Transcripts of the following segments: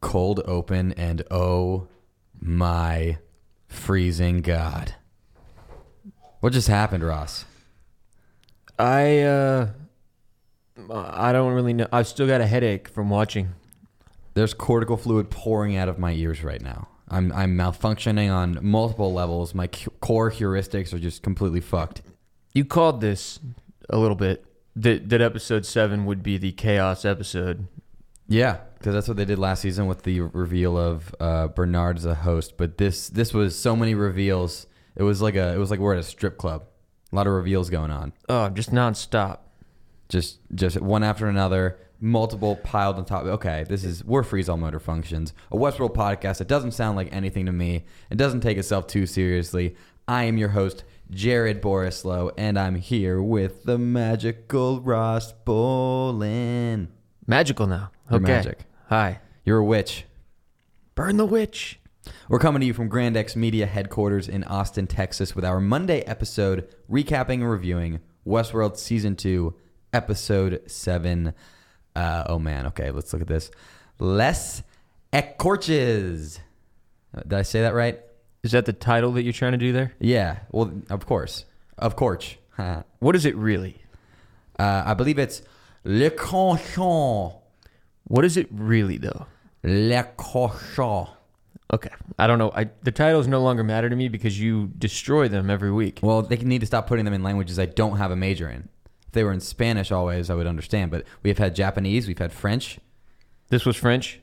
cold open, and oh my freezing god. What just happened, Ross? I uh, I don't really know. I've still got a headache from watching. There's cortical fluid pouring out of my ears right now. I'm I'm malfunctioning on multiple levels. My cu- core heuristics are just completely fucked. You called this a little bit that that episode seven would be the chaos episode. Yeah, because that's what they did last season with the reveal of uh, Bernard as a host. But this this was so many reveals. It was like a it was like we're at a strip club. A lot of reveals going on. Oh, just nonstop. Just just one after another, multiple piled on top. Okay, this is we're freeze all motor functions, a Westworld podcast. It doesn't sound like anything to me. It doesn't take itself too seriously. I am your host, Jared Borislow, and I'm here with the magical Ross Bolin. Magical now. Okay. magic. Hi. You're a witch. Burn the witch. We're coming to you from Grandex Media headquarters in Austin, Texas, with our Monday episode recapping and reviewing Westworld Season 2, Episode 7. Uh, oh man, okay, let's look at this. Les Écorchés. Uh, Did I say that right? Is that the title that you're trying to do there? Yeah, well, of course. Of course. uh, What is it really? I believe it's Le Cochon. What is it really though? Le Cochon. Okay. I don't know. I the titles no longer matter to me because you destroy them every week. Well, they need to stop putting them in languages I don't have a major in. If they were in Spanish always, I would understand. But we have had Japanese, we've had French. This was French.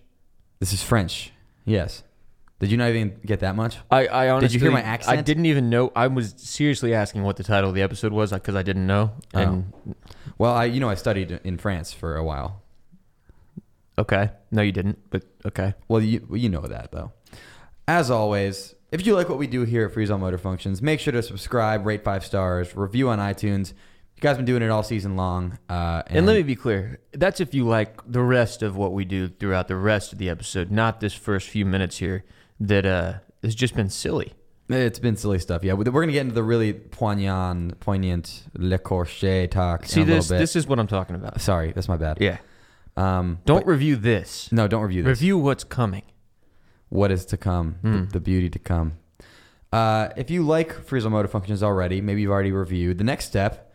This is French. Yes. Did you not even get that much? I, I honestly Did you hear my accent? I didn't even know. I was seriously asking what the title of the episode was uh, because I didn't know. Oh. Well, I you know I studied in France for a while. Okay, no, you didn't. But okay. Well, you you know that though. As always, if you like what we do here at Freeze All Motor Functions, make sure to subscribe, rate five stars, review on iTunes. You guys been doing it all season long. Uh, and, And let me be clear. That's if you like the rest of what we do throughout the rest of the episode, not this first few minutes here that uh has just been silly. It's been silly stuff. Yeah, we're gonna get into the really poignant, poignant Le Corchet talk See in a this little bit. this is what I'm talking about. Sorry, that's my bad. Yeah. Um, Don't review this. no, don't review this. Review what's coming. what is to come, the, Hmm. the beauty to come. Uh, if you like Freeze Motor Functions already, maybe you've already reviewed. The next step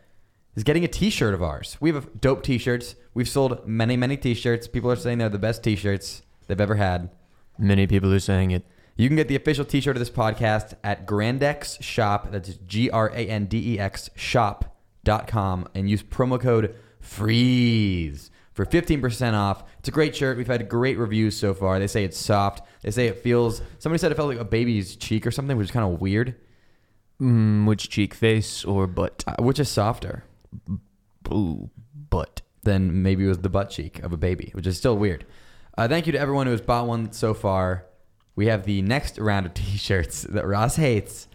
is getting a T-shirt of ours. We have dope T-shirts. We've sold many, many T-shirts. People are saying they're the best T-shirts they've ever had. Many people are saying it. You can get the official T-shirt of this podcast at Grandex Shop. That's G R A N D E X Shop.com and use promo code FREEZE for 15% off. It's a great shirt. We've had great reviews so far. They say it's soft. They say it feels. Somebody said it felt like a baby's cheek or something, which is kind of weird. Mm, which cheek, face, or butt? Uh, which is softer Ooh, butt. Then maybe it was the butt cheek of a baby, which is still weird. Uh, thank you to everyone who has bought one so far. We have the next round of t-shirts that Ross hates.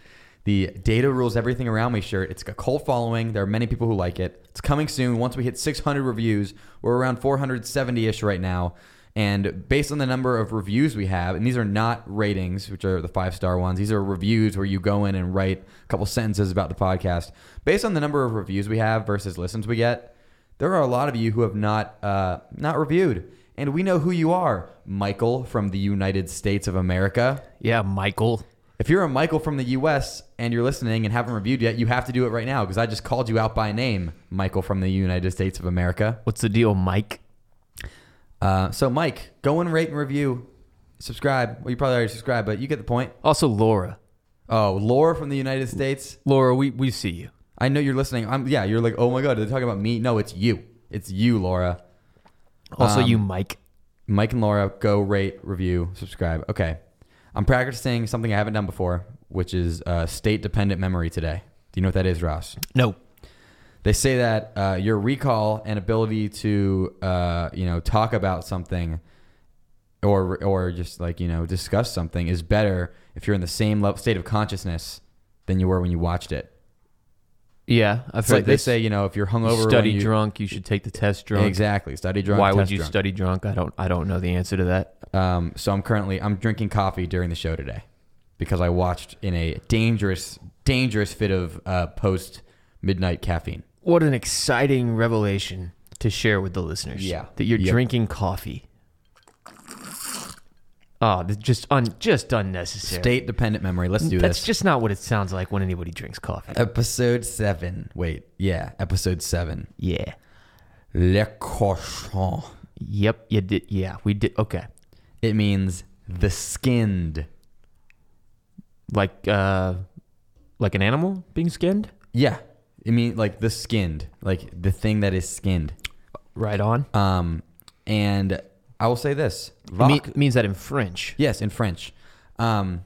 The Data Rules Everything Around Me shirt. It's a cult following. There are many people who like it. It's coming soon. Once we hit 600 reviews, we're around 470-ish right now. And based on the number of reviews we have, and these are not ratings, which are the five-star ones. These are reviews where you go in and write a couple sentences about the podcast. Based on the number of reviews we have versus listens we get, there are a lot of you who have not uh, not reviewed, and we know who you are. Michael from the United States of America. Yeah, Michael. If you're a Michael from the U.S. and you're listening and haven't reviewed yet, you have to do it right now because I just called you out by name, Michael from the United States of America. What's the deal, Mike? Uh, so, Mike, go and rate and review, subscribe. Well, you probably already subscribed, but you get the point. Also, Laura. Oh, Laura from the United States. Laura, we, we see you. I know you're listening. I'm yeah. You're like, oh my god, they're talking about me. No, it's you. It's you, Laura. Also, Um, you, Mike. Mike and Laura, go rate, review, subscribe. Okay. I'm practicing something I haven't done before, which is uh, state dependent memory today. Do you know what that is, Ross? No. They say that uh, your recall and ability to, uh, you know, talk about something or, or just like, you know, discuss something is better if you're in the same level, state of consciousness than you were when you watched it. Yeah, I've It's heard like they this. say, you know, if you're hungover, when study you- drunk. You should take the test drunk. Exactly. Study drunk. Why would you drunk. study drunk? I don't. I don't know the answer to that. Um, so I'm currently I'm drinking coffee during the show today because I watched in a dangerous dangerous fit of uh, post midnight caffeine. What an exciting revelation to share with the listeners. Yeah. that you're Yep. drinking coffee. Oh, just un, just unnecessary. State dependent memory. Let's do this. That's this. just not what it sounds like when anybody drinks coffee. episode seven. Wait, yeah, episode seven. Yeah. Le cochon. Yep. You did. Yeah, we did. Okay. It means the skinned. Like uh, like an animal being skinned. Yeah, it means like the skinned, like the thing that is skinned. Right on. Um, and I will say this. It me- means that in French. yes, in French. Um,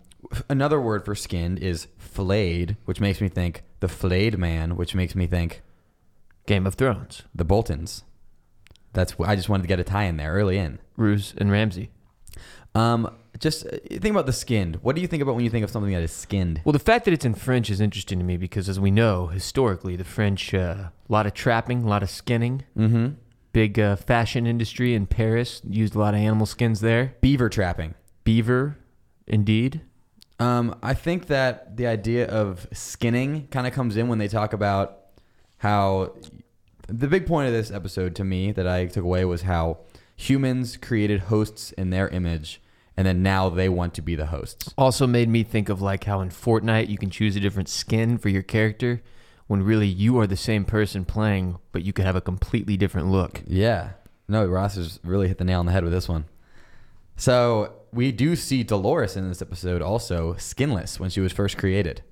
another word for skinned is flayed, which makes me think the flayed man, which makes me think Game of Thrones. the Boltons. That's wh- I just wanted to get a tie in there early in. Roose and Ramsay. Um, just uh, think about the skinned. What do you think about when you think of something that is skinned? Well, the fact that it's in French is interesting to me because, as we know, historically, the French, a uh, lot of trapping, a lot of skinning. Mm-hmm. Big uh, fashion industry in Paris used a lot of animal skins there. Beaver trapping. Beaver, indeed. Um, I think that the idea of skinning kind of comes in when they talk about how the big point of this episode to me that I took away was how humans created hosts in their image and then now they want to be the hosts. Also made me think of like how in Fortnite you can choose a different skin for your character when really you are the same person playing, but you could have a completely different look. Yeah. No, Ross has really hit the nail on the head with this one. So we do see Dolores in this episode also skinless when she was first created.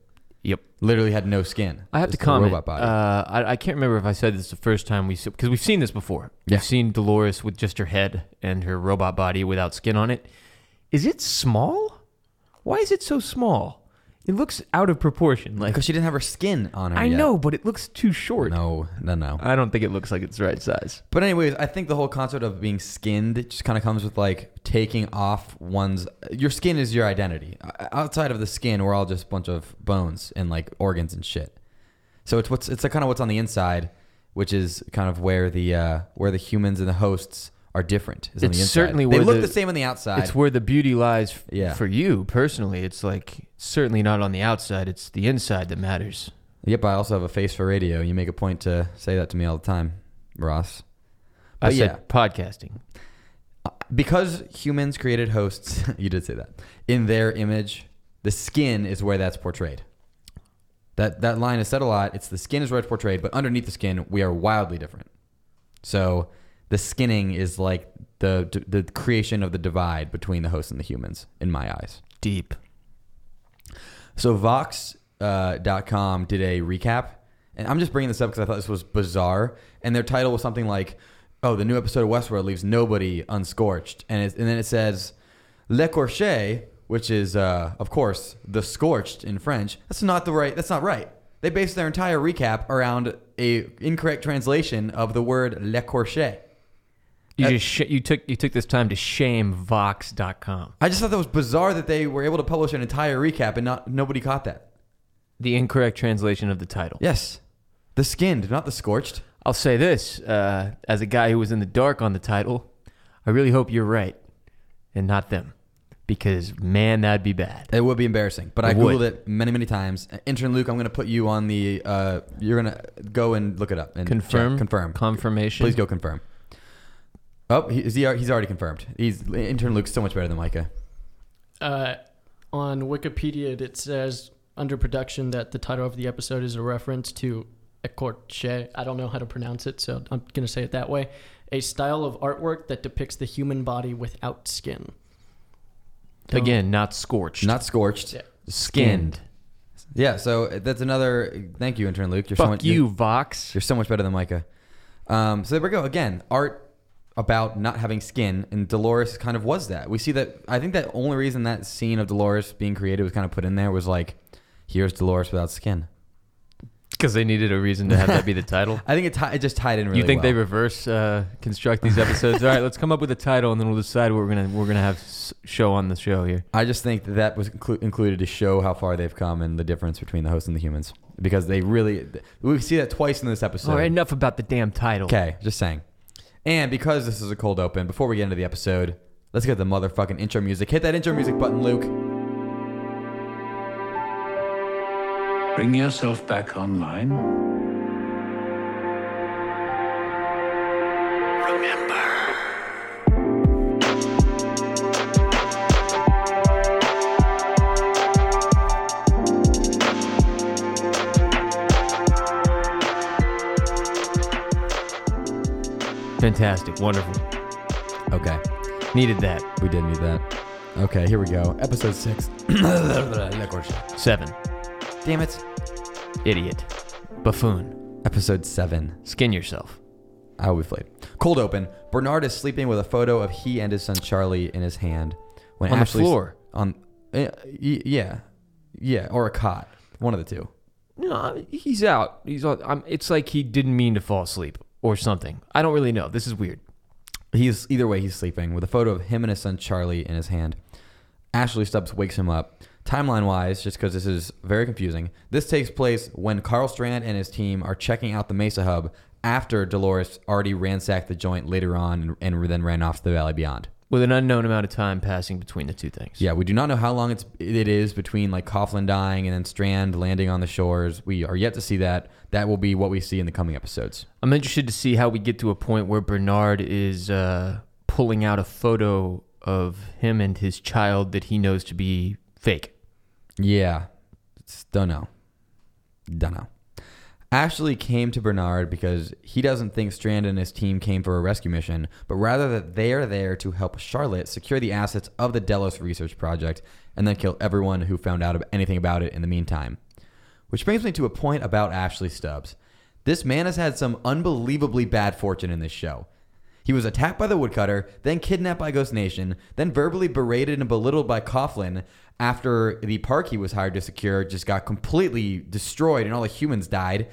Yep. Literally had no skin. I have to Just comment. Robot body. Uh, I, I can't remember if I said this the first time we because we've seen this before. Yeah. We've seen Dolores with just her head and her robot body without skin on it. Is it small? Why is it so small? It looks out of proportion. Like because she didn't have her skin on her. I yet. know, but it looks too short. No, no, no. I don't think it looks like it's the right size. But anyways, I think the whole concept of being skinned just kind of comes with like taking off one's your skin is your identity. Outside of the skin, we're all just a bunch of bones and like organs and shit. So it's what's it's kind of what's on the inside, which is kind of where the uh, where the humans and the hosts are different. Is on It's the inside. certainly they where look the- the, same on the outside. It's where the beauty lies f- Yeah. for you personally. It's like certainly not on the outside. It's the inside that matters. yep, I also have a face for radio. You make a point to say that to me all the time, Ross. I But said yeah. podcasting. Uh, because humans created hosts, you did say that in their image. The skin is where that's portrayed. That that line is said a lot. It's the skin is where it's portrayed, but underneath the skin, we are wildly different. So the skinning is like the the creation of the divide between the hosts and the humans, in my eyes. Deep. So Vox.com uh, dot com did a recap, and I'm just bringing this up because I thought this was bizarre. And their title was something like, "Oh, the new episode of Westworld leaves nobody unscorched," and it, and then it says, "Le Corché," which is, uh, of course, the scorched in French. That's not the right. That's not right. They based their entire recap around a incorrect translation of the word "Le Corché." You Uh, just sh- you took you took this time to shame Vox.com. I just thought that was bizarre that they were able to publish an entire recap and not nobody caught that. The incorrect translation of the title. Yes, the skinned, not the scorched. I'll say this uh, as a guy who was in the dark on the title, I really hope you're right and not them, because man, that'd be bad. It would be embarrassing, but I It would. googled it many, many times. Intern Luke, I'm going to put you on the. Uh, you're going to go and look it up and Confirm. check. confirm, Confirmation. Please go confirm. Oh, he, is he, he's already confirmed. He's intern Luke's so much better than Micah. Uh, on Wikipedia, it says under production that the title of the episode is a reference to écorché. I don't know how to pronounce it, so I'm going to say it that way. A style of artwork that depicts the human body without skin. Don't- Again, not scorched. Not scorched, Yeah. skinned. Yeah, so that's another. Thank you, intern Luke. You're so much, you, You're, Vox. you're so much better than Micah. Um, so there we go. Again, art about not having skin, and Dolores kind of was that. We see that. I think that only reason that scene of Dolores being created was kind of put in there was like, here's Dolores without skin. Because they needed a reason to have that be the title. I think it, ti- it just tied in really you think well. they reverse uh, construct these episodes? All right, let's come up with a title, and then we'll decide what we're gonna we're gonna have s- show on the show here. I just think that, that was inclu- included to show how far they've come and the difference between the hosts and the humans because they really we see that twice in this episode. All right, enough about the damn title. Okay, just saying. And because this is a cold open, before we get into the episode, let's get the motherfucking intro music. Hit that intro music button, Luke. Bring yourself back online. Fantastic. Wonderful. Okay, Needed that. we did need that. Okay, here we go. Episode six. Seven. Damn it. Idiot. Buffoon. Episode seven. Skin yourself. How we played. Cold open. Bernard is sleeping with a photo of he and his son Charlie in his hand. When On the Ashley's- floor. On, eh, y- yeah, yeah, or a cot. One of the two. No, he's out. He's on. I'm, it's like he didn't mean to fall asleep or something. I don't really know. This is weird. He's either way. He's sleeping with a photo of him and his son Charlie in his hand. Ashley Stubbs wakes him up. Timeline wise, just because this is very confusing, this takes place when Karl Strand and his team are checking out the Mesa Hub after Dolores already ransacked the joint later on and, and then ran off to the Valley Beyond. With an unknown amount of time passing between the two things. Yeah, we do not know how long it's it is between like Coughlin dying and then Strand landing on the shores. We are yet to see that. That will be what we see in the coming episodes. I'm interested to see how we get to a point where Bernard is uh, pulling out a photo of him and his child that he knows to be fake. Yeah, don't know, don't know. Ashley came to Bernard because he doesn't think Strand and his team came for a rescue mission, but rather that they are there to help Charlotte secure the assets of the Delos Research Project and then kill everyone who found out anything about it in the meantime. Which brings me to a point about Ashley Stubbs. This man has had some unbelievably bad fortune in this show. He was attacked by the woodcutter, then kidnapped by Ghost Nation, then verbally berated and belittled by Coughlin after the park he was hired to secure just got completely destroyed and all the humans died.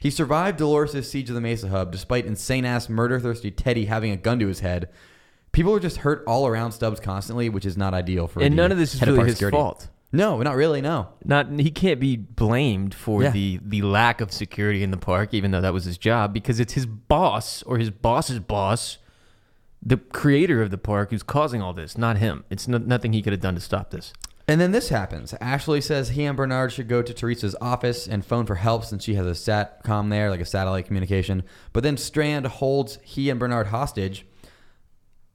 He survived Dolores' siege of the Mesa Hub despite insane ass murder thirsty Teddy having a gun to his head. People are just hurt all around Stubbs constantly, which is not ideal for and none of this is really his security. fault. No, not really. No. Not he can't be blamed for Yeah. the the lack of security in the park, even though that was his job, because it's his boss or his boss's boss, the creator of the park, who's causing all this, not him. It's no, nothing he could have done to stop this. And then this happens. Ashley says he and Bernard should go to Theresa's office and phone for help since she has a SATCOM there, like a satellite communication. But then Strand holds he and Bernard hostage,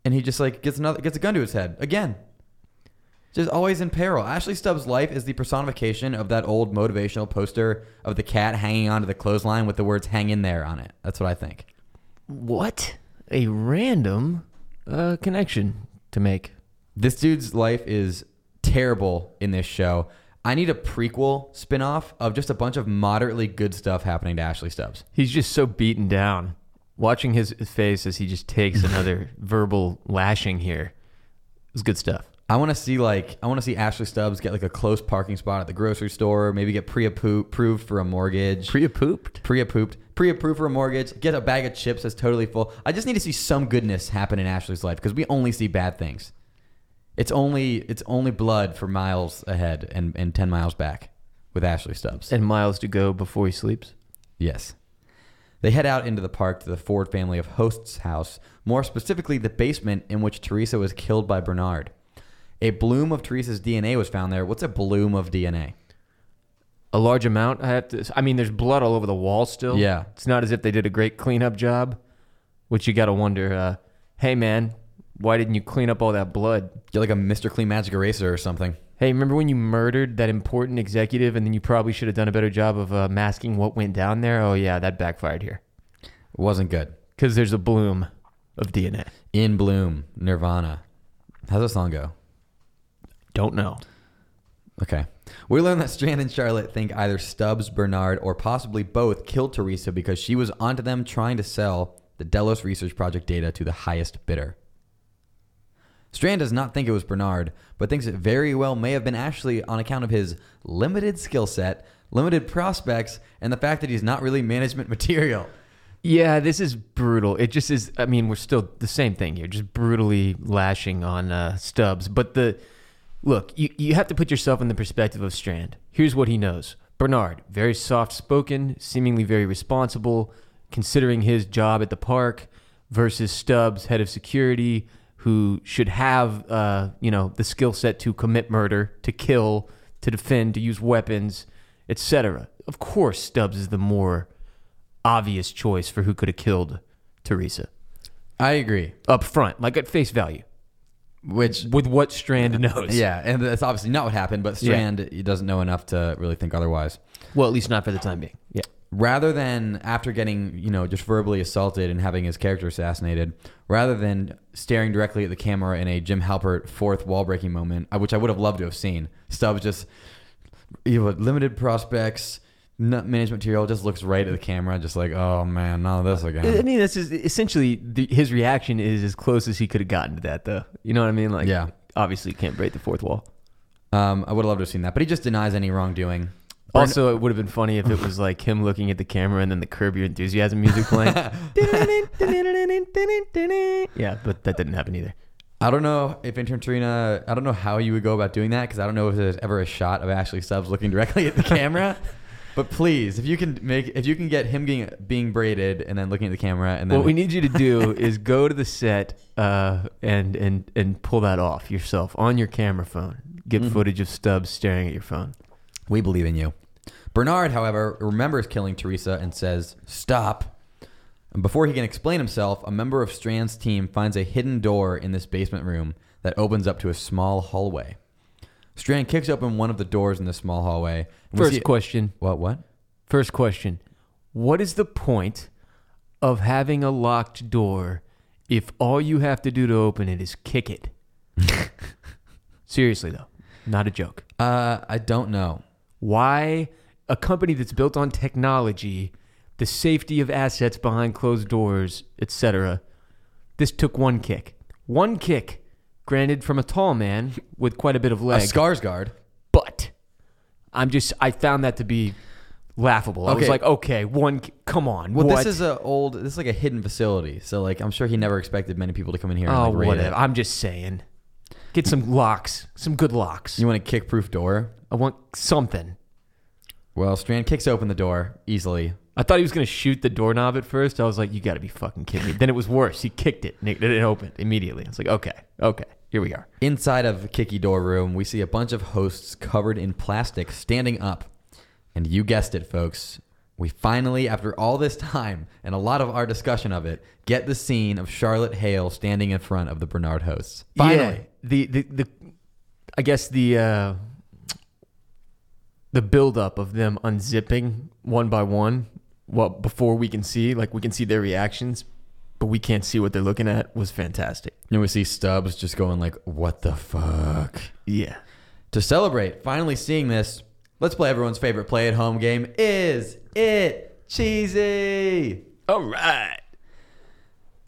and he just like gets another gets a gun to his head again. Just always in peril. Ashley Stubbs' life is the personification of that old motivational poster of the cat hanging onto the clothesline with the words "Hang in there" on it. That's what I think. What a random uh, connection to make. This dude's life is terrible in this show. I need a prequel spin-off of just a bunch of moderately good stuff happening to Ashley Stubbs. He's just so beaten down. Watching his face as he just takes another verbal lashing here is good stuff. I want to see like I want to see Ashley Stubbs get like a close parking spot at the grocery store, maybe get pre-approved for a mortgage. Pre-pooped. Pre-approved, pre-approved for a mortgage, get a bag of chips that's totally full. I just need to see some goodness happen in Ashley's life because we only see bad things. It's only it's only blood for miles ahead and, and ten miles back with Ashley Stubbs. And miles to go before he sleeps. Yes. They head out into the park to the Ford family of Host's house, more specifically the basement in which Theresa was killed by Bernard. A bloom of Theresa's DNA was found there. What's a bloom of DNA? A large amount. I have to. I mean, there's blood all over the wall still. Yeah. It's not as if they did a great cleanup job, which you got to wonder. Uh, hey, man, why didn't you clean up all that blood? Get like a Mr. Clean Magic Eraser or something. Hey, remember when you murdered that important executive, and then you probably should have done a better job of uh, masking what went down there? Oh yeah, that backfired here It wasn't good. because there's a bloom of DNA. In Bloom, Nirvana. How's that song go? Don't know. Okay. We learn that Strand and Charlotte think either Stubbs, Bernard, or possibly both killed Theresa because she was onto them trying to sell the Delos Research Project data to the highest bidder. Strand does not think it was Bernard, but thinks it very well may have been Ashley on account of his limited skill set, limited prospects, and the fact that he's not really management material. Yeah, this is brutal. It just is. I mean, we're still the same thing here, just brutally lashing on uh, Stubbs. But the look, you, you have to put yourself in the perspective of Strand. Here's what he knows Bernard, very soft spoken, seemingly very responsible, considering his job at the park, versus Stubbs, head of security, who should have, uh, you know, the skill set to commit murder, to kill, to defend, to use weapons, etc. Of course, Stubbs is the more obvious choice for who could have killed Theresa I agree. up front, like at face value, Which, with what Strand knows. yeah, and that's obviously not what happened, but Strand he doesn't know enough to really think otherwise. Well, at least not for the time being. Yeah. Rather than after getting you know just verbally assaulted and having his character assassinated, rather than staring directly at the camera in a Jim Halpert fourth wall breaking moment, uh, which I would have loved to have seen, Stubbs just you know limited prospects. Nut management material just looks right at the camera, just like, oh man, not this again. I mean, this is essentially the, his reaction is as close as he could have gotten to that, though. You know what I mean? Like, Yeah. obviously, can't break the fourth wall. Um, I would have loved to have seen that, but he just denies any wrongdoing. Also, it would have been funny if it was like him looking at the camera and then the Curb Your Enthusiasm music playing. yeah, but that didn't happen either. I don't know if intern Trina, I don't know how you would go about doing that because I don't know if there's ever a shot of Ashley Stubbs looking directly at the camera. But please, if you can make, if you can get him being being braided and then looking at the camera and then What we need you to do is go to the set uh, and and and pull that off yourself on your camera phone. Get Mhm. footage of Stubbs staring at your phone. We believe in you. Bernard, however, remembers killing Theresa and says, "Stop." And before he can explain himself, a member of Strand's team finds a hidden door in this basement room that opens up to a small hallway. Strand kicks open one of the doors in the small hallway. and we First see- question. what? What? First question. What is the point of having a locked door if all you have to do to open it is kick it? Seriously though, not a joke. Uh, I don't know. Why a company that's built on technology, the safety of assets behind closed doors, etc. This took one kick. One kick, granted from a tall man with quite a bit of leg. A. Skarsgård. but I'm just I found that to be laughable. I was Okay. like, okay, one ki- come on. Well, what? this is a old. This is like a hidden facility. So like, I'm sure he never expected many people to come in here. and, Oh, like, raid whatever. it. I'm just saying. Get some locks, some good locks. You want a kick-proof door? I want something. Well, Strand kicks open the door easily. I thought he was gonna shoot the doorknob at first. I was like, you got to be fucking kidding me. then it was worse. He kicked it and it, it opened immediately. I was like, okay, okay, here we are. Inside of Kicky Door Room, we see a bunch of hosts covered in plastic standing up. And you guessed it, folks. We finally, after all this time and a lot of our discussion of it, get the scene of Charlotte Hale standing in front of the Bernard hosts. Finally. Yeah, the the the, I guess the uh, the buildup of them unzipping one by one, well, before we can see, like we can see their reactions, but we can't see what they're looking at, was fantastic. And we see Stubbs just going like, what the fuck? Yeah. To celebrate finally seeing this, let's play everyone's favorite play at home game. Is it cheesy? All right.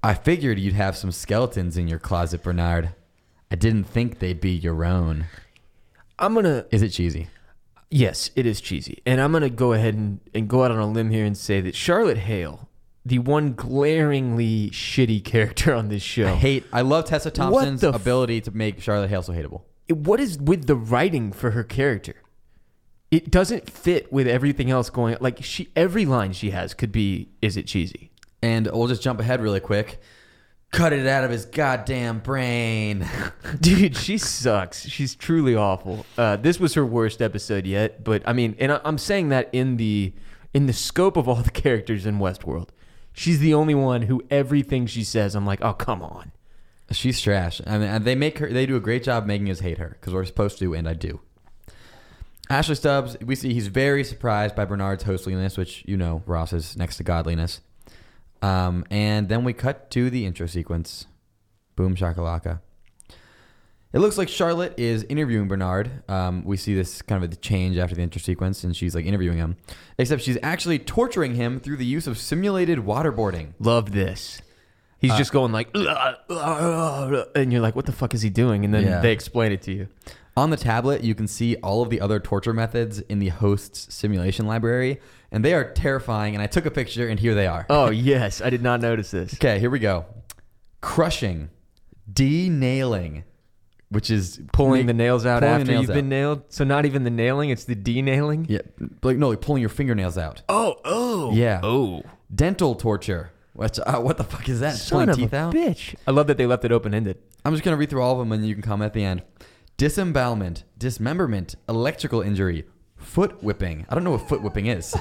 I figured you'd have some skeletons in your closet, Bernard. I didn't think they'd be your own. I'm gonna. Is it cheesy? Yes, it is cheesy, and I'm gonna go ahead and, and go out on a limb here and say that Charlotte Hale, the one glaringly shitty character on this show, I hate. I love Tessa Thompson's the f- ability to make Charlotte Hale so hateable. what is with the writing for her character? It doesn't fit with everything else going. Like she, every line she has could be, "Is it cheesy?" And we'll just jump ahead really quick. Cut it out of his goddamn brain. Dude, she sucks. She's truly awful. Uh, this was her worst episode yet. But I mean, and I, I'm saying that in the in the scope of all the characters in Westworld, she's the only one who everything she says, I'm like, oh come on. She's trash. I mean, and they make her. They do a great job making us hate her because we're supposed to, and I do. Ashley Stubbs, we see he's very surprised by Bernard's hostliness, which you know Ross is next to godliness. Um, and then we cut to the intro sequence. Boom shakalaka. It looks like Charlotte is interviewing Bernard. Um, we see this kind of a change after the intro sequence, and she's like interviewing him. Except she's actually torturing him through the use of simulated waterboarding. Love this. He's Uh, just going like, "Ugh, ugh, ugh," and you're like, what the fuck is he doing? And then Yeah. they explain it to you. On the tablet, you can see all of the other torture methods in the host's simulation library, and they are terrifying. And I took a picture, and here they are. Oh yes, I did not notice this. Okay, here we go. Crushing, de-nailing, which is Pulling the nails out pulling the after nails you've out. been nailed. So not even the nailing, it's the denailing. Yeah, like no, like pulling your fingernails out. Oh, oh, Yeah. oh. Dental torture. What? Uh, what the fuck is that? Son Pulling of teeth a out? bitch. I love that they left it open ended. I'm just gonna read through all of them, and you can comment at the end. Disembowelment, dismemberment, electrical injury, foot whipping. I don't know what foot whipping is.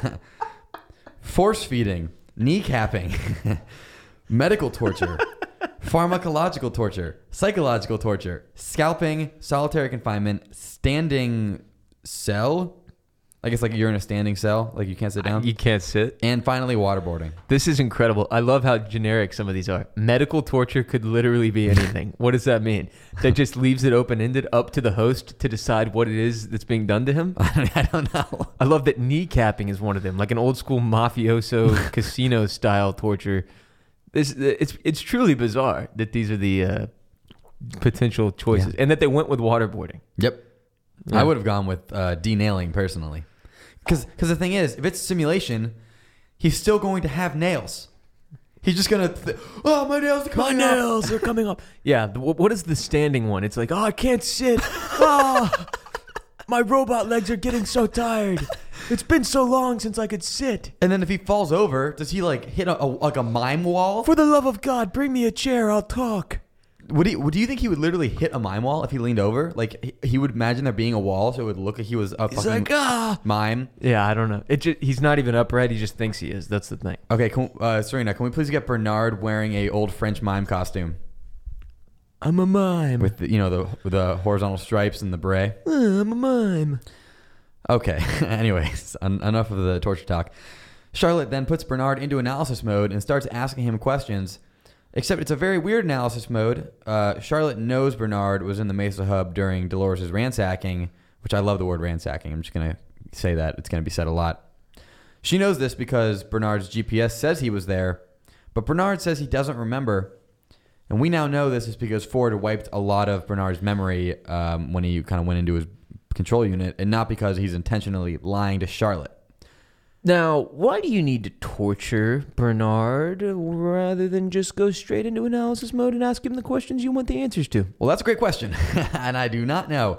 Force feeding, kneecapping, medical torture, pharmacological torture, psychological torture, scalping, solitary confinement, standing cell, I guess like you're in a standing cell, like you can't sit down. You can't sit. and finally, waterboarding. This is incredible. I love how generic some of these are. Medical torture could literally be anything. what does that mean? That just leaves it open ended up to the host to decide what it is that's being done to him? I don't know. I love that kneecapping is one of them, like an old school mafioso casino style torture. This it's it's truly bizarre that these are the uh, potential choices, and that they went with waterboarding. Yep. Yeah. I would have gone with uh, denailing personally. Because because the thing is, if it's simulation, he's still going to have nails. He's just going to, th- oh, my nails are My coming off." nails are coming up. Yeah, the, wh- what is the standing one? It's like, oh, I can't sit. Oh, my robot legs are getting so tired. It's been so long since I could sit. And then if he falls over, does he like hit a, a like a mime wall? For the love of God, bring me a chair. I'll talk. Would he? Would do you think he would literally hit a mime wall if he leaned over? Like he, he would imagine there being a wall, so it would look like he was a He's fucking like, ah. mime. Yeah, I don't know. It ju- he's not even upright. He just thinks he is. That's the thing. Okay, can, uh, Serena, can we please get Bernard wearing a old French mime costume I'm a mime. with the, you know the with the horizontal stripes and the beret? Uh, I'm a mime. Okay. Anyways, en- enough of the torture talk. Charlotte then puts Bernard into analysis mode and starts asking him questions. Except it's a very weird analysis mode. Uh, Charlotte knows Bernard was in the Mesa Hub during Dolores' ransacking, which I love the word ransacking. I'm just going to say that. It's going to be said a lot. She knows this because Bernard's GPS says he was there, but Bernard says he doesn't remember. And we now know this is because Ford wiped a lot of Bernard's memory um, when he kind of went into his control unit, and not because he's intentionally lying to Charlotte. Now, why do you need to torture Bernard rather than just go straight into analysis mode and ask him the questions you want the answers to? Well, that's a great question, and I do not know.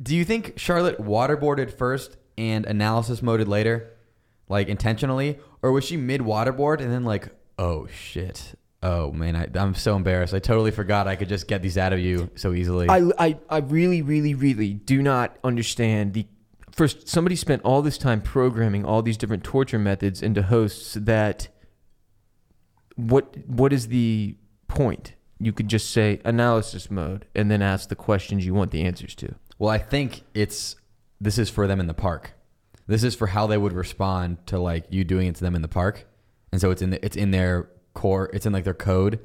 Do you think Charlotte waterboarded first and analysis moded later, like intentionally, or was she mid waterboard and then like, oh shit, oh man, I, I'm so embarrassed. I totally forgot I could just get these out of you so easily. I, I, I really, really, really do not understand the. First, somebody spent all this time programming all these different torture methods into hosts that. What What is the point? You could just say analysis mode and then ask the questions you want the answers to. Well, I think it's this is for them in the park. This is for how they would respond to like you doing it to them in the park, and so it's in the, it's in their core. It's in like their code.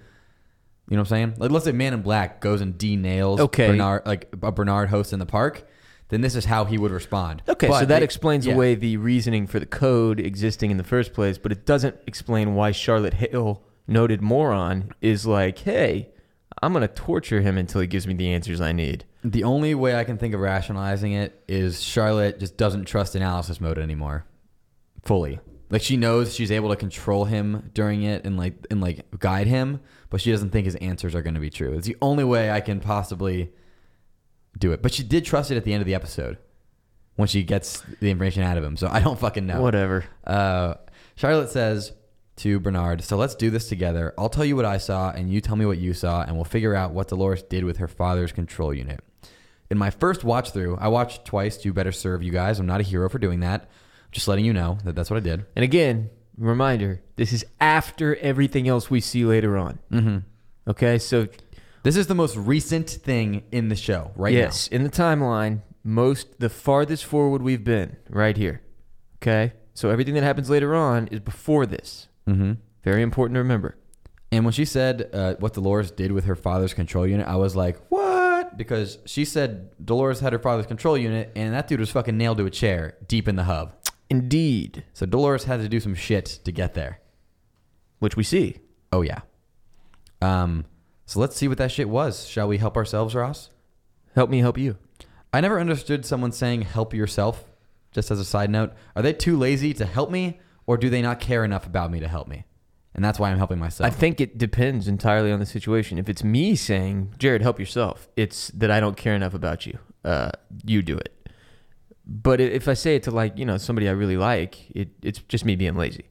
You know what I'm saying? Like, let's say Man in Black goes and de nails Okay. Bernard like a Bernard host in the park. Then this is how he would respond. Okay, But so that they- explains yeah. away the reasoning for the code existing in the first place, but it doesn't explain why Charlotte Hill, noted moron, is like, hey, I'm going to torture him until he gives me the answers I need. The only way I can think of rationalizing it is Charlotte just doesn't trust analysis mode anymore, fully. Like she knows she's able to control him during it and like and like guide him, but she doesn't think his answers are going to be true. It's the only way I can possibly do it. But she did trust it at the end of the episode when she gets the information out of him. So I don't fucking know. Whatever. Uh, Charlotte says to Bernard, So let's do this together. I'll tell you what I saw, and you tell me what you saw, and we'll figure out what Dolores did with her father's control unit. In my first watch through, I watched twice to better serve you guys. I'm not a hero for doing that. Just letting you know that that's what I did. And again, reminder this is after everything else we see later on. Mm-hmm. Okay, so This is the most recent thing in the show right yes, in the timeline, most the farthest forward we've been right here. Okay, so everything that happens later on is before this. Mm-hmm. Very important to remember. And when she said uh, what Dolores did with her father's control unit, I was like, what? Because she said Dolores had her father's control unit, and that dude was fucking nailed to a chair deep in the hub. Indeed, So Dolores had to do some shit to get there. which we see. Oh yeah. Um. So let's see what that shit was. Shall we help ourselves, Ross? Help me help you. I never understood someone saying "help yourself." Just as a side note, are they too lazy to help me, or do they not care enough about me to help me? And that's why I'm helping myself. I think it depends entirely on the situation. If it's me saying, Jared, help yourself, it's that I don't care enough about you. Uh, you do it. But if I say it to like, you know, somebody I really like, it, it's just me being lazy.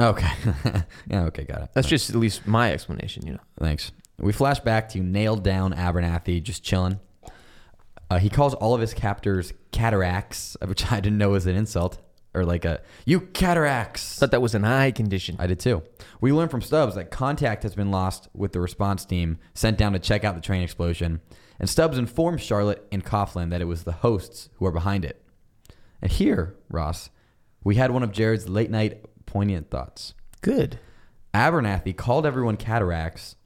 okay. yeah. Okay. Got it. That's just at least my explanation, you know. Thanks. We flash back to nailed down Abernathy just chilling. Uh, he calls all of his captors cataracts, which I didn't know was an insult or like a you cataracts. Thought that was an eye condition. I did too. We learned from Stubbs that contact has been lost with the response team sent down to check out the train explosion, and Stubbs informs Charlotte and Coughlin that it was the hosts who are behind it. And here, Ross, we had one of Jared's late night poignant thoughts. Good. Abernathy called everyone cataracts,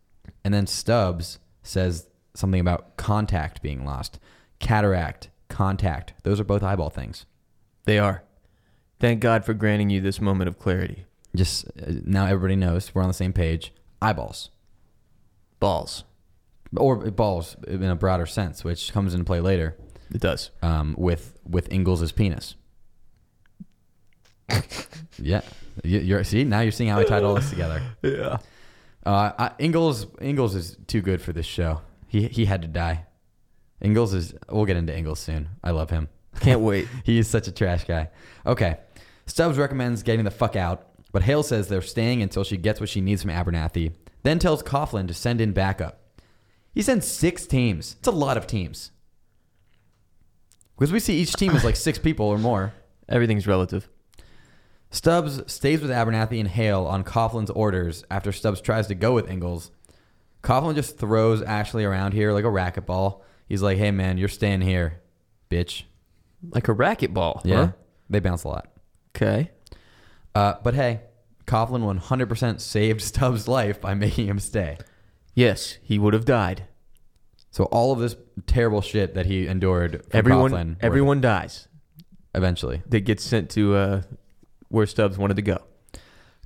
and then Stubbs says something about contact being lost. Cataract, contact, those are both eyeball things. They are. Thank God for granting you this moment of clarity. Just uh, now, everybody knows we're on the same page. Eyeballs. Balls. or balls in a broader sense, which comes into play later It does. um, with with Ingalls' penis. yeah, you, you're see now you're seeing how I tied all this together. Yeah. Uh, I, Ingalls Ingalls is too good for this show. He he had to die. Ingalls is. We'll get into Ingalls soon. I love him. Can't wait. He is such a trash guy. Okay. Stubbs recommends getting the fuck out, but Hale says they're staying until she gets what she needs from Abernathy, then tells Coughlin to send in backup. He sends six teams. It's a lot of teams. Because we see each team is like six people or more. Everything's relative. Stubbs stays with Abernathy and Hale on Coughlin's orders after Stubbs tries to go with Ingalls. Coughlin just throws Ashley around here like a racquetball. He's like, hey man, you're staying here, bitch. Like a racquetball. Yeah. Huh? They bounce a lot. Okay. Uh, but hey, Coughlin 100% saved Stubbs' life by making him stay. Yes, he would have died. So all of this terrible shit that he endured from Everyone, Coughlin, everyone dies. eventually. They get sent to uh, where Stubbs wanted to go.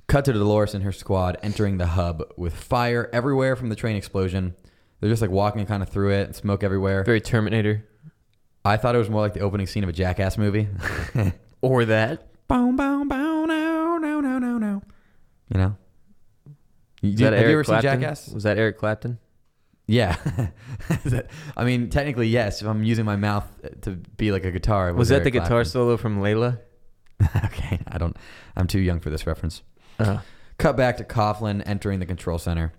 Cut to Dolores and her squad entering the hub with fire everywhere from the train explosion. They're just like walking kind of through it, smoke everywhere. Very Terminator. I thought it was more like the opening scene of a Jackass movie. Or that. boom, boom, boom, no, no, no, no, no. You know? You, that have Eric you ever Clapton? seen Jackass? Was that Eric Clapton? Yeah. I mean, technically, yes. If I'm using my mouth to be like a guitar, it Was, that Eric the guitar Clapton. solo from Layla? okay, I don't. I'm too young for this reference. Uh, Cut back to Coughlin entering the control center.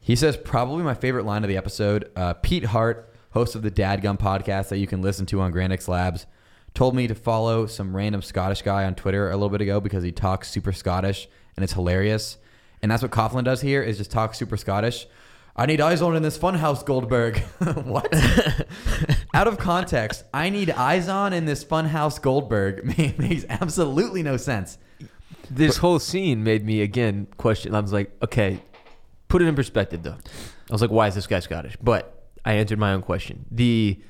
He says probably my favorite line of the episode. Uh, Pete Hart, host of the Dadgum podcast that you can listen to on Grand Labs, told me to follow some random Scottish guy on Twitter a little bit ago because he talks super Scottish and it's hilarious. And that's what Coughlin does here is just talk super Scottish. I need eyes on in this funhouse, Goldberg. what? Out of context, I need eyes on in this funhouse, Goldberg makes absolutely no sense. this whole scene made me again question. I was like, okay, put it in perspective though. I was like, why is this guy Scottish? But I answered my own question. The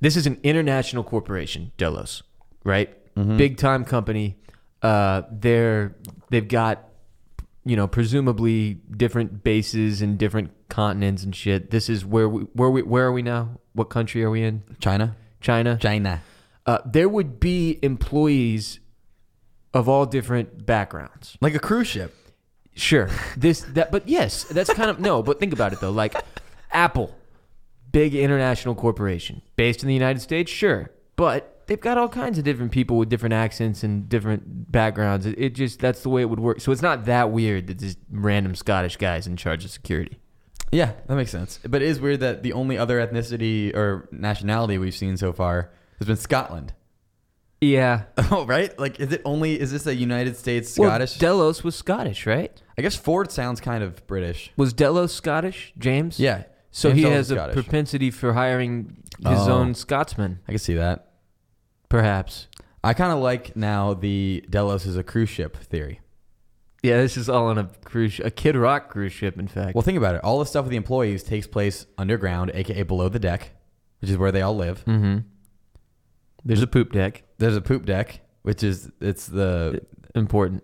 this is an international corporation, Delos, right? Big time company. Uh, they're they've got you know presumably different bases and different continents and shit. This is where we where we where are we now? What country are we in? China? China. China. Uh, there would be employees of all different backgrounds. Like a cruise ship. Sure. This that but yes, that's kind of no, but think about it though. Like Apple, big international corporation based in the United States, sure. But they've got all kinds of different people with different accents and different backgrounds. It, it just that's the way it would work. So it's not that weird that this random Scottish guy's in charge of security. Yeah, that makes sense. But it is weird that the only other ethnicity or nationality we've seen so far has been Scotland. Yeah. Oh, right? Like, is it only, is this a United States Scottish? Well? Delos was Scottish, right? I guess Ford sounds kind of British. Was Delos Scottish, James? Yeah. So James he Delos has a Scottish. propensity for hiring his Oh. own Scotsman, I can see that. Perhaps. I kind of like now the Delos is a cruise ship theory. Yeah, this is all on a cruise, sh- a Kid Rock cruise ship, in fact. Well, think about it. All the stuff with the employees takes place underground, aka below the deck, which is where they all live. mm-hmm. There's a poop deck. There's a poop deck, which is it's the Important.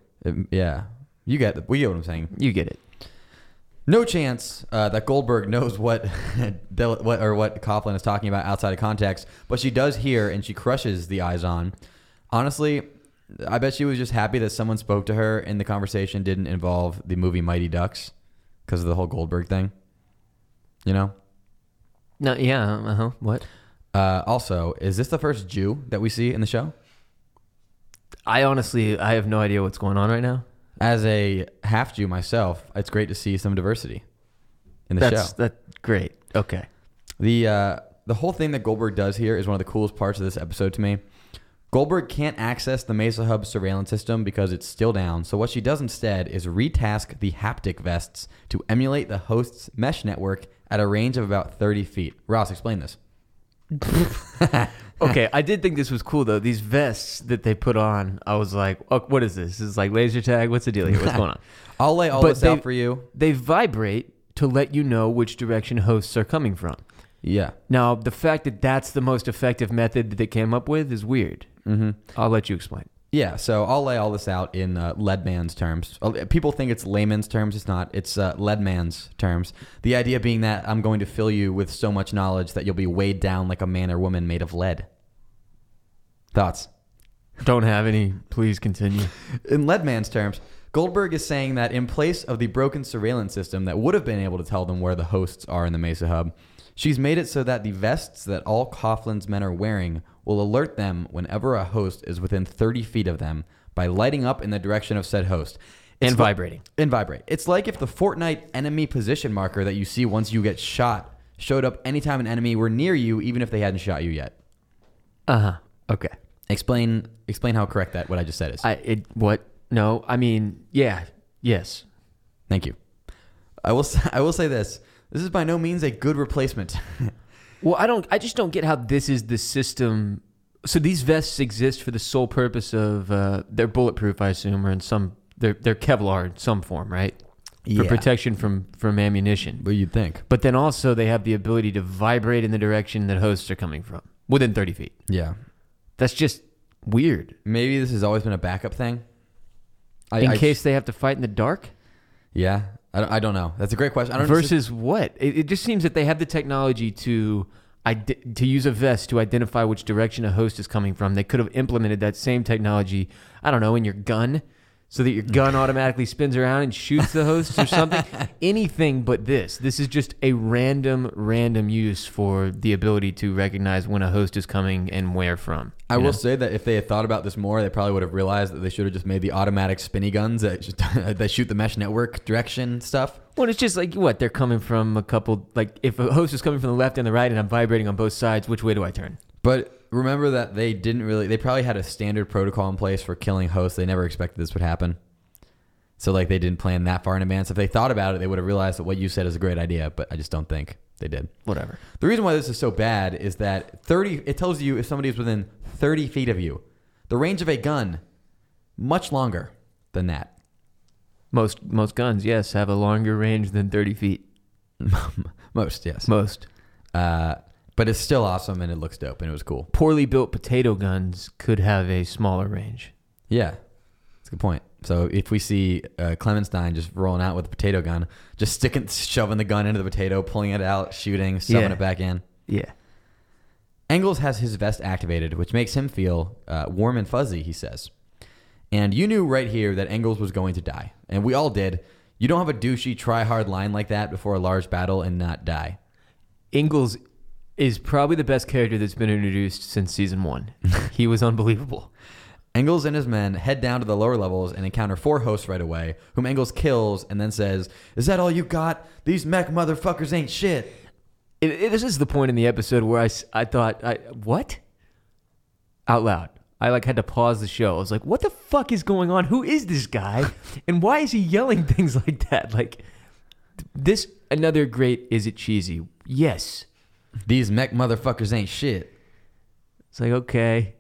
yeah. You get the, we get what I'm saying. You get it. No chance uh, that Goldberg knows what, what or what Coughlin is talking about outside of context, but she does hear and she crushes the eyes on. Honestly, I bet she was just happy that someone spoke to her and the conversation didn't involve the movie Mighty Ducks because of the whole Goldberg thing. You know. No, yeah. Uh huh. What? Uh, also, is this the first Jew that we see in the show? I honestly, I have no idea what's going on right now. As a half Jew myself, it's great to see some diversity in the That's show. that's great. Okay. The uh, the whole thing that Goldberg does here is one of the coolest parts of this episode to me. Goldberg can't access the Mesa Hub surveillance system because it's still down. So what she does instead is retask the haptic vests to emulate the host's mesh network at a range of about 30 feet. Ross, explain this. okay, I did think this was cool though. These vests that they put on, I was like, oh, what is this? This is like laser tag. What's the deal here? What's going on? I'll lay all But this they- out for you. They vibrate to let you know which direction hosts are coming from. Yeah. Now, the fact that that's the most effective method that they came up with is weird. Mm-hmm. I'll let you explain. Yeah, so I'll lay all this out in uh, Leadman's terms. Uh, People think it's layman's terms. It's not. It's uh, Leadman's terms. The idea being that I'm going to fill you with so much knowledge that you'll be weighed down like a man or woman made of lead. Thoughts? Don't have any. Please continue. In Leadman's terms, Goldberg is saying that in place of the broken surveillance system that would have been able to tell them where the hosts are in the Mesa hub, she's made it so that the vests that all Coughlin's men are wearing will alert them whenever a host is within 30 feet of them by lighting up in the direction of said host. It's And vibrating. and vibrate. It's like if the Fortnite enemy position marker that you see once you get shot showed up anytime an enemy were near you, even if they hadn't shot you yet. Uh huh. Okay. Explain explain how correct that what I just said is. I it what? No, I mean, yeah, yes. Thank you. I will I will say this. This is by no means a good replacement. Well, I don't. I just don't get how this is the system. So these vests exist for the sole purpose of uh, they're bulletproof, I assume, or in some they're they're Kevlar in some form, right? For Yeah. protection from from ammunition. what you'd think. But then also they have the ability to vibrate in the direction that hosts are coming from within 30 feet. Yeah. That's just weird. Maybe this has always been a backup thing. I, in I- case they have to fight in the dark yeah. I don't, I don't know. That's a great question. I don't versus what? It, it just seems that they have the technology to to use a vest to identify which direction a host is coming from. They could have implemented that same technology, I don't know, in your gun so that your gun automatically spins around and shoots the host or something. Anything but this. This is just a random random use for the ability to recognize when a host is coming and where from. I will know? say that if they had thought about this more, they probably would have realized that they should have just made the automatic spinny guns that, just, that shoot the mesh network direction stuff. Well, it's just like what they're coming from a couple. Like if a host is coming from the left and the right, and I'm vibrating on both sides, which way do I turn? But remember that they didn't really. They probably had a standard protocol in place for killing hosts. They never expected this would happen. So like they didn't plan that far in advance. If they thought about it, they would have realized that what you said is a great idea. But I just don't think they did. Whatever. The reason why this is so bad is that 30. It tells you if somebody is within 30 feet of you. The range of a gun much longer than that. Most most guns, yes, have a longer range than 30 feet. Most yes. Most Uh, but it's still awesome and it looks dope and it was cool. poorly built potato guns could have a smaller range. Yeah, that's a good point. So if we see uh, Clemenstein just rolling out with a potato gun, just sticking, shoving the gun into the potato, pulling it out, shooting, shoving Yeah. it back in. Yeah. Engels has his vest activated, which makes him feel uh, warm and fuzzy, he says. And you knew right here that Engels was going to die. And we all did. You don't have a douchey, try hard line like that before a large battle and not die. Ingalls is probably the best character that's been introduced since season one. he was unbelievable. Engels and his men head down to the lower levels and encounter four hosts right away, whom Engels kills and then says, Is that all you got? These mech motherfuckers ain't shit. It, it- this is the point in the episode where I, I thought, I, what? Out loud. I like had to pause the show. I was like, what the fuck is going on? Who is this guy? And why is he yelling things like that? Like, this, another great, is it cheesy? Yes. These mech motherfuckers ain't shit. It's like, okay.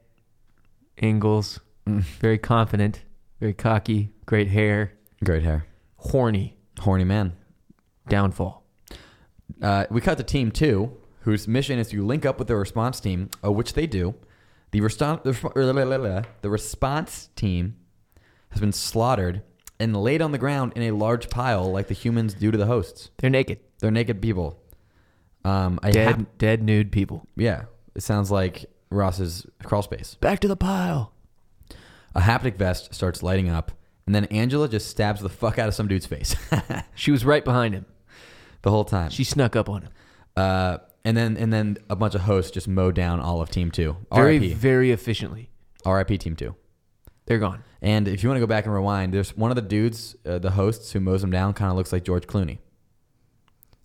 Ingalls, very confident, very cocky, great hair, Great hair. horny, Horny man. downfall. Uh, we cut to team two, whose mission is to link up with the response team, uh, which they do. The, reston- the, resp- the response team has been slaughtered and laid on the ground in a large pile like the humans do to the hosts. They're naked. They're naked people. Um, I Dead, hap- dead, nude people. yeah, it sounds like Ross's crawl space. Back to the pile. A haptic vest starts lighting up, and then Angela just stabs the fuck out of some dude's face She was right behind him. the whole time. She snuck up on him. Uh, and then and then a bunch of hosts just mow down all of Team Two. Very, R.I.P. very efficiently. R.I.P. Team Two. They're gone. And if you want to go back and rewind, there's one of the dudes, uh, the hosts who mows them down, kind of looks like George Clooney.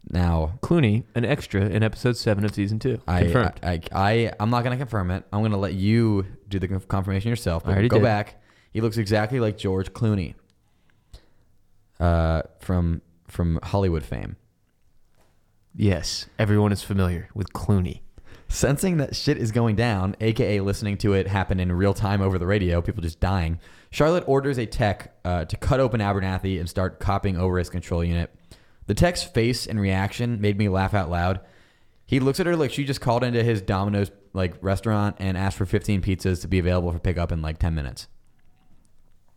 Now, Clooney, an extra in episode seven of season two. I, Confirmed. I, I, I, I'm not going to confirm it. I'm going to let you do the confirmation yourself. I But already go did. back. He looks exactly like George Clooney uh, from from Hollywood fame. yes, everyone is familiar with Clooney. Sensing that shit is going down, aka listening to it happen in real time over the radio, people just dying, Charlotte orders a tech uh, to cut open Abernathy and start copying over his control unit. The tech's face and reaction made me laugh out loud. He looks at her like she just called into his Domino's like restaurant and asked for 15 pizzas to be available for pickup in like 10 minutes.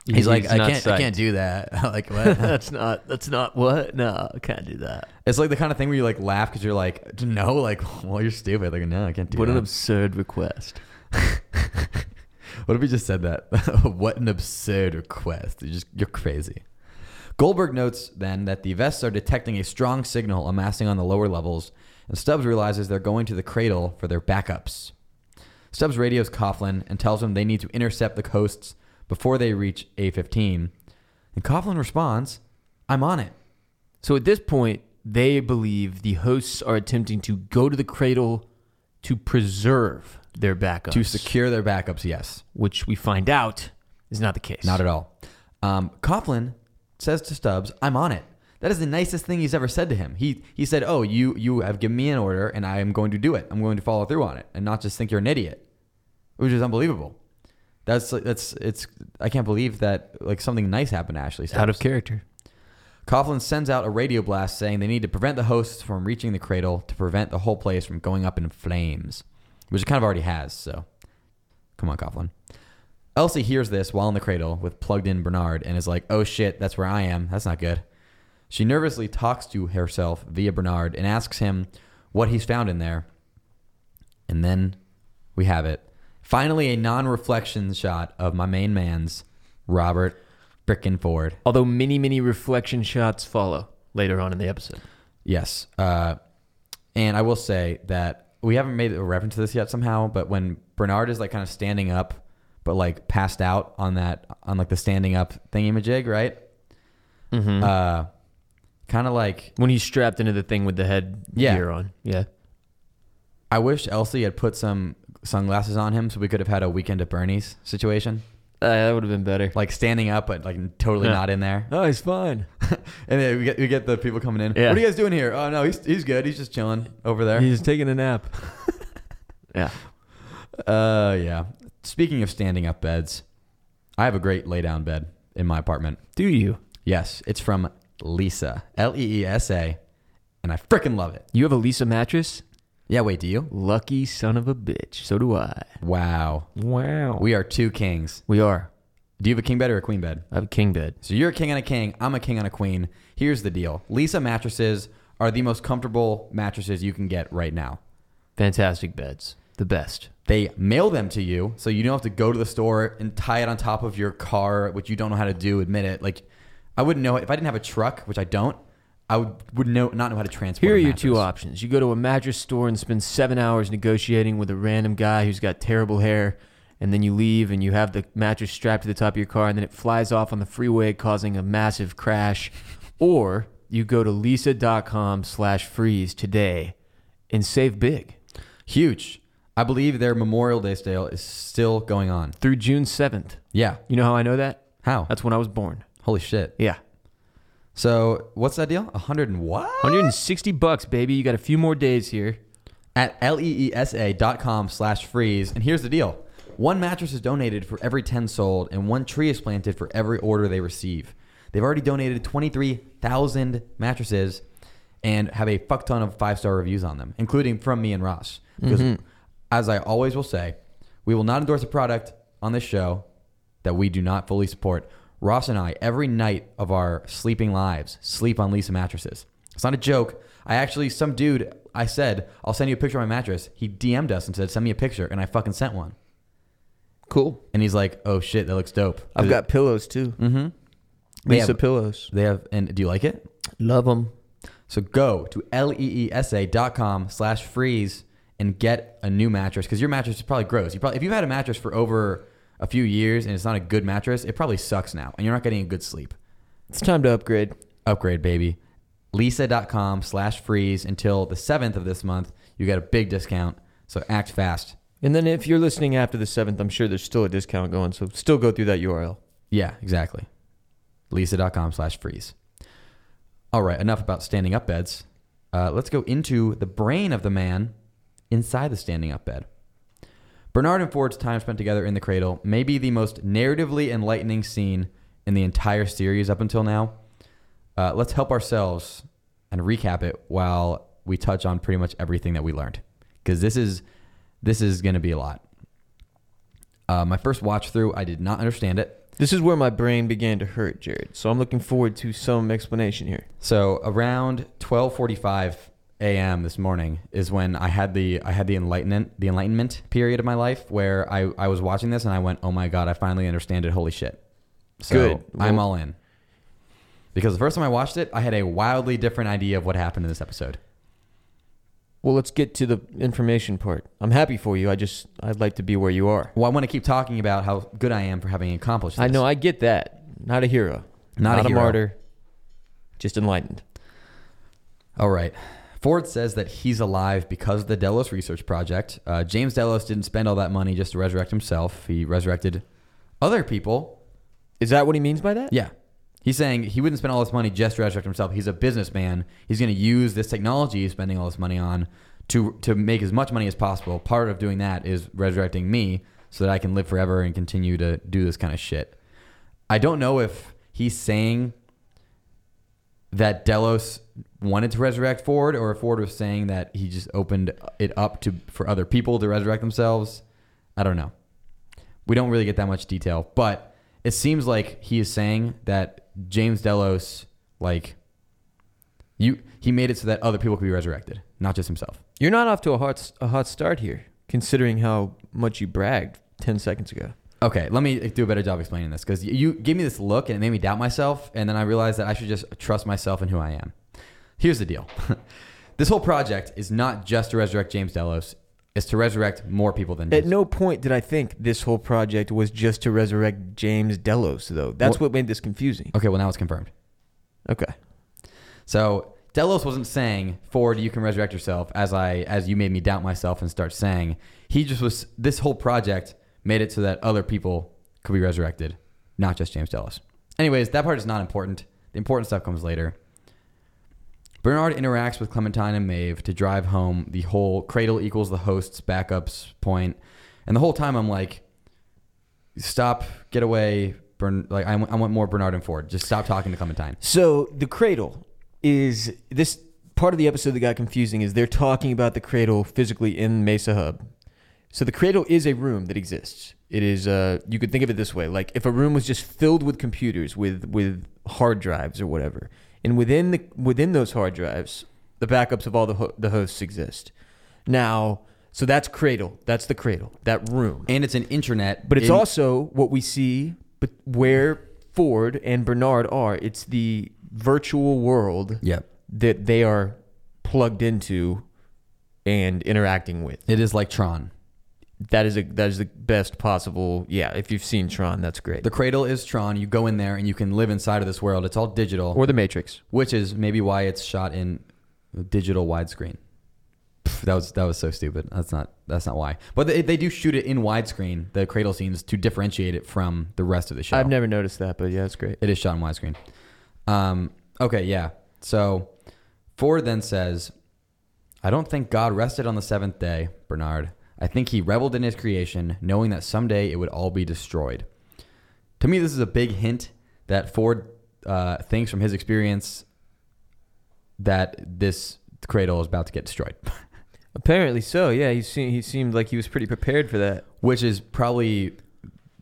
He's, like, I not can't, I can't do that. like what? that's not. That's not what. No, I can't do that. it's like the kind of thing where you like laugh because you're like, no, like, well, you're stupid. Like, no, I can't do that. What that. an absurd request. What if we just said that? what an absurd request. You're just you're crazy. Goldberg notes then that the vests are detecting a strong signal amassing on the lower levels, and Stubbs realizes they're going to the cradle for their backups. Stubbs radios Coughlin and tells him they need to intercept the coasts before they reach A15. And Coughlin responds, I'm on it. So at this point, they believe the hosts are attempting to go to the cradle to preserve their backups, To secure their backups, yes. which we find out is not the case. Not at all. Um, Coughlin says to Stubbs, "I'm on it." That is the nicest thing he's ever said to him. He he said, "Oh, you you have given me an order, and I am going to do it. I'm going to follow through on it, and not just think you're an idiot," which is unbelievable. That's that's it's. I can't believe that like something nice happened to Ashley. Stubbs. out of character. Coughlin sends out a radio blast saying they need to prevent the hosts from reaching the cradle to prevent the whole place from going up in flames, which it kind of already has. So, come on, Coughlin. Elsie hears this while in the cradle with plugged in Bernard and is like, oh shit, that's where I am. That's not good. She nervously talks to herself via Bernard and asks him what he's found in there. And then we have it. Finally, a non reflection shot of my main man's Robert Frickin' Ford. Although many, many reflection shots follow later on in the episode. Yes. Uh, and I will say that we haven't made a reference to this yet somehow, but when Bernard is like kind of standing up, but like passed out on that, on like the standing up thingy-majig, right? Mm-hmm. Uh, kind of like, when he's strapped into the thing with the head Yeah. gear on. Yeah. I wish Elsie had put some sunglasses on him so we could have had a weekend at Bernie's situation. Uh, that would have been better. Like standing up, but like totally Yeah. not in there. Oh, he's fine. and then we get, we get the people coming in. Yeah. What are you guys doing here? Oh, no, he's, he's good. He's just chilling over there. He's taking a nap. yeah. Uh, yeah. Speaking of standing up beds, I have a great lay down bed in my apartment. Do you? Yes, it's from Leesa, L E E S A, and I freaking love it. You have a Leesa mattress? Yeah, wait, do you? Lucky son of a bitch. So do I. Wow. Wow. We are two kings. we are. Do you have a king bed or a queen bed? I have a king bed. So you're a king and a king. I'm a king and a queen. Here's the deal Leesa mattresses are the most comfortable mattresses you can get right now. Fantastic beds. The best. They mail them to you, so you don't have to go to the store and tie it on top of your car, which you don't know how to do. Admit it. Like, I wouldn't know if I didn't have a truck, which I don't. I would, would know not know how to transport. Here are your two options. You go to a mattress store and spend seven hours negotiating with a random guy who's got terrible hair, and then you leave and you have the mattress strapped to the top of your car, and then it flies off on the freeway, causing a massive crash. Or you go to leesa.com slash freeze today and save big. Huge. I believe their Memorial Day sale is still going on. Through June 7th. Yeah. You know how I know that? How? That's when I was born. Holy shit. Yeah. So what's that deal? A hundred and what? 160 bucks, baby. You got a few more days here. At L-E-E-S-A dot com slash freeze. And here's the deal. One mattress is donated for every 10 sold, and one tree is planted for every order they receive. They've already donated 23,000 mattresses and have a fuck ton of five-star reviews on them, including from me and Ross. Because mm-hmm. As I always will say, we will not endorse a product on this show that we do not fully support. Ross and I, every night of our sleeping lives, sleep on Leesa mattresses. It's not a joke. I actually, some dude, I said, I'll send you a picture of my mattress. He DM'd us and said, send me a picture. And I fucking sent one. Cool. And he's like, oh shit, that looks dope. I've got pillows too. Mm-hmm. They Leesa have, pillows. they have, and do you like it? Love them. So go to E L-E-E-S-A dot com slash freeze and get a new mattress because your mattress is probably gross. You probably, if you've had a mattress for over a few years and it's not a good mattress, it probably sucks now and you're not getting a good sleep. It's time to upgrade. Upgrade, baby. Leesa.com slash freeze until the 7th of this month. You get a big discount. So act fast. And then if you're listening after the 7th, I'm sure there's still a discount going. So still go through that URL. Yeah, exactly. Leesa.com slash freeze. All right, enough about standing up beds. Uh, let's go into the brain of the man, inside the standing up bed. Bernard and Ford's time spent together in the cradle may be the most narratively enlightening scene in the entire series up until now. Uh, let's help ourselves and recap it while we touch on pretty much everything that we learned, because this is this is going to be a lot. Uh, my first watch through, I did not understand it. This is where my brain began to hurt, Jared. So I'm looking forward to some explanation here. So around 12:45 a.m. this morning is when I had the I had the enlightenment the enlightenment period of my life where I I was watching this and I went, "Oh my god, I finally understand it. Holy shit." So Good. I'm all in. Because the first time I watched it, I had a wildly different idea of what happened in this episode. Well, let's get to the information part. I'm happy for you. I just I'd like to be where you are. Well, I want to keep talking about how good I am for having accomplished this. I know. I get that. Not a hero. Not a hero. martyr. Just enlightened. All right. Ford says that he's alive because of the Delos Research Project. Uh, James Delos didn't spend all that money just to resurrect himself. He resurrected other people. Is that what he means by that? Yeah. He's saying he wouldn't spend all this money just to resurrect himself. He's a businessman. He's going to use this technology he's spending all this money on to to make as much money as possible. Part of doing that is resurrecting me so that I can live forever and continue to do this kind of shit. I don't know if he's saying that Delos wanted to resurrect Ford, or if Ford was saying that he just opened it up to for other people to resurrect themselves. I don't know. We don't really get that much detail, but it seems like he is saying that James Delos, like, you, he made it so that other people could be resurrected, not just himself. You're not off to a hot a hot start here, considering how much you bragged ten seconds ago. Okay, let me do a better job explaining this because you gave me this look and it made me doubt myself, and then I realized that I should just trust myself and who I am. Here's the deal: this whole project is not just to resurrect James Delos; it's to resurrect more people than At no point did I think this whole project was just to resurrect James Delos, though. That's what made this confusing. Okay, well now it's confirmed. Okay. So Delos wasn't saying, "Ford, you can resurrect yourself," as I as you made me doubt myself and start saying. He just was. This whole project made it so that other people could be resurrected, not just James Delos. Anyways, that part is not important. The important stuff comes later. Bernard interacts with Clementine and Maeve to drive home the whole cradle equals the host's backups point, and the whole time I'm like, "Stop, get away." Bern, like I, want- want more Bernard and Ford. Just stop talking to Clementine. So the cradle is this part of the episode that got confusing is they're talking about the cradle physically in Mesa Hub. So the cradle is a room that exists. It is uh you could think of it this way, like if a room was just filled with computers with with hard drives or whatever. And within the within those hard drives, the backups of all the ho- the hosts exist. Now, so that's cradle. That's the cradle. That room. and it's an internet. But it's in- also what we see, but where Ford and Bernard are. It's the virtual world Yep. that they are plugged into and interacting with. It is like Tron. That is a that is the best possible. Yeah, if you've seen Tron, that's great. The cradle is Tron. You go in there and you can live inside of this world. It's all digital, or the Matrix. which is maybe why it's shot in digital widescreen. Pff, That was that was so stupid. That's not that's not why. But they, they do shoot it in widescreen, the cradle scenes, to differentiate it from the rest of the show. I've never noticed that, but yeah, it's great. It is shot in widescreen. Um, okay, yeah. So Ford then says, I don't think God rested on the seventh day, Bernard. I think he reveled in his creation, knowing that someday it would all be destroyed. To me, this is a big hint that Ford uh, thinks from his experience that this cradle is about to get destroyed, Apparently so. Yeah, he seemed he seemed like he was pretty prepared for that. which is probably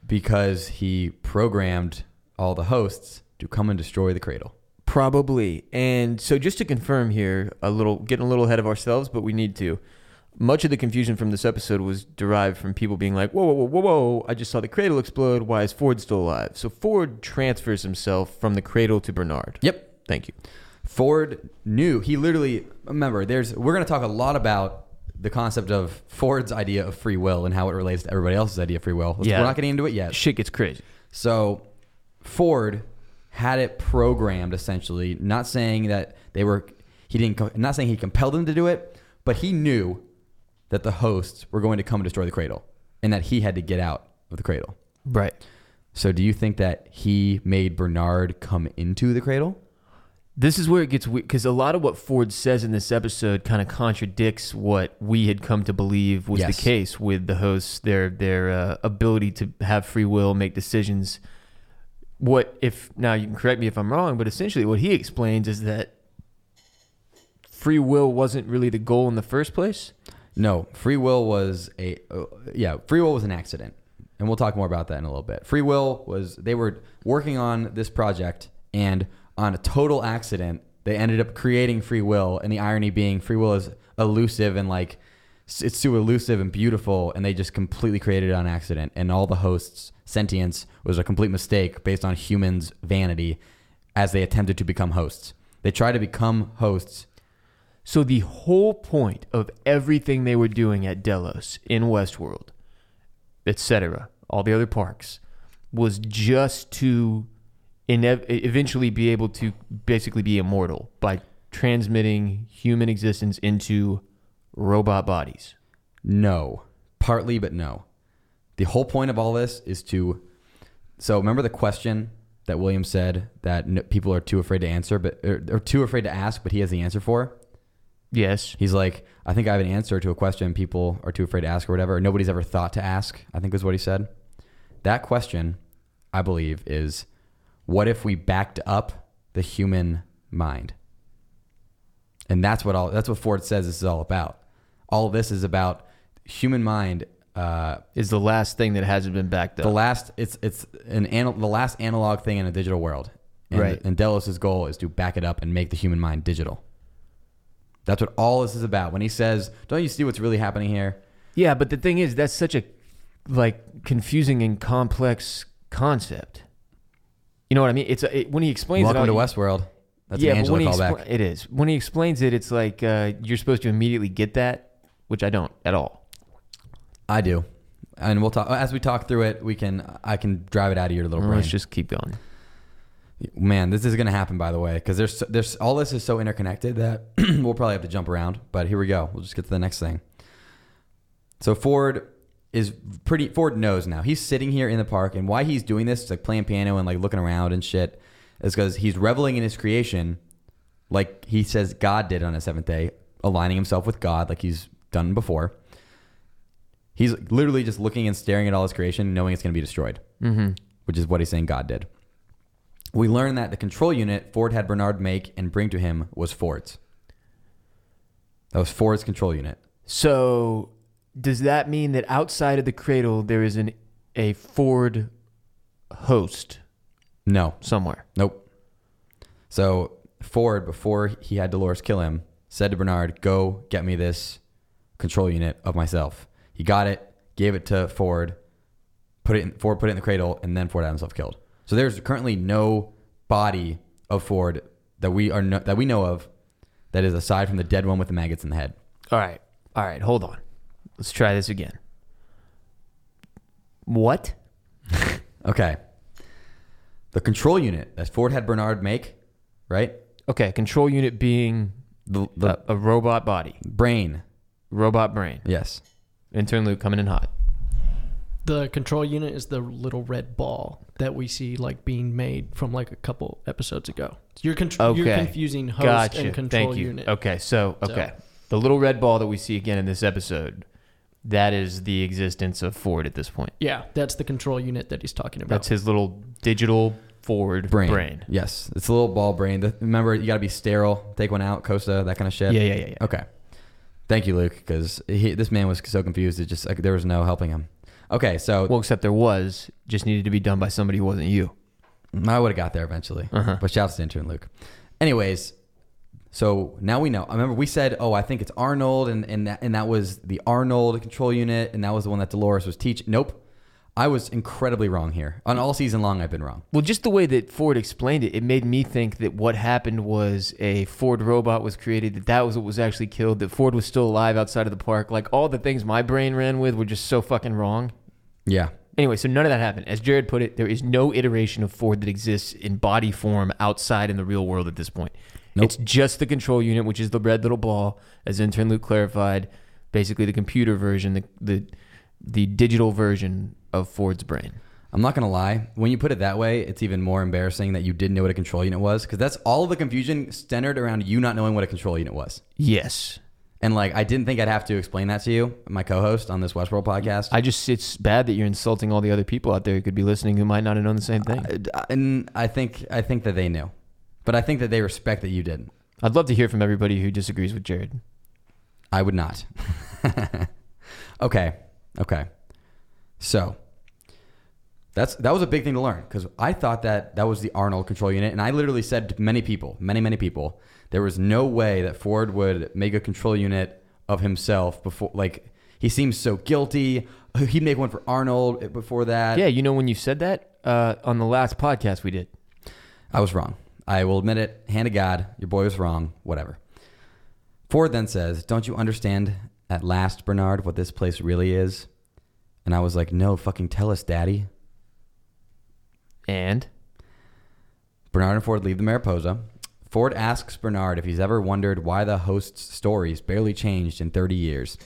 because he programmed all the hosts to come and destroy the cradle. Probably. And so just to confirm here, a little getting a little ahead of ourselves, but we need to. Much of the confusion from this episode was derived from people being like, whoa, whoa, whoa, whoa, whoa, I just saw the cradle explode. Why is Ford still alive? So Ford transfers himself from the cradle to Bernard. Yep, Thank you. Ford knew. He literally remember. There's we're going to talk a lot about the concept of Ford's idea of free will and how it relates to everybody else's idea of free will. Yeah. We're not getting into it yet. Shit gets crazy. So Ford had it programmed essentially, not saying that they were he didn't not saying he compelled them to do it, but he knew that the hosts were going to come and destroy the cradle and that he had to get out of the cradle. Right. So do you think that he made Bernard come into the cradle? This is where it gets weird because a lot of what Ford says in this episode kind of contradicts what we had come to believe was Yes. the case with the hosts, their their uh, ability to have free will, make decisions. What if now you can correct me if I'm wrong, but essentially what he explains is that free will wasn't really the goal in the first place. No, free will was a uh, yeah, free will was an accident. And we'll talk more about that in a little bit. Free will was they were working on this project and on a total accident, they ended up creating free will and the irony being free will is elusive and like it's so elusive and beautiful and they just completely created it on accident and all the hosts sentience was a complete mistake based on humans vanity as they attempted to become hosts. They tried to become hosts So the whole point of everything they were doing at Delos in Westworld, etc., all the other parks, was just to inev- eventually be able to basically be immortal by transmitting human existence into robot bodies. No, partly, but no. The whole point of all this is to. So remember the question that William said that people are too afraid to answer, but or, or too afraid to ask, but he has the answer for. Yes. He's like, I think I have an answer to a question people are too afraid to ask or whatever. Or nobody's ever thought to ask. I think is what he said. That question, I believe, is what if we backed up the human mind? And that's what all that's what Ford says this is all about. All this is about human mind. Uh, Is the last thing that hasn't been backed up. the last it's it's an anal, the last analog thing in a digital world. And, Right. And Delos' goal is to back it up and make the human mind digital. That's what all this is about. When he says, "Don't you see what's really happening here?" yeah, but the thing is, that's such a like confusing and complex concept. You know what I mean? It's a, it, when he explains Welcome it. to Westworld. That's yeah, an Angela callback. expla- it is. When he explains it, it's like uh, you're supposed to immediately get that, which I don't at all. I do, and we'll talk as we talk through it. We can I can drive it out of your little Well, brain. let's just keep going. Man, this is gonna happen by the way, because there's there's all this is so interconnected that we'll probably have to jump around. But here we go. We'll just get to the next thing. So Ford is pretty. Ford knows now. He's sitting here in the park, and why he's doing this, like playing piano and like looking around and shit, is because he's reveling in his creation, like he says God did on the seventh day, aligning himself with God, like he's done before. He's literally just looking and staring at all his creation, knowing it's going to be destroyed Mm-hmm. which is what he's saying God did. We learned that the control unit Ford had Bernard make and bring to him was Ford's. That was Ford's control unit. So, does that mean that outside of the cradle there is an a Ford host No, somewhere? nope. So Ford, before he had Dolores kill him, said to Bernard, "Go get me this control unit of myself." He got it, gave it to Ford, put it in, Ford put it in the cradle, and then Ford had himself killed. So there's currently no body of Ford that we are no, that we know of that is aside from the dead one with the maggots in the head. All right, all right, hold on. Let's try this again. What? Okay. The control unit that Ford had Bernard make, right? Okay, control unit being The, the a, a robot body, brain. robot brain. Yes. Intern Luke coming in hot. The control unit is the little red ball that we see like being made from like a couple episodes ago. You're, contr- you're confusing host Gotcha. and control Thank you. unit. Okay, so okay, the little red ball that we see again in this episode, that is the existence of Ford at this point. Yeah, that's the control unit that he's talking about. That's his little digital Ford Brain. brain. Yes. It's a little ball brain. The, remember, you got to be sterile. Take one out, Costa, that kind of shit. Yeah, yeah, yeah, yeah. Okay. Thank you, Luke, because this man was so confused. It just like, there was no helping him. Okay, so Well, except there was, just needed to be done by somebody who wasn't you. I would have got there eventually. Uh-huh. But shouts to intern Luke. Anyways, so now we know. I remember we said, oh, I think it's Arnold, and and that, and that was the Arnold control unit, and that was the one that Dolores was teaching. Nope. I was incredibly wrong here. On all season long, I've been wrong. Well, just the way that Ford explained it, it made me think that what happened was a Ford robot was created, that that was what was actually killed, that Ford was still alive outside of the park. Like all the things my brain ran with were just so fucking wrong. Yeah. Anyway, so none of that happened. As Jared put it, there is no iteration of Ford that exists in body form outside in the real world at this point. Nope. It's just the control unit, which is the red little ball, as intern Luke clarified, basically the computer version, the the, the digital version of Ford's brain. I'm not gonna lie. When you put it that way, it's even more embarrassing that you didn't know what a control unit was, because that's all of the confusion centered around you not knowing what a control unit was. Yes. And like, I didn't think I'd have to explain that to you, my co-host on this Westworld podcast. I just it's bad that you're insulting all the other people out there who could be listening who might not have known the same thing. I- and I think I think that they knew, but I think that they respect that you didn't. I'd love to hear from everybody who disagrees with Jared. I would not. okay. Okay. So that's that was a big thing to learn because I thought that that was the Arnold control unit, and I literally said to many people, many many people, there was no way that Ford would make a control unit of himself before. Like he seems so guilty. He'd make one for Arnold before that. Yeah, you know when you said that uh, on the last podcast we did. I was wrong. I will admit it. Hand to God, your boy was wrong. Whatever. Ford then says, Don't you understand at last, Bernard, what this place really is? And I was like, No, fucking tell us, Daddy. And Bernard and Ford leave the Mariposa. Ford asks Bernard if he's ever wondered why the host's stories barely changed in 30 years.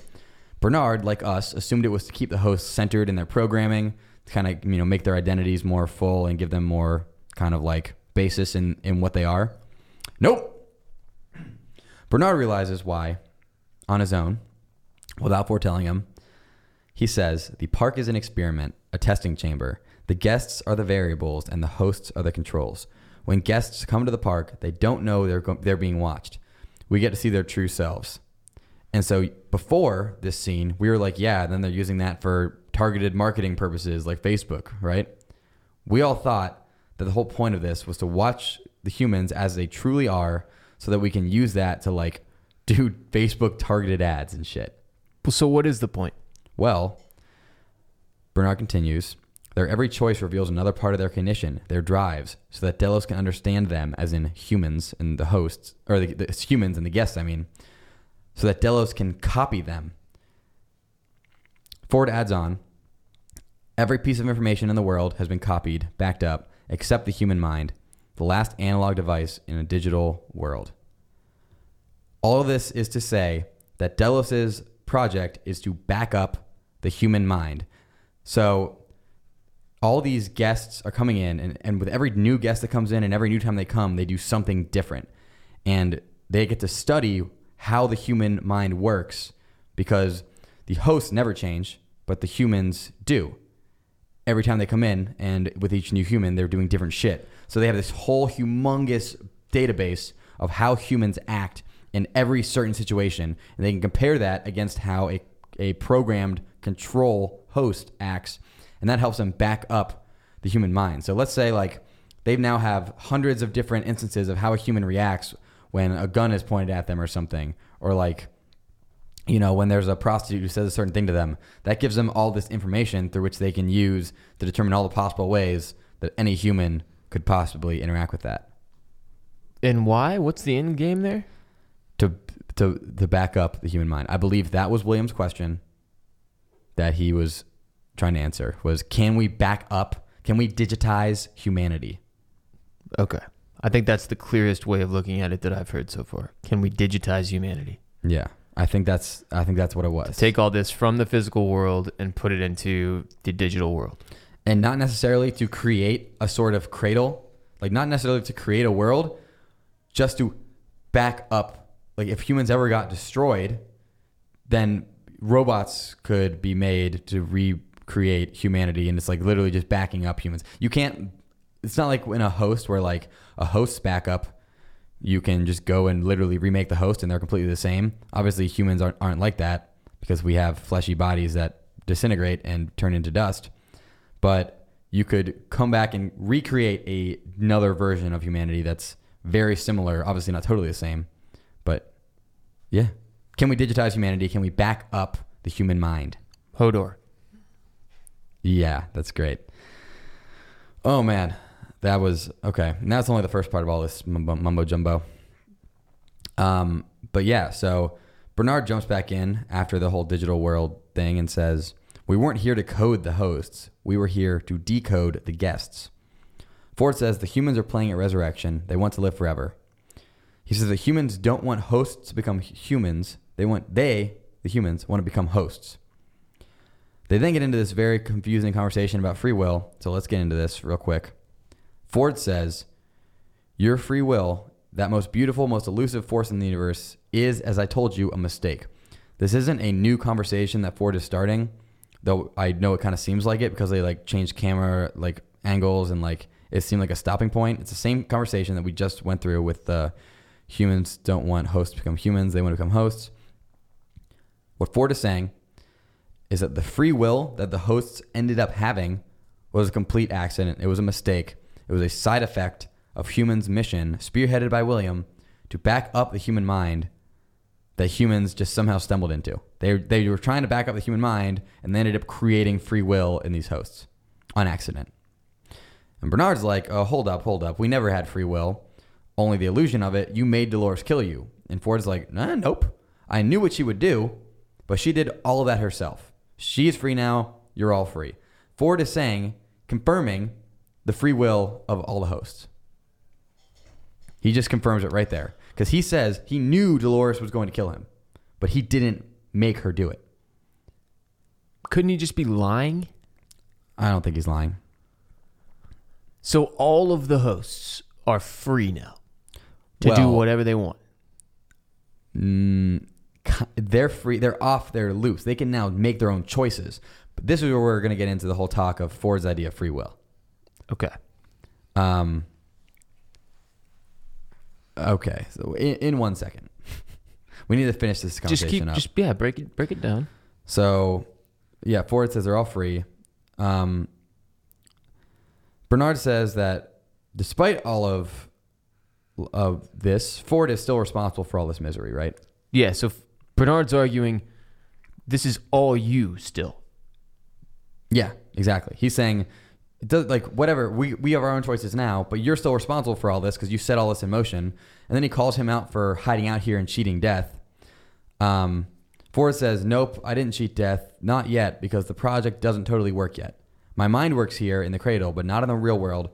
Bernard, like us, assumed it was to keep the hosts centered in their programming, to kind of you know make their identities more full and give them more kind of like basis in, in what they are. Nope. Bernard realizes why, on his own, without Ford telling him. He says the park is an experiment, a testing chamber. The guests are the variables and the hosts are the controls. When guests come to the park, they don't know they're they're being watched. We get to see their true selves. And so before this scene, we were like, yeah, then they're using that for targeted marketing purposes like Facebook, right? We all thought that the whole point of this was to watch the humans as they truly are so that we can use that to like do Facebook targeted ads and shit. so what is the point? Well, Bernard continues, their every choice reveals another part of their condition, their drives, so that Delos can understand them as in humans and the hosts, or the, the humans and the guests, I mean, so that Delos can copy them. Ford adds on, every piece of information in the world has been copied, backed up, except the human mind, the last analog device in a digital world. All of this is to say that Delos's project is to back up the human mind. So all these guests are coming in, and, and with every new guest that comes in and every new time they come, they do something different. And they get to study how the human mind works because the hosts never change, but the humans do every time they come in and with each new human they're doing different shit so they have this whole humongous database of how humans act in every certain situation and they can compare that against how a, a programmed control host acts and that helps them back up the human mind so let's say like they now have hundreds of different instances of how a human reacts when a gun is pointed at them or something or like you know, when there's a prostitute who says a certain thing to them, that gives them all this information through which they can use to determine all the possible ways that any human could possibly interact with that. And why? What's the end game there? To to back up the human mind. I believe that was William's question that he was trying to answer was can we back up? Can we digitize humanity? Okay. I think that's the clearest way of looking at it that I've heard so far. Can we digitize humanity? Yeah. I think that's I think that's what it was. Take all this from the physical world and put it into the digital world. and not necessarily to create a sort of cradle, like not necessarily to create a world, just to back up. Like if humans ever got destroyed, then robots could be made to recreate humanity, and it's like literally just backing up humans. You can't. It's not like in a host where like a host's backup, you can just go and literally remake the host and they're completely the same. Obviously, humans aren't, aren't like that because we have fleshy bodies that disintegrate and turn into dust but you could come back and recreate a, another version of humanity that's very similar obviously not totally the same yeah. Can we digitize humanity? Can we back up the human mind? Hodor. yeah that's great. Oh man. That was okay. And that's only the first part of all this mumbo, mumbo jumbo. Um, but yeah so bernard jumps back in after the whole digital world thing and says we weren't here to code the hosts. We were here to decode the guests. Ford says the humans are playing at resurrection. They want to live forever he says that humans don't want hosts to become humans they want they the humans want to become hosts They then get into this very confusing conversation about free will. So let's get into this real quick. Ford says, Your free will, that most beautiful, most elusive force in the universe, is, as I told you, a mistake. This isn't a new conversation that Ford is starting, though I know it kind of seems like it because they like changed camera like angles and like it seemed like a stopping point. It's the same conversation that we just went through with the uh, humans don't want hosts to become humans, they want to become hosts. What Ford is saying is that the free will that the hosts ended up having was a complete accident. It was a mistake. It was a side effect of humans' mission, spearheaded by William, to back up the human mind that humans just somehow stumbled into. They, they were trying to back up the human mind and they ended up creating free will in these hosts on accident. And Bernard's like, oh, hold up, hold up. We never had free will, only the illusion of it. You made Dolores kill you. And Ford's like, nah, nope. I knew what she would do, but she did all of that herself. She's free now. You're all free. Ford is saying, confirming the free will of all the hosts. He just confirms it right there because he says he knew Dolores was going to kill him, but he didn't make her do it. Couldn't he just be lying? I don't think he's lying. So all of the hosts are free now to do whatever they want. Mm, they're free. They're off. They're loose. They can now make their own choices. But this is where we're going to get into the whole talk of Ford's idea of free will. Okay. Um. Okay, so in, in one second, we need to finish this Just conversation keep up. just yeah, break it break it down. So, yeah, Ford says they're all free. Um, Bernard says that despite all of of this, Ford is still responsible for all this misery, right? Yeah, so Bernard's arguing this is all you still. Yeah, exactly. He's saying it does like whatever we we have our own choices now, but you're still responsible for all this because you set all this in motion. And then he calls him out for hiding out here and cheating death. Um, Ford says, "Nope, I didn't cheat death, not yet, because the project doesn't totally work yet. My mind works here in the cradle, but not in the real world."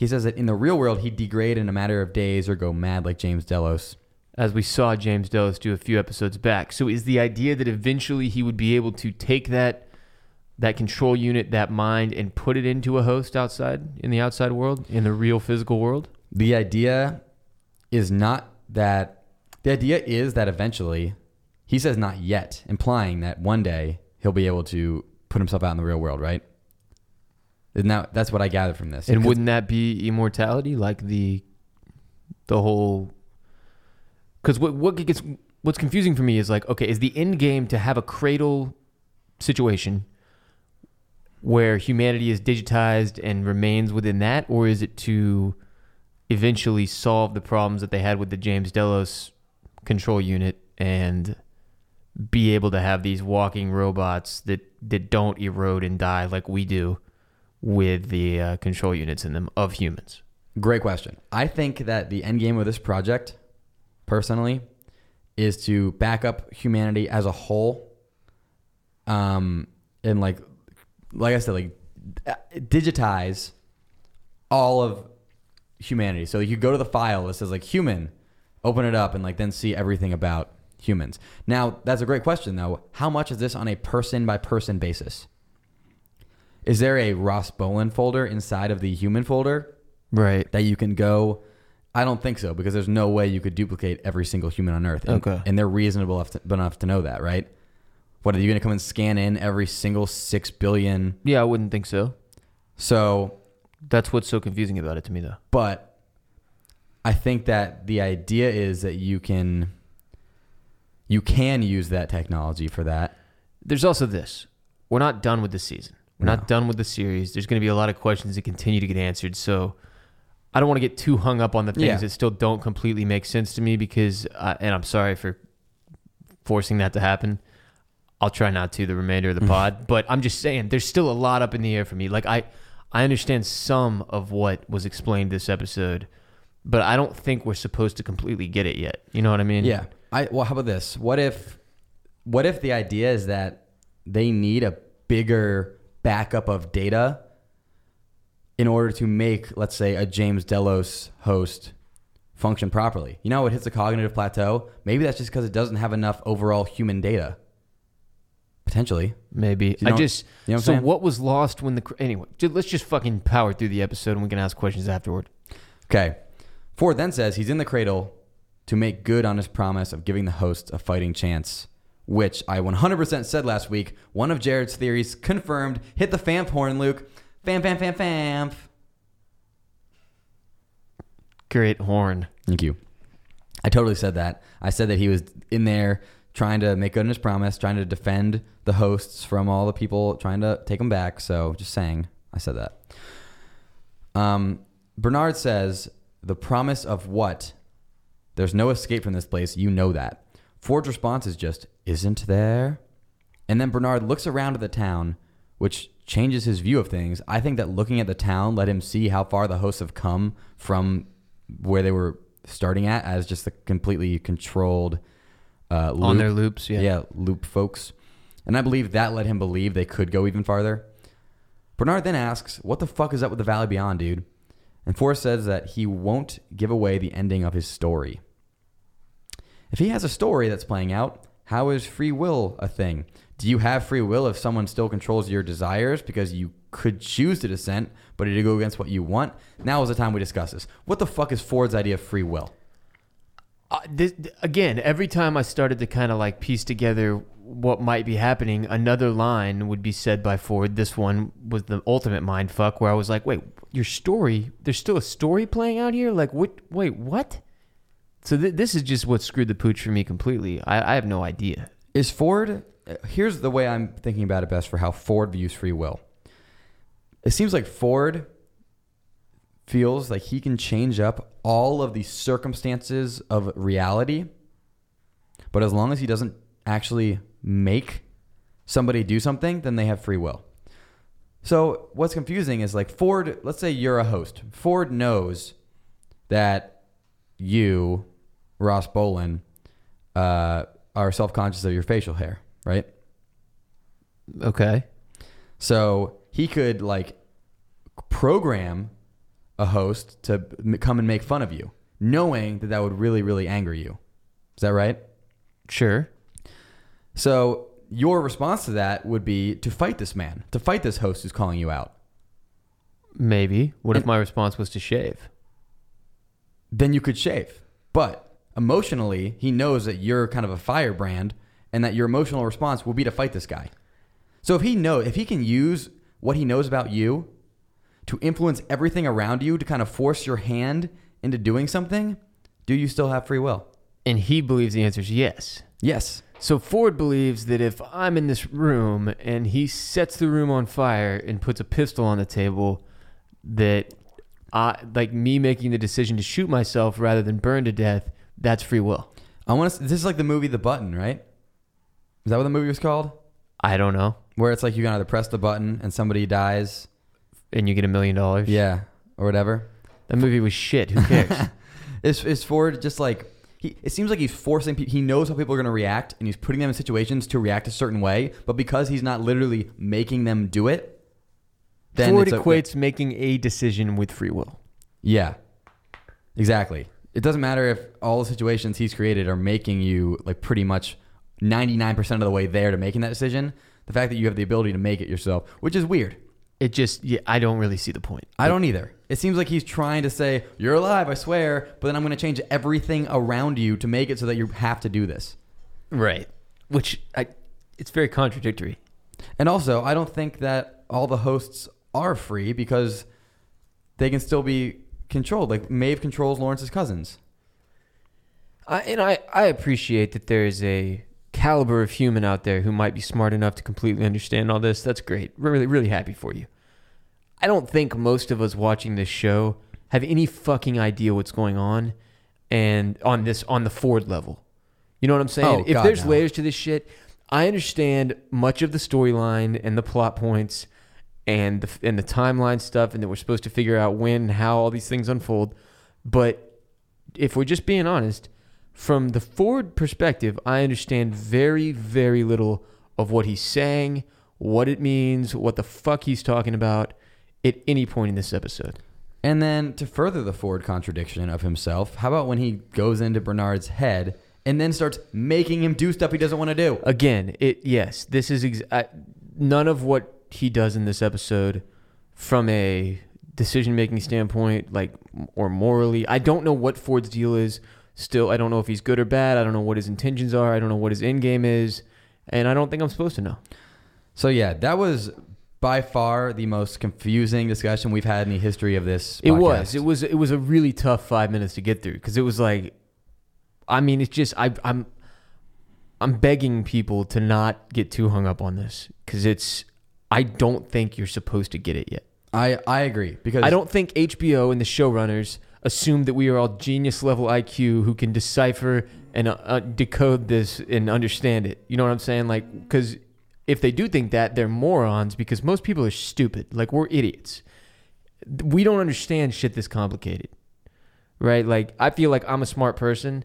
He says that in the real world, he'd degrade in a matter of days or go mad like James Delos. As we saw James Delos do a few episodes back. So is the idea that eventually he would be able to take that that control unit, that mind, and put it into a host outside in the outside world, in the real physical world? The idea is not that the idea is that eventually he says not yet, implying that one day he'll be able to put himself out in the real world, right? And that, that's what I gather from this. And wouldn't that be immortality, like the the whole? Because what what gets what's confusing for me is like, okay, is the end game to have a cradle situation where humanity is digitized and remains within that, or is it to eventually solve the problems that they had with the James Delos control unit and be able to have these walking robots that that don't erode and die like we do with the uh, control units in them of humans. Great question. I think that the end game of this project, personally, is to back up humanity as a whole. Um, and like, like I said, like digitize all of humanity. So you go to the file that says like human, open it up, and like then see everything about humans. Now that's a great question though. How much is this on a person by person basis? Is there a Ross Bolin folder inside of the human folder? Right. that you can go. I don't think so because there's no way you could duplicate every single human on Earth. And, Okay. and they're reasonable enough to, enough to know that, right? What are you going to come and scan in every single six billion? Yeah, I wouldn't think so. So, That's what's so confusing about it to me, though. but I think that the idea is that you can you can use that technology for that. There's also this. We're not done with the season. We're No. not done with the series. There's going to be a lot of questions that continue to get answered. So I don't want to get too hung up on the things Yeah. that still don't completely make sense to me because, I, and I'm sorry for forcing that to happen. I'll try not to the remainder of the pod, but I'm just saying there's still a lot up in the air for me. Like I, I understand some of what was explained this episode, but I don't think we're supposed to completely get it yet. You know what I mean? Yeah. I well, how about this? What if what if the idea is that they need a bigger backup of data in order to make, let's say, a James Delos host function properly? You know, it hits a cognitive plateau. Maybe that's just because it doesn't have enough overall human data. Potentially. Maybe. You I just you know what so saying? what was lost when the anyway? ju- Let's just fucking power through the episode and we can ask questions afterward. Okay. Ford then says he's in the cradle to make good on his promise of giving the hosts a fighting chance, which I 100% said last week. One of Jared's theories confirmed. Hit the famp horn, Luke. Fam, fam, fam, fam. Great horn. Thank you. I totally said that. I said that he was in there trying to make good on his promise, trying to defend the hosts from all the people trying to take them back. So just saying, I said that. Um, Bernard says the promise of what? There's no escape from this place. You know that. Ford's response is just, isn't there? And then Bernard looks around at the town, which changes his view of things. I think that looking at the town let him see how far the hosts have come from where they were starting at as just the completely controlled uh, On their loops, yeah. yeah, loop folks. And I believe that let him believe they could go even farther. Bernard then asks, What the fuck is up with the Valley Beyond, dude? And Forrest says that he won't give away the ending of his story. If he has a story that's playing out, how is free will a thing? Do you have free will if someone still controls your desires because you could choose to dissent, but to go against what you want? Now is the time we discuss this. What the fuck is Ford's idea of free will? Uh, this, again, every time I started to kind of like piece together what might be happening, another line would be said by Ford. This one was the ultimate mind fuck, where I was like, "Wait, your story? There's still a story playing out here? Like, what? Wait, what?" So th- this is just what screwed the pooch for me completely. I, I have no idea. Is Ford, uh, here's the way I'm thinking about it best for how Ford views free will. It seems like Ford feels like he can change up all of the circumstances of reality, but as long as he doesn't actually make somebody do something, then they have free will. So what's confusing is like Ford, let's say you're a host. Ford knows that you, Ross Bolin, uh, are self conscious of your facial hair, right? Okay. So he could like program a host to m- come and make fun of you, knowing that that would really, really anger you. Is that right? Sure. So your response to that would be to fight this man, to fight this host who's calling you out. Maybe. What if my response was to shave? Then you could shave. But emotionally, he knows that you're kind of a firebrand and that your emotional response will be to fight this guy. So if he know if he can use what he knows about you to influence everything around you to kind of force your hand into doing something, do you still have free will? And he believes the answer is yes. Yes. So Ford believes that if I'm in this room and he sets the room on fire and puts a pistol on the table, that I like me making the decision to shoot myself rather than burn to death, that's free will. I want to this is like the movie The Button, right? Is that what the movie was called? I don't know. Where it's like you can either press the button and somebody dies, And you get a million dollars. yeah, or whatever. That movie was shit. Who cares? Is is Ford just like he? It seems like he's forcing. people. He knows how people are going to react, and he's putting them in situations to react a certain way. But because he's not literally making them do it, then Ford it's a- equates making a decision with free will. yeah, exactly. It doesn't matter if all the situations he's created are making you like pretty much ninety nine percent of the way there to making that decision. The fact that you have the ability to make it yourself, which is weird. It just, yeah, I don't really see the point. I don't either. It seems like he's trying to say, You're alive, I swear, but then I'm going to change everything around you to make it so that you have to do this. Right. Which I, it's very contradictory. And also, I don't think that all the hosts are free because they can still be controlled. Like Maeve controls Lawrence's cousins. I, and I, I appreciate that there is a caliber of human out there who might be smart enough to completely understand all this. That's great. Really, really happy for you. I don't think most of us watching this show have any fucking idea what's going on and on this on the Ford level. You know what I'm saying? Oh, if God, there's no. layers to this shit, I understand much of the storyline and the plot points and the and the timeline stuff and that we're supposed to figure out when and how all these things unfold. But if we're just being honest, from the Ford perspective, I understand very, very little of what he's saying, what it means, what the fuck he's talking about at any point in this episode. And then to further the Ford contradiction of himself, how about when he goes into Bernard's head and then starts making him do stuff he doesn't want to do. Again, it yes, this is ex- I, none of what he does in this episode from a decision making standpoint, like or morally. I don't know what Ford's deal is. Still, I don't know if he's good or bad. I don't know what his intentions are. I don't know what his end game is, and I don't think I'm supposed to know. So yeah, that was by far the most confusing discussion we've had in the history of this. It podcast. was. It was. It was a really tough five minutes to get through because it was like, I mean, it's just I, I'm, I'm begging people to not get too hung up on this because it's. I don't think you're supposed to get it yet. I I agree because I don't think HBO and the showrunners assume that we are all genius level IQ who can decipher and uh, uh, decode this and understand it. You know what I'm saying? Like, because if they do think that, they're morons because most people are stupid. Like, we're idiots. We don't understand shit this complicated, right? Like, I feel like I'm a smart person.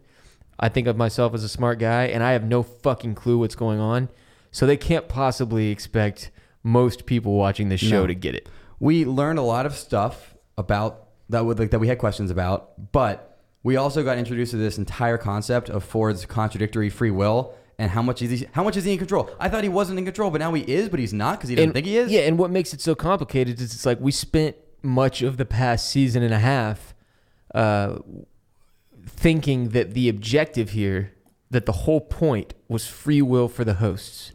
I think of myself as a smart guy, and I have no fucking clue what's going on. So they can't possibly expect most people watching this show No. to get it. we learned a lot of stuff about that would like that we had questions about, but we also got introduced to this entire concept of Ford's contradictory free will and how much is he how much is he in control? I thought he wasn't in control, but now he is, but he's not because he doesn't think he is. Yeah, and what makes it so complicated is it's like we spent much of the past season and a half uh, thinking that the objective here, that the whole point was free will for the hosts.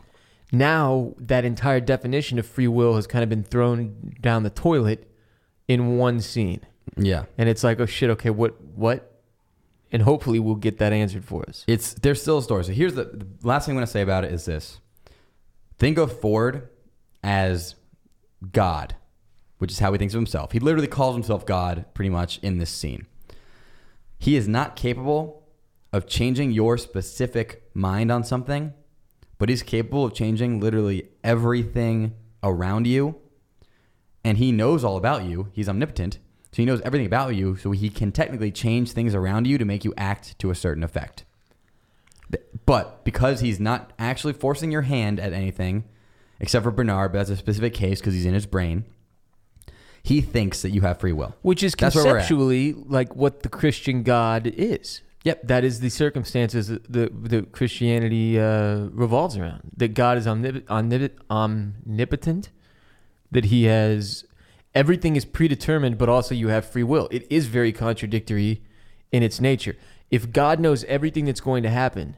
Now that entire definition of free will has kind of been thrown down the toilet in one scene, Yeah. and it's like, oh shit, okay, what, what? And hopefully we'll get that answered for us. It's there's still a story. So here's the, the last thing I'm to say about it is this: think of Ford as God, which is how he thinks of himself. He literally calls himself God pretty much in this scene. He is not capable of changing your specific mind on something, but he's capable of changing literally everything around you. And he knows all about you. He's omnipotent. So he knows everything about you. So he can technically change things around you to make you act to a certain effect. But because he's not actually forcing your hand at anything, except for Bernard, but that's a specific case because he's in his brain, he thinks that you have free will. Which is That's where we're at. conceptually like what the Christian God is. Yep. That is the circumstances that the, Christianity uh, revolves around. That God is omnip- omnipotent, that he has everything is predetermined, but also you have free will. It is very contradictory in its nature. If God knows everything that's going to happen,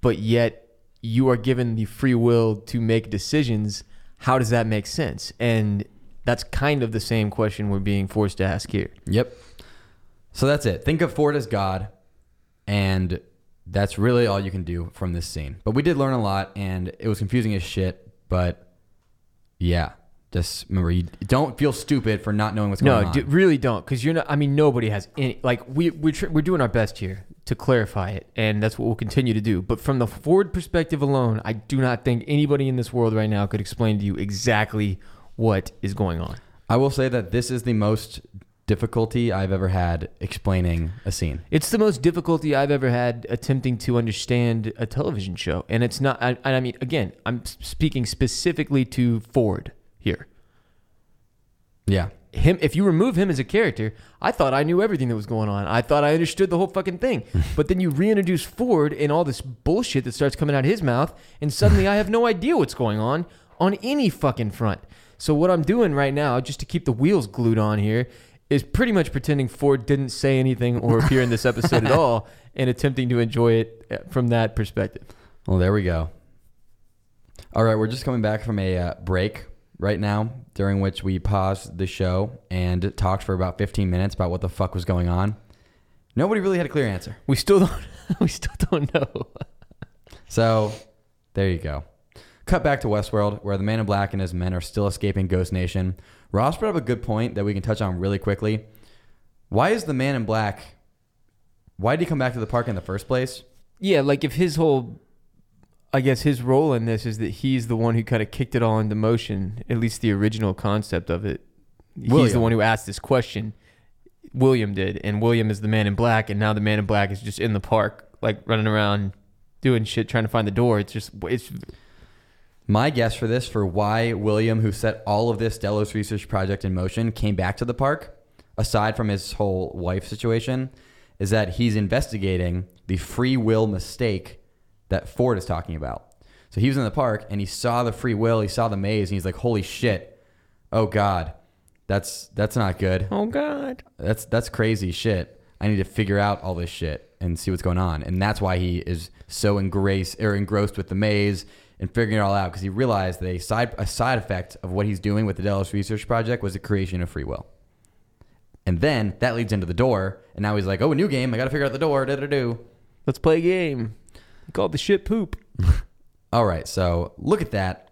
but yet you are given the free will to make decisions, how does that make sense? And that's kind of the same question we're being forced to ask here. Yep. So that's it. Think of Ford as God, and that's really all you can do from this scene. But we did learn a lot, and it was confusing as shit. But yeah, just remember, you don't feel stupid for not knowing what's going No, on. d- really don't, because you're not. I mean, nobody has any. Like we we're tr- we're doing our best here to clarify it, and that's what we'll continue to do. But from the Ford perspective alone, I do not think anybody in this world right now could explain to you exactly what is going on. I will say that this is the most difficulty I've ever had explaining a scene. It's the most difficulty I've ever had attempting to understand a television show, and it's not. I, I mean, again, I'm speaking specifically to Ford here. Yeah. Him, if you remove him as a character, I thought I knew everything that was going on. I thought I understood the whole fucking thing. but then you reintroduce Ford and all this bullshit that starts coming out of his mouth, and suddenly I have no idea what's going on on any fucking front. So what I'm doing right now, just to keep the wheels glued on here, is pretty much pretending Ford didn't say anything or appear in this episode at all, and attempting to enjoy it uh, from that perspective. Well, there we go. All right, we're just coming back from a uh, break right now, during which we paused the show and talked for about 15 minutes about what the fuck was going on. Nobody really had a clear answer. We still don't. we still don't know. So, there you go. Cut back to Westworld, where the Man in Black and his men are still escaping Ghost Nation. Ross brought up a good point that we can touch on really quickly. Why is the Man in Black? Why did he come back to the park in the first place? Yeah, like if his whole, I guess his role in this is that he's the one who kind of kicked it all into motion. At least the original concept of it. He's the one who asked this question. William did, and William is the man in black, and now the man in black is just in the park, like running around, doing shit, trying to find the door. It's just, it's My guess for this, for why William, who set all of this Delos research project in motion, came back to the park, aside from his whole wife situation, is that he's investigating the free will mistake that Ford is talking about. So he was in the park and he saw the free will, he saw the maze, and he's like, "Holy shit! Oh God, that's that's not good. Oh God. That's that's crazy shit. I need to figure out all this shit and see what's going on." And that's why he is so engrossed or engrossed with the maze and figuring it all out because he realized that a side a side effect of what he's doing with the Delos Research Project was the creation of free will. And then that leads into the door, and now he's like, "Oh, a new game! I got to figure out the door." Da da do. Let's play a game. Called the shit poop. All right, so look at that.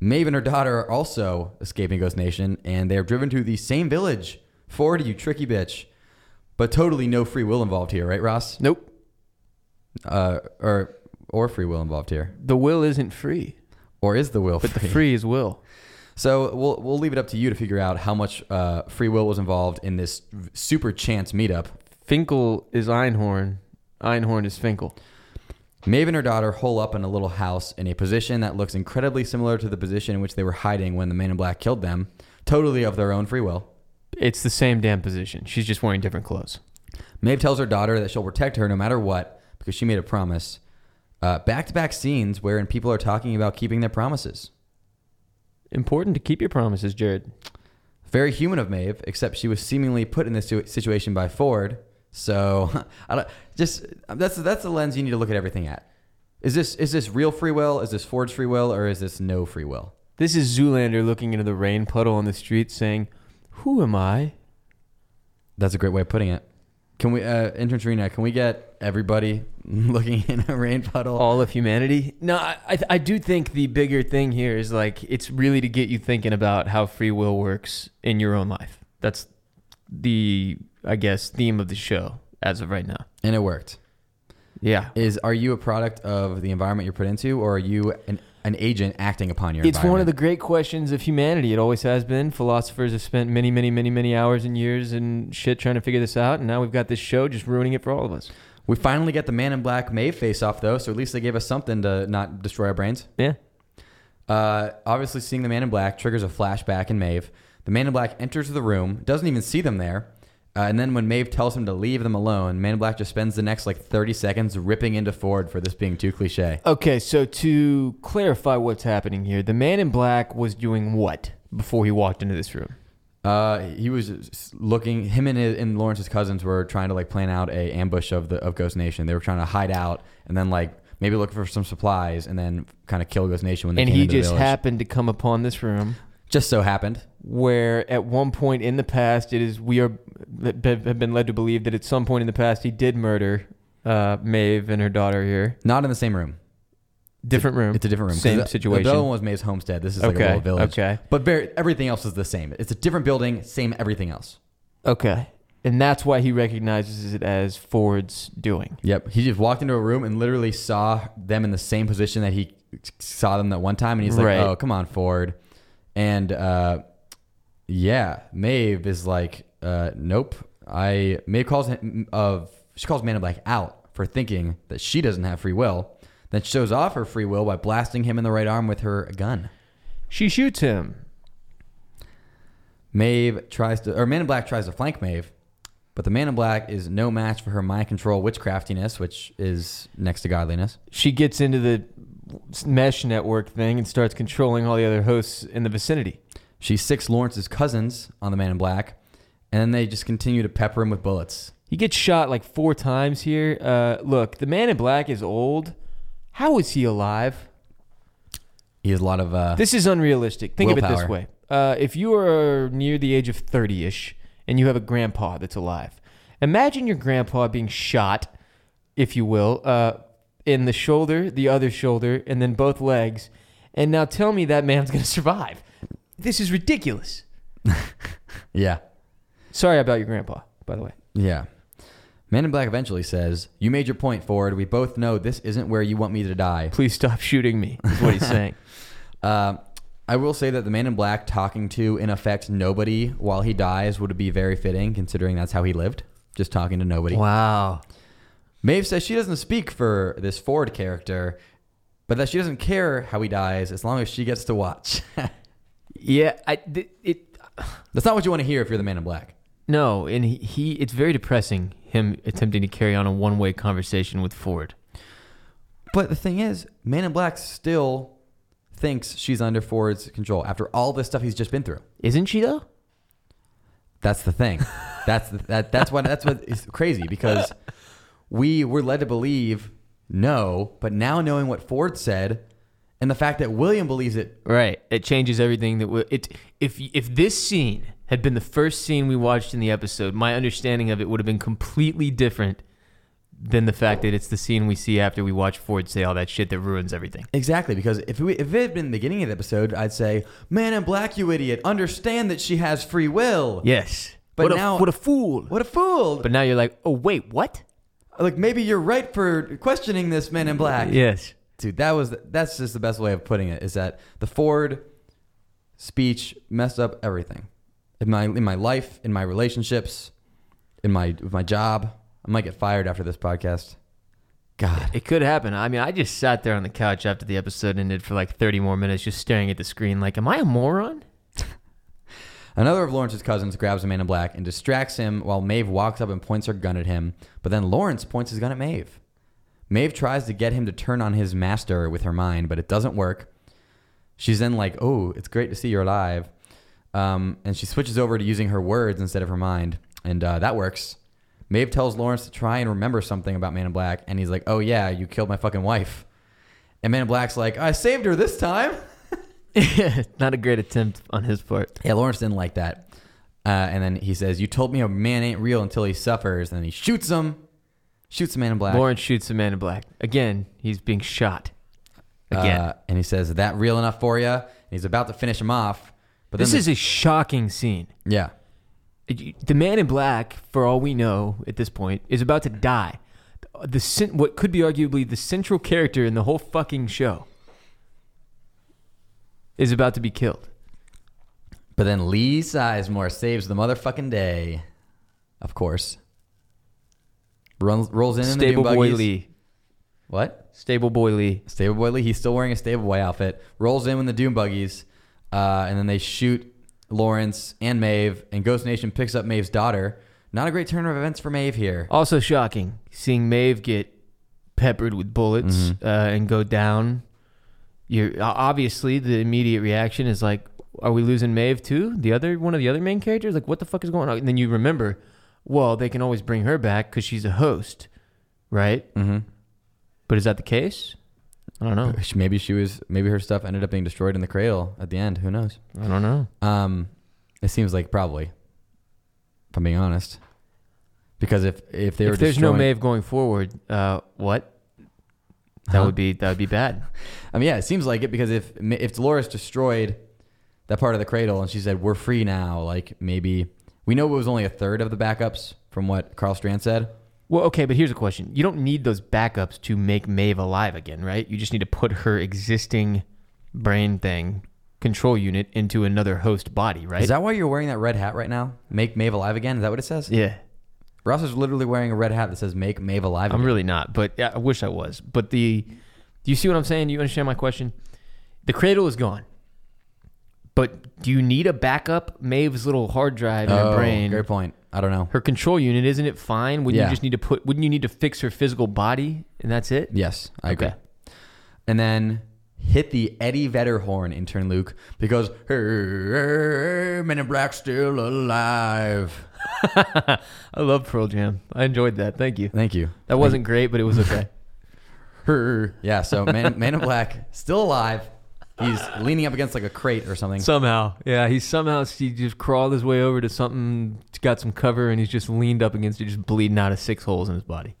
Maeve and her daughter are also escaping Ghost Nation, and they are driven to the same village. Ford, you tricky bitch. But totally no free will involved here, right, Ross? Nope. Uh, or or free will involved here, The will isn't free, or is the will but free? the free is will. So we'll we'll leave it up to you to figure out how much uh, free will was involved in this super chance meetup. Finkel is Einhorn. Einhorn is Finkel. Maeve and her daughter hole up in a little house in a position that looks incredibly similar to the position in which they were hiding when the man in black killed them, totally of their own free will. It's the same damn position. She's just wearing different clothes. Maeve tells her daughter that she'll protect her no matter what because she made a promise. Back to back scenes wherein people are talking about keeping their promises. Important to keep your promises, Jared. Very human of Maeve, except she was seemingly put in this situation by Ford. So I don't just that's that's the lens you need to look at everything at. Is this is this real free will? Is this Ford's free will, or is this no free will? This is Zoolander looking into the rain puddle on the street saying, Who am I? That's a great way of putting it. Can we, uh, intern Serena, can we get everybody looking in a rain puddle? All of humanity? No, I, I, do think the bigger thing here is like it's really to get you thinking about how free will works in your own life. That's the, I guess, theme of the show as of right now. And it worked. Yeah. Is are you a product of the environment you're put into, or are you an, an agent acting upon your It's one of the great questions of humanity. It always has been. Philosophers have spent many, many, many, many hours and years and shit trying to figure this out, and now we've got this show just ruining it for all of us. We finally get the Man in Black Maeve face off though, so at least they gave us something to not destroy our brains. Yeah. Uh, obviously, seeing the Man in Black triggers a flashback in Maeve. The Man in Black enters the room, doesn't even see them there, uh, and then when Maeve tells him to leave them alone, Man in Black just spends the next like 30 seconds ripping into Ford for this being too cliche. Okay, so to clarify what's happening here, the man in black was doing what before he walked into this room? Uh, he was looking. Him and, his, and Lawrence's cousins were trying to like plan out a ambush of the of Ghost Nation. They were trying to hide out and then like maybe look for some supplies and then kind of kill Ghost Nation when they And came he into the just village. happened to come upon this room just so happened. where at one point in the past it is we are have been led to believe that at some point in the past he did murder uh, Maeve and her daughter here. Not in the same room. Different room. It's a different room. Same the- situation. The other one was Maeve's homestead. This is like a Okay, village. okay. But very, everything else is the same. It's a different building, same everything else. Okay. And that's why he recognizes it as Ford's doing. Yep. He just walked into a room and literally saw them in the same position that he saw them that one time, and he's like, Right. "Oh, come on, Ford." And uh, yeah, Maeve is like, uh, "Nope." I Maeve calls him of she calls Man in Black out for thinking that she doesn't have free will. Then shows off her free will by blasting him in the right arm with her gun. She shoots him. Maeve tries to, or Man in Black tries to flank Maeve, but the Man in Black is no match for her mind control witchcraftiness, which is next to godliness. She gets into the mesh network thing and starts controlling all the other hosts in the vicinity. She six Lawrence's cousins on the Man in Black, and then they just continue to pepper him with bullets. He gets shot like four times here. Uh, look, the man in black is old. How is he alive? He has a lot of. Uh, This is unrealistic. Think of it this Willpower. way: uh, if you are near the age of thirty-ish and you have a grandpa that's alive, imagine your grandpa being shot, if you will, uh, in the shoulder, the other shoulder, and then both legs. And now tell me that man's going to survive. This is ridiculous. yeah, Sorry about your grandpa, by the way. yeah. Man in Black eventually says, "You made your point, Ford. We both know this isn't where you want me to die." Please stop shooting me. Is what he's saying. Uh, I will say that the Man in Black talking to, in effect, nobody while he dies would be very fitting, considering that's how he lived, just talking to nobody. wow. Maeve says she doesn't speak for this Ford character, but that she doesn't care how he dies as long as she gets to watch. Yeah, I th- it That's not what you want to hear if you're the Man in Black. no, and he, he it's very depressing him attempting to carry on a one-way conversation with Ford. But the thing is, Man in Black still thinks she's under Ford's control after all this stuff he's just been through. Isn't she though? That's the thing. that's the, that. That's what. That's what is crazy because we were led to believe no, but now knowing what Ford said and the fact that William believes it. Right. It changes everything that we, it if if this scene had been the first scene we watched in the episode, my understanding of it would have been completely different than the fact that it's the scene we see after we watch Ford say all that shit that ruins everything. Exactly, because if, we, if it had been the beginning of the episode, I'd say, "Man in Black, you idiot! Understand that she has free will." Yes. But what now- a, what a fool. What a fool! But now you're like, "Oh, wait, what?" like maybe you're right for questioning this Man in Black. Yes. dude that was that's just the best way of putting it is that the ford speech messed up everything in my in my life in my relationships in my with my job. I might get fired after this podcast. God. It could happen. I mean, I just sat there on the couch after the episode ended for like 30 more minutes just staring at the screen like, "Am I a moron?" another of lawrence's cousins grabs a man in black and distracts him while maeve walks up and points her gun at him. But then lawrence points his gun at maeve. Maeve tries to get him to turn on his master with her mind but it doesn't work. She's then like oh it's great to see you're alive um, and she switches over to using her words instead of her mind and uh, that works maeve tells lawrence to try and remember something about man in black and he's like oh yeah you killed my fucking wife and man in black's like i saved her this time Not a great attempt on his part. yeah lawrence didn't like that uh, and then he says you told me a man ain't real until he suffers and then he shoots him shoots the man in black Lawrence shoots the man in black. Again, he's being shot. Again. Uh, and he says, "That real enough for you?" And he's about to finish him off, but this is a shocking scene. yeah, The man in black, for all we know at this point, is about to die. The cen- what could be arguably the central character in the whole fucking show is about to be killed. but then Lee Sizemore saves the motherfucking day, of course. Runs, rolls in in the Stable dune boy buggies. Lee. What? Stable boy Lee. Stable boy Lee. He's still wearing a stable boy outfit. Rolls in with the doom buggies, uh, and then they shoot Lawrence and Maeve. And Ghost Nation picks up Maeve's daughter. Not a great turn of events for Maeve here. Also shocking, seeing Maeve get peppered with bullets Mm-hmm. uh, and go down. You're obviously the immediate reaction is like, "Are we losing Maeve too? The other one of the other main characters? Like, what the fuck is going on?" And then you remember, well, they can always bring her back because she's a host, right? Mm-hmm. But is that the case? I don't know. Maybe she was. Maybe her stuff ended up being destroyed in the cradle at the end. Who knows? I don't know. Um, it seems like probably, if I'm being honest, because if if they were if there's no Maeve going forward, uh, what? That Huh? would be that would be bad. I mean, yeah, it seems like it because if if Dolores destroyed that part of the cradle and she said we're free now, like maybe we know it was only a third of the backups from what Karl Strand said. Well, okay, but here's a question. You don't need those backups to make Maeve alive again, right? You just need to put her existing brain thing control unit into another host body, right? Is that why you're wearing that red hat right now? Make Maeve alive again? Is that what it says? yeah. Ross is literally wearing a red hat that says "Make Maeve alive." I'm really not, but yeah, I wish I was. But the do you see what I'm saying? Do you understand my question? The cradle is gone. But do you need a backup Maeve's little hard drive in her Oh, brain? Great point. I don't know. Her control unit, isn't it fine? Wouldn't Yeah. you just need to put wouldn't you need to fix her physical body and that's it? Yes, I agree. Okay. And then hit the Eddie Vedder horn, intern Luke, because hey, Men in Black still alive. I love Pearl Jam. I enjoyed that. Thank you. Thank you. That wasn't great, but it was okay. Her. Yeah. So Man, Man in Black still alive. He's leaning up against like a crate or something. somehow, yeah, he's somehow he just crawled his way over to something, got some cover, and he's just leaned up against it, just bleeding out of six holes in his body.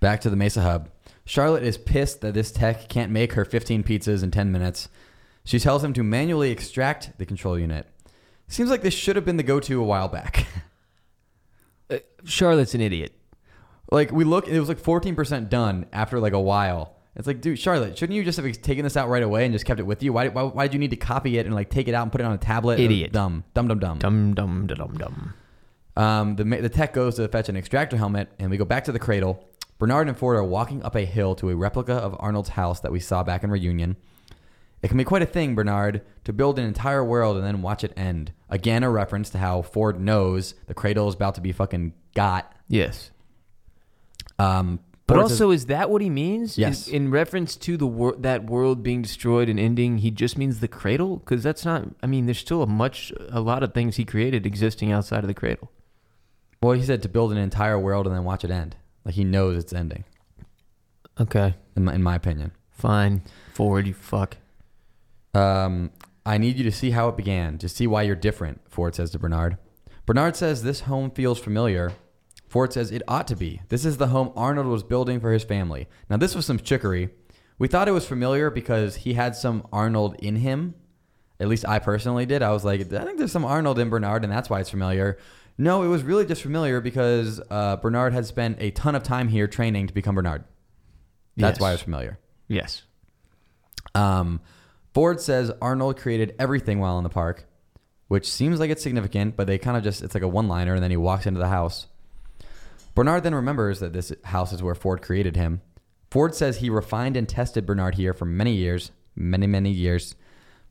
Back to the Mesa Hub. Charlotte is pissed that this tech can't make her 15 pizzas in 10 minutes. She tells him to manually extract the control unit. Seems like this should have been the go-to a while back. Uh, Charlotte's an idiot. like we look, it was like 14% done after like a while. It's like, dude, Charlotte, shouldn't you just have taken this out right away and just kept it with you? Why, why, why did you need to copy it and like take it out and put it on a tablet? Idiot. Dumb, dumb, dumb, dumb. Dumb, dumb, da dum dum. Um, the, the tech goes to fetch an extractor helmet, and we go back to the cradle. Bernard and Ford are walking up a hill to a replica of Arnold's house that we saw back in Reunion. It can be quite a thing, Bernard, to build an entire world and then watch it end. Again, a reference to how Ford knows the cradle is about to be fucking got. Yes. Um, But says- also, is that what he means? Yes. In, in reference to the wor- that world being destroyed and ending, he just means the cradle? Because that's not. I mean, there's still a much, a lot of things he created existing outside of the cradle. well, he said to build an entire world and then watch it end. Like he knows it's ending. Okay. In my, in my opinion. Fine. Forward, you fuck. Um, I need you to see how it began, to see why you're different, Ford says to Bernard. Bernard says this home feels familiar. Ford says it ought to be. This is the home Arnold was building for his family. Now, this was some chicory. We thought it was familiar because he had some Arnold in him. At least I personally did. I was like, I think there's some Arnold in Bernard, and that's why it's familiar. No, it was really just familiar because uh, Bernard had spent a ton of time here training to become Bernard. That's Yes. why it's familiar. Yes. Um, Ford says Arnold created everything while in the park, which seems like it's significant, but they kind of just, it's like a one liner, and then he walks into the house. Bernard then remembers that this house is where Ford created him. Ford says he refined and tested Bernard here for many years, many, many years,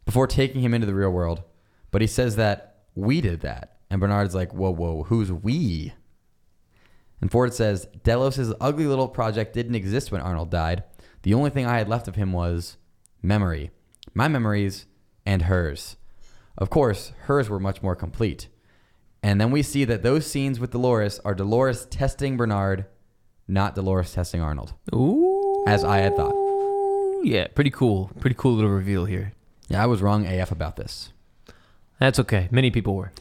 before taking him into the real world. But he says that we did that. And Bernard's like, whoa, whoa, who's we? And Ford says Delos' ugly little project didn't exist when Arnold died. The only thing I had left of him was memory. My memories and hers. Of course, hers were much more complete. And then we see that those scenes with Dolores are Dolores testing Bernard, not Dolores testing Arnold. Ooh. As I had thought. Yeah, pretty cool. Pretty cool little reveal here. Yeah, I was wrong AF about this. That's okay. Many people were.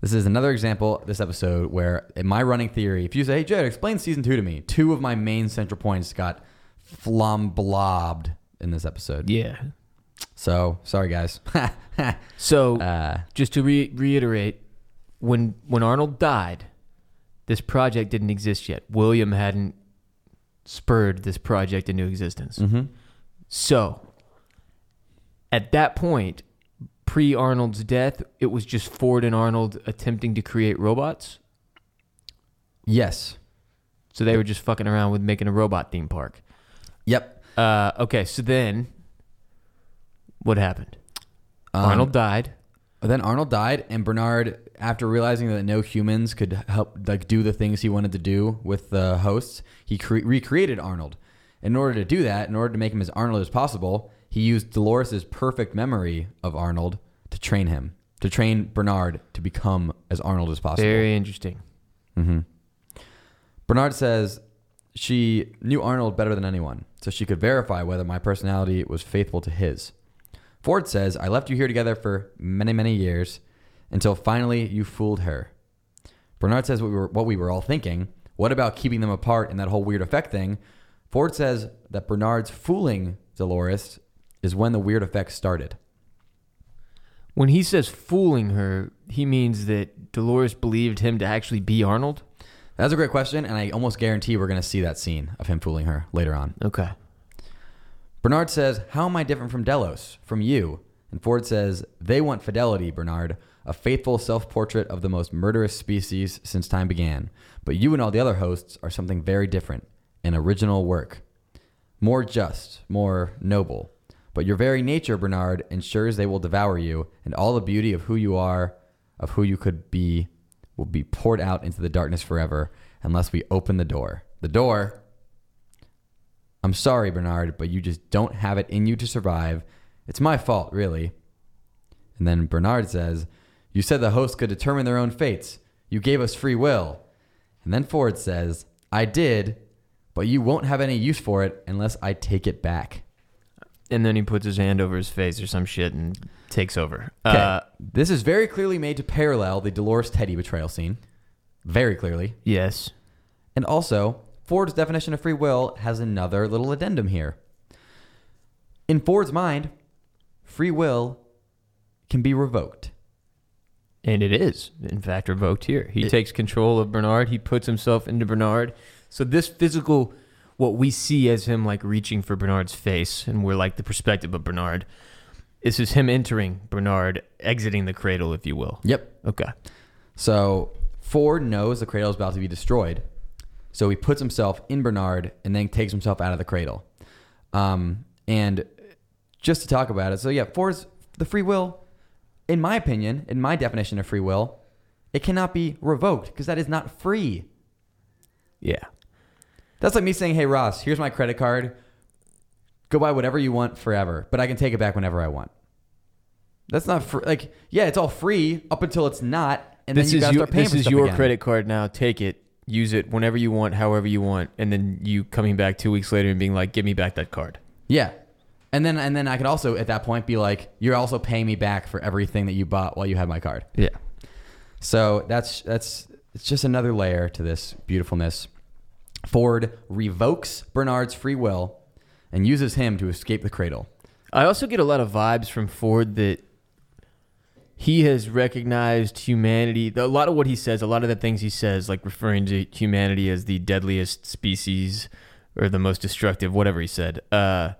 This is another example this episode where in my running theory, if you say, hey Jed, explain season two to me, two of my main central points got flomblobbed in this episode. Yeah. So sorry guys. So uh, just to re- reiterate, when when Arnold died, this project didn't exist yet. William hadn't spurred this project into existence. mhm. So at that point, pre Arnold's death, it was just Ford and Arnold attempting to create robots. Yes. So they were just fucking around with making a robot theme park. Yep. Uh, okay, so then what happened? Um, Arnold died. Then Arnold died, and Bernard, after realizing that no humans could help like do the things he wanted to do with the hosts, he cre- recreated Arnold. In order to do that, in order to make him as Arnold as possible, he used Dolores's perfect memory of Arnold to train him, to train Bernard to become as Arnold as possible. Very interesting. hmm Bernard says she knew Arnold better than anyone, so she could verify whether my personality was faithful to his. Ford says, I left you here together for many, many years until finally you fooled her. Bernard says what we were, what we were all thinking. What about keeping them apart and that whole weird effect thing? Ford says that Bernard's fooling Dolores is when the weird effect started. When he says fooling her, he means that Dolores believed him to actually be Arnold. That's a great question, and I almost guarantee we're going to see that scene of him fooling her later on. Okay. Bernard says, How am I different from Delos, from you? And Ford says, They want fidelity, Bernard, a faithful self portrait of the most murderous species since time began. But you and all the other hosts are something very different, an original work. More just, more noble. But your very nature, Bernard, ensures they will devour you, and all the beauty of who you are, of who you could be, will be poured out into the darkness forever unless we open the door. The door I'm sorry, Bernard, but you just don't have it in you to survive. It's my fault, really. And then Bernard says, You said the hosts could determine their own fates. You gave us free will. And then Ford says, I did, but you won't have any use for it unless I take it back. And then he puts his hand over his face or some shit and takes over. Okay. Uh, this is very clearly made to parallel the Dolores Teddy betrayal scene. Very clearly. yes. And also, Ford's definition of free will has another little addendum here. In Ford's mind, free will can be revoked. And it is, in fact, revoked here. He It- takes control of Bernard. He puts himself into Bernard. So this physical, what we see as him like reaching for Bernard's face, and we're like the perspective of Bernard. This is him entering Bernard, exiting the cradle, if you will. Yep. Okay. So Ford knows the cradle is about to be destroyed. So he puts himself in Bernard and then takes himself out of the cradle. Um, and just to talk about it, so yeah, Ford's the free will, in my opinion, in my definition of free will, it cannot be revoked because that is not free. Yeah. That's like me saying, "Hey Ross, here's my credit card. Go buy whatever you want forever, but I can take it back whenever I want." That's not free. Like, yeah, it's all free up until it's not, and this then you is gotta your start paying this for is stuff your again. credit card now. Take it, use it whenever you want, however you want, and then you coming back two weeks later and being like, "Give me back that card." Yeah, and then and then I could also at that point be like, "You're also paying me back for everything that you bought while you had my card." Yeah. So that's that's it's just another layer to this beautifulness. Ford revokes Bernard's free will and uses him to escape the cradle. I also get a lot of vibes from Ford that he has recognized humanity. A lot of what he says, a lot of the things he says, like referring to humanity as the deadliest species or the most destructive, whatever he said. Uh,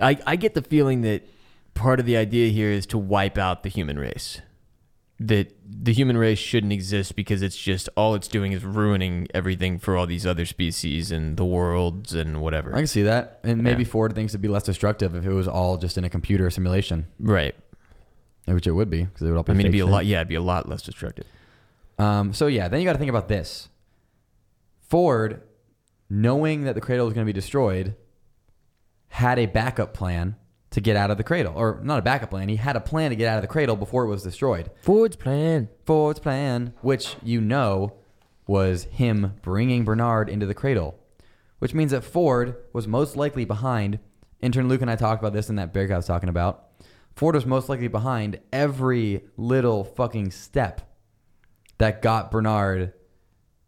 I, I get the feeling that part of the idea here is to wipe out the human race. That the human race shouldn't exist because it's just all it's doing is ruining everything for all these other species and the worlds and whatever. I can see that, and maybe Yeah. Ford thinks it'd be less destructive if it was all just in a computer simulation, right. which it would be because it would all be. I mean, it'd be a lot. Yeah, it'd be a lot less destructive. Um, so yeah, then you got to think about this. Ford, knowing that the cradle is going to be destroyed, had a backup plan to get out of the cradle, or not a backup plan. He had a plan to get out of the cradle before it was destroyed. Ford's plan. Ford's plan, which you know was him bringing Bernard into the cradle, which means that Ford was most likely behind. Intern Luke and I talked about this in that Bearcat I was talking about. Ford was most likely behind every little fucking step that got Bernard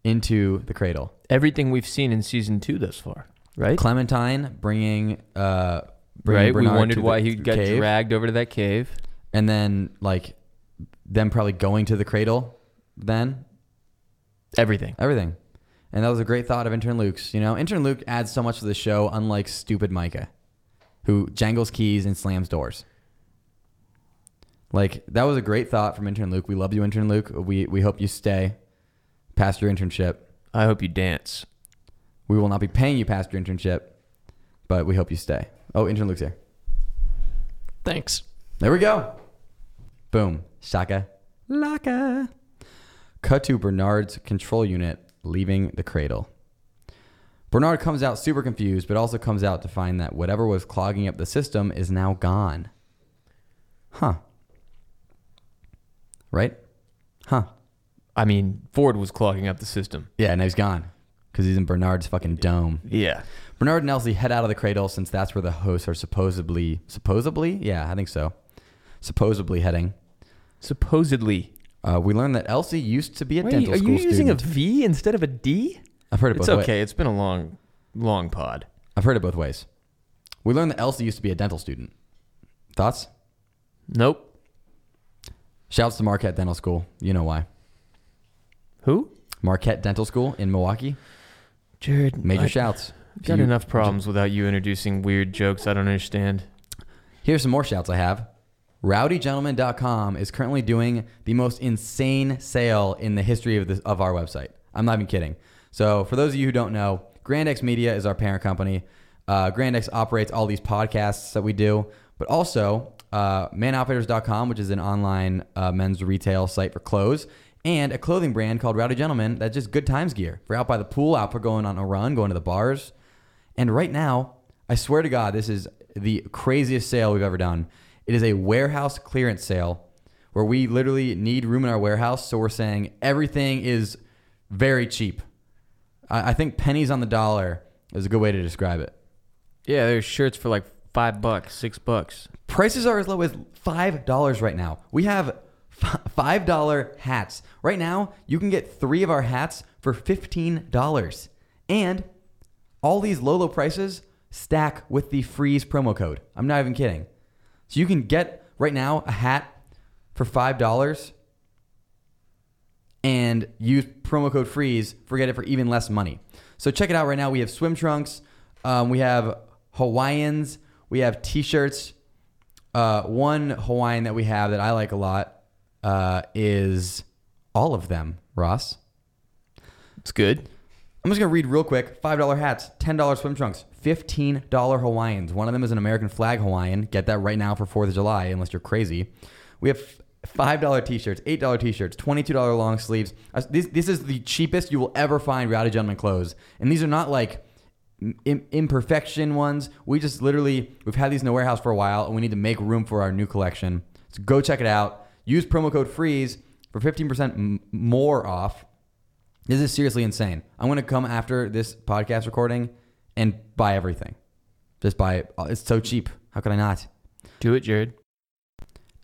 into the cradle. Everything we've seen in season two thus far, right? Clementine bringing, uh, bringing right. We wondered why he got cave, dragged over to that cave. and then like them probably going to the cradle. Then Everything. Everything. And that was a great thought of intern Luke's. You know, intern Luke adds so much to the show, unlike stupid Micah, who jangles keys and slams doors. Like that was a great thought from intern Luke. We love you, intern Luke. We we hope you stay past your internship. I hope you dance. We will not be paying you past your internship, but we hope you stay. Oh, intern Luke's here. Thanks. There we go. Boom. Shaka. Laka. Cut to Bernard's control unit leaving the cradle. Bernard comes out super confused, but also comes out to find that whatever was clogging up the system is now gone. Huh. Right? Huh. I mean, Ford was clogging up the system. Yeah, now he's gone because he's in Bernard's fucking dome. Yeah. Bernard and Elsie head out of the cradle since that's where the hosts are supposedly, supposedly? Yeah, I think so. Supposedly heading. Supposedly. Uh, we learned that Elsie used to be a Wait, dental are school you using a student. V instead of a D? I've heard it It's okay. ways. It's been a long, long pod. I've heard it both ways. We learned that Elsie used to be a dental student. Thoughts? Nope. Shouts to Marquette Dental School. You know why? Who? Marquette Dental School in Milwaukee. Jared. Major I- shouts. Got You- enough problems without you introducing weird jokes I don't understand. Here's some more shouts I have. RowdyGentleman.com is currently doing the most insane sale in the history of, this, of our website. I'm not even kidding. So, for those of you who don't know, Grandex Media is our parent company. Uh, Grandex operates all these podcasts that we do, but also uh, manoperators.com, which is an online uh, men's retail site for clothes, and a clothing brand called Rowdy Gentleman that's just good times gear. For out by the pool, out for going on a run, going to the bars. And right now, I swear to God, this is the craziest sale we've ever done. It is a warehouse clearance sale where we literally need room in our warehouse. So we're saying everything is very cheap. I, I think pennies on the dollar is a good way to describe it. Yeah, there's shirts for like five bucks, six bucks. Prices are as low as five dollars right now. We have f- five dollar hats right now. You can get three of our hats for fifteen dollars, and all these low low prices stack with the freeze promo code. I'm not even kidding. So you can get right now a hat for five dollars and use promo code freeze forget it for even less money. So check it out right now. We have swim trunks, um, we have Hawaiians, we have t-shirts. Uh, one Hawaiian that we have that I like a lot uh, is all of them. Ross, It's good. I'm just gonna read real quick. Five dollar hats, ten dollar swim trunks, fifteen dollar Hawaiians. One of them is an American flag Hawaiian. Get that right now for Fourth of July, unless you're crazy. We have Five dollar t-shirts, eight dollar t-shirts, twenty-two dollar long sleeves. Uh, This this is the cheapest you will ever find Rowdy Gentleman clothes, and these are not like imperfection ones. We just literally we've had these in the warehouse for a while, and we need to make room for our new collection. So go check it out. Use promo code Freeze for fifteen percent m- more off. This is seriously insane. I'm gonna come after this podcast recording and buy everything. Just buy it. Uh, it's so cheap. How could I not? Do it, Jared.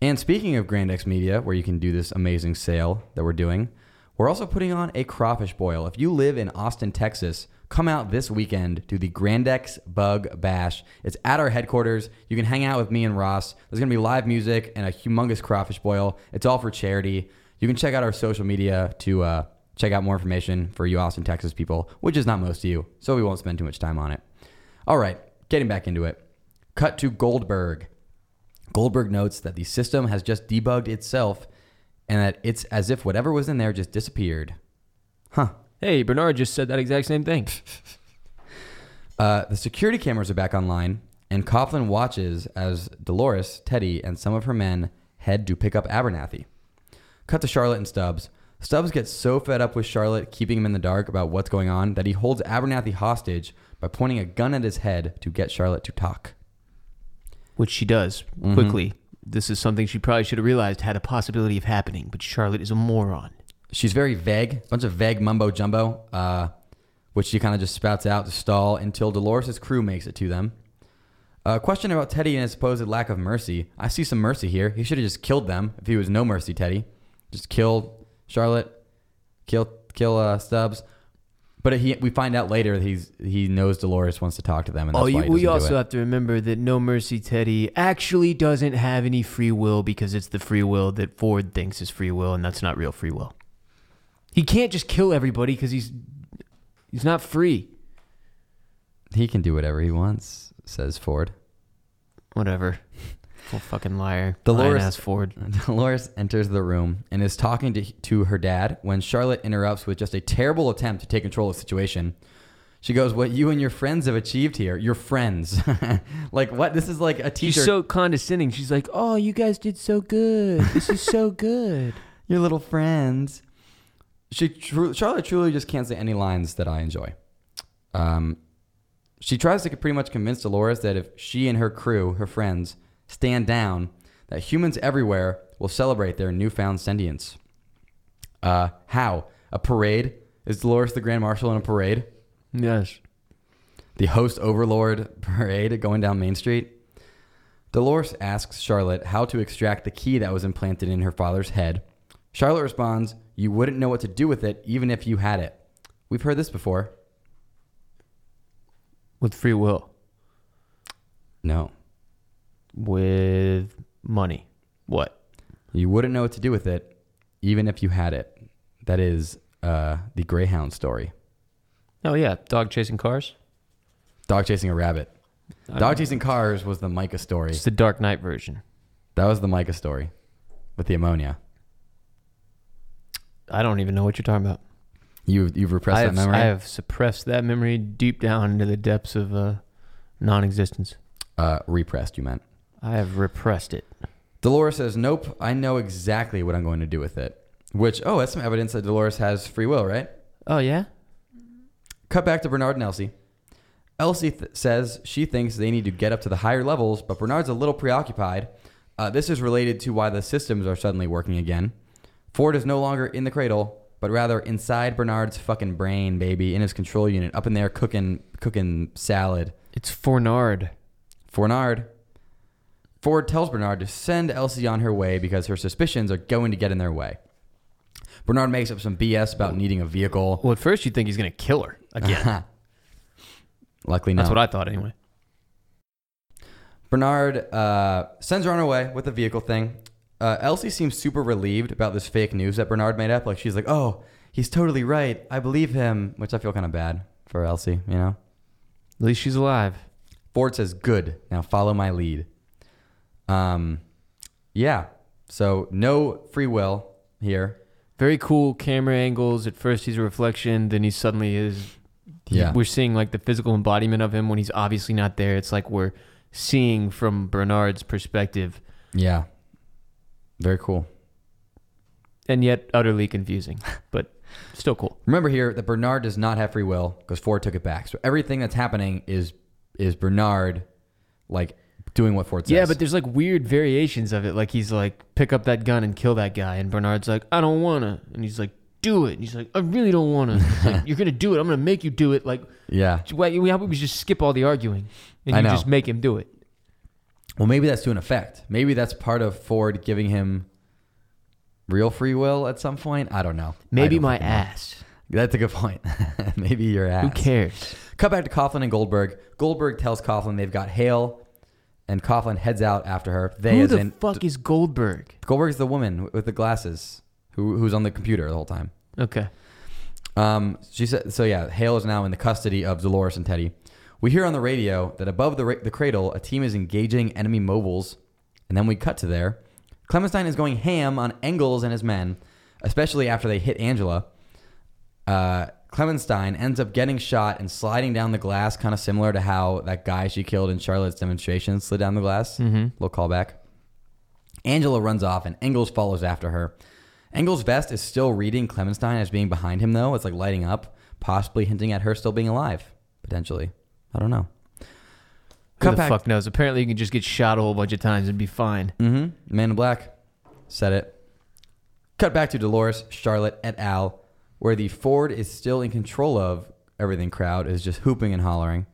And speaking of Grandex Media, where you can do this amazing sale that we're doing, we're also putting on a crawfish boil. If you live in Austin, Texas, come out this weekend to the Grandex Bug Bash. It's at our headquarters. You can hang out with me and Ross. There's going to be live music and a humongous crawfish boil. It's all for charity. You can check out our social media to uh, check out more information for you Austin, Texas people, which is not most of you, so we won't spend too much time on it. All right, getting back into it. Cut to Goldberg. Goldberg notes that the system has just debugged itself and that it's as if whatever was in there just disappeared. Huh. Hey, Bernard just said that exact same thing. Uh, the security cameras are back online, and Coughlin watches as Dolores, Teddy, and some of her men head to pick up Abernathy. Cut to Charlotte and Stubbs. Stubbs gets so fed up with Charlotte keeping him in the dark about what's going on that he holds Abernathy hostage by pointing a gun at his head to get Charlotte to talk. Which she does Mhm. quickly. This is something she probably should have realized had a possibility of happening, but Charlotte is a moron. She's very vague, bunch of vague mumbo jumbo, uh, which she kind of just spouts out to stall until Dolores' crew makes it to them. A question about Teddy and his supposed lack of mercy. I see some mercy here. He should have just killed them if he was no mercy, Teddy. Just kill Charlotte, kill kill uh, Stubbs. But he, we find out later that he's he knows Dolores wants to talk to them, and that's Oh, why he we doesn't do also it. have to remember that No Mercy Teddy actually doesn't have any free will because it's the free will that Ford thinks is free will, and that's not real free will. He can't just kill everybody because he's he's not free. he can do whatever he wants, says Ford. Whatever. Full fucking liar. Dolores- ass Ford. Dolores enters the room and is talking to, to her dad when Charlotte interrupts with just a terrible attempt to take control of the situation. She goes, What you and your friends have achieved here, your friends. like, what? This is like a teacher." She's so condescending. She's like, "Oh, you guys did so good. This is so good." your little friends. She tru- Charlotte truly just can't say any lines that I enjoy. Um, she tries to pretty much convince Dolores that if she and her crew, her friends, stand down, that humans everywhere will celebrate their newfound sentience. Uh, how? A parade? Is Dolores the Grand Marshal in a parade? yes. The host overlord parade going down Main Street? Dolores asks Charlotte how to extract the key that was implanted in her father's head. Charlotte responds, You wouldn't know what to do with it even if you had it. We've heard this before. With free will. No. With money. What? You wouldn't know what to do with it even if you had it. That is uh, the Greyhound story. Oh yeah, dog chasing cars. Dog chasing a rabbit. I Dog chasing cars was the Micah story. It's the Dark Knight version. That was the Micah story with the ammonia. I don't even know what you're talking about. You you've repressed I that have, memory. I have suppressed that memory deep down into the depths of uh, non-existence. uh, repressed. You meant. I have repressed it. Dolores says, "Nope, I know exactly what I'm going to do with it." Which, oh, that's some evidence that Dolores has free will, right? Oh yeah. Cut back to Bernard and Elsie. Elsie th- says she thinks they need to get up to the higher levels, but Bernard's a little preoccupied. Uh, this is related to why the systems are suddenly working again. Ford is no longer in the cradle, but rather inside Bernard's fucking brain, baby, in his control unit, up in there cooking cooking salad. It's Fornard. Fornard. Ford tells Bernard to send Elsie on her way because her suspicions are going to get in their way. Bernard makes up some BS about needing a vehicle. Well, at first you think he's gonna kill her again. Luckily, no. That's what I thought anyway. Bernard uh, sends her on her way with the vehicle thing. Uh, Elsie seems super relieved about this fake news that Bernard made up. Like she's like, "Oh, he's totally right. I believe him," which I feel kind of bad for Elsie. You know. At least she's alive. Ford says, "Good. Now follow my lead." Um, yeah. So no free will here. Very cool camera angles. At first he's a reflection, then he suddenly is. Yeah. We're seeing like the physical embodiment of him when he's obviously not there. It's like we're seeing from Bernard's perspective. Yeah. Very cool. and yet utterly confusing, but still cool. Remember here that Bernard does not have free will because Ford took it back. So everything that's happening is is Bernard like doing what Ford says. Yeah, but there's like weird variations of it. Like he's like, pick up that gun and kill that guy, and Bernard's like, I don't wanna, and he's like, do it. And he's like, I really don't wanna. Like, You're gonna do it. I'm gonna make you do it. Like, yeah. why, we we just skip all the arguing and I you know. just make him do it? Well, maybe that's to an effect. Maybe that's part of Ford giving him real free will at some point. I don't know. Maybe don't my fucking know. ass. That's a good point. maybe your ass. Who cares? Cut back to Coughlin and Goldberg. Goldberg tells Coughlin they've got Hale, and Coughlin heads out after her. They Who as the in fuck is Goldberg? Goldberg is the woman with the glasses who who's on the computer the whole time. Okay. Um, she said so. Yeah, Hale is now in the custody of Dolores and Teddy. We hear on the radio that above the ra- the cradle, a team is engaging enemy mobiles, and then we cut to there. Clementine is going ham on Engels and his men, especially after they hit Angela. Uh, Clementine ends up getting shot and sliding down the glass, kind of similar to how that guy she killed in Charlotte's demonstration slid down the glass. Mm-hmm. Little callback. Angela runs off and Engels follows after her. Engels' vest is still reading Clementine as being behind him, though. It's like lighting up, possibly hinting at her still being alive, potentially. I don't know. Who Cut the back- fuck knows? Apparently, you can just get shot a whole bunch of times and be fine. Mm-hmm. Man in Black said it. Cut back to Dolores, Charlotte, et al., where the Ford is still in control of everything crowd is just hooping and hollering.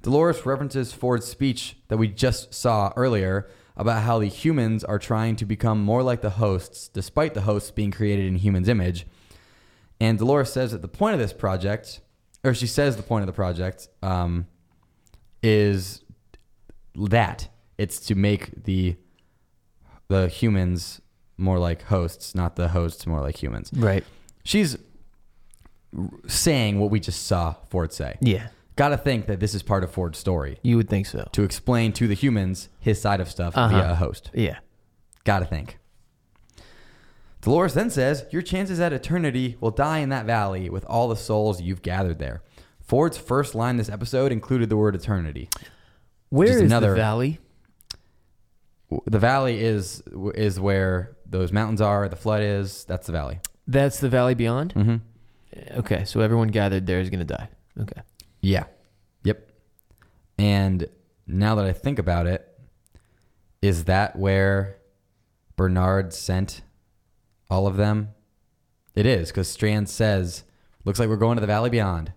Dolores references Ford's speech that we just saw earlier about how the humans are trying to become more like the hosts, despite the hosts being created in humans' image. And Dolores says that the point of this project, or she says the point of the project, um, is that it's to make the the humans more like hosts, not the hosts more like humans. Right. She's saying what we just saw Ford say. Yeah. Got to think that this is part of Ford's story You would think so. to explain to the humans his side of stuff Uh-huh. via a host. Yeah. Got to think. Dolores then says, Your chances at eternity will die in that valley with all the souls you've gathered there. Ford's first line this episode included the word eternity. Where Just is another- the valley? W- The valley is is where those mountains are. The flood is. That's the valley. That's the valley beyond. Mm-hmm. Okay, so everyone gathered there is gonna die. Okay. Yeah. Yep. And now that I think about it, is that where Bernard sent all of them? It is, because Strand says, looks like we're going to the Valley Beyond.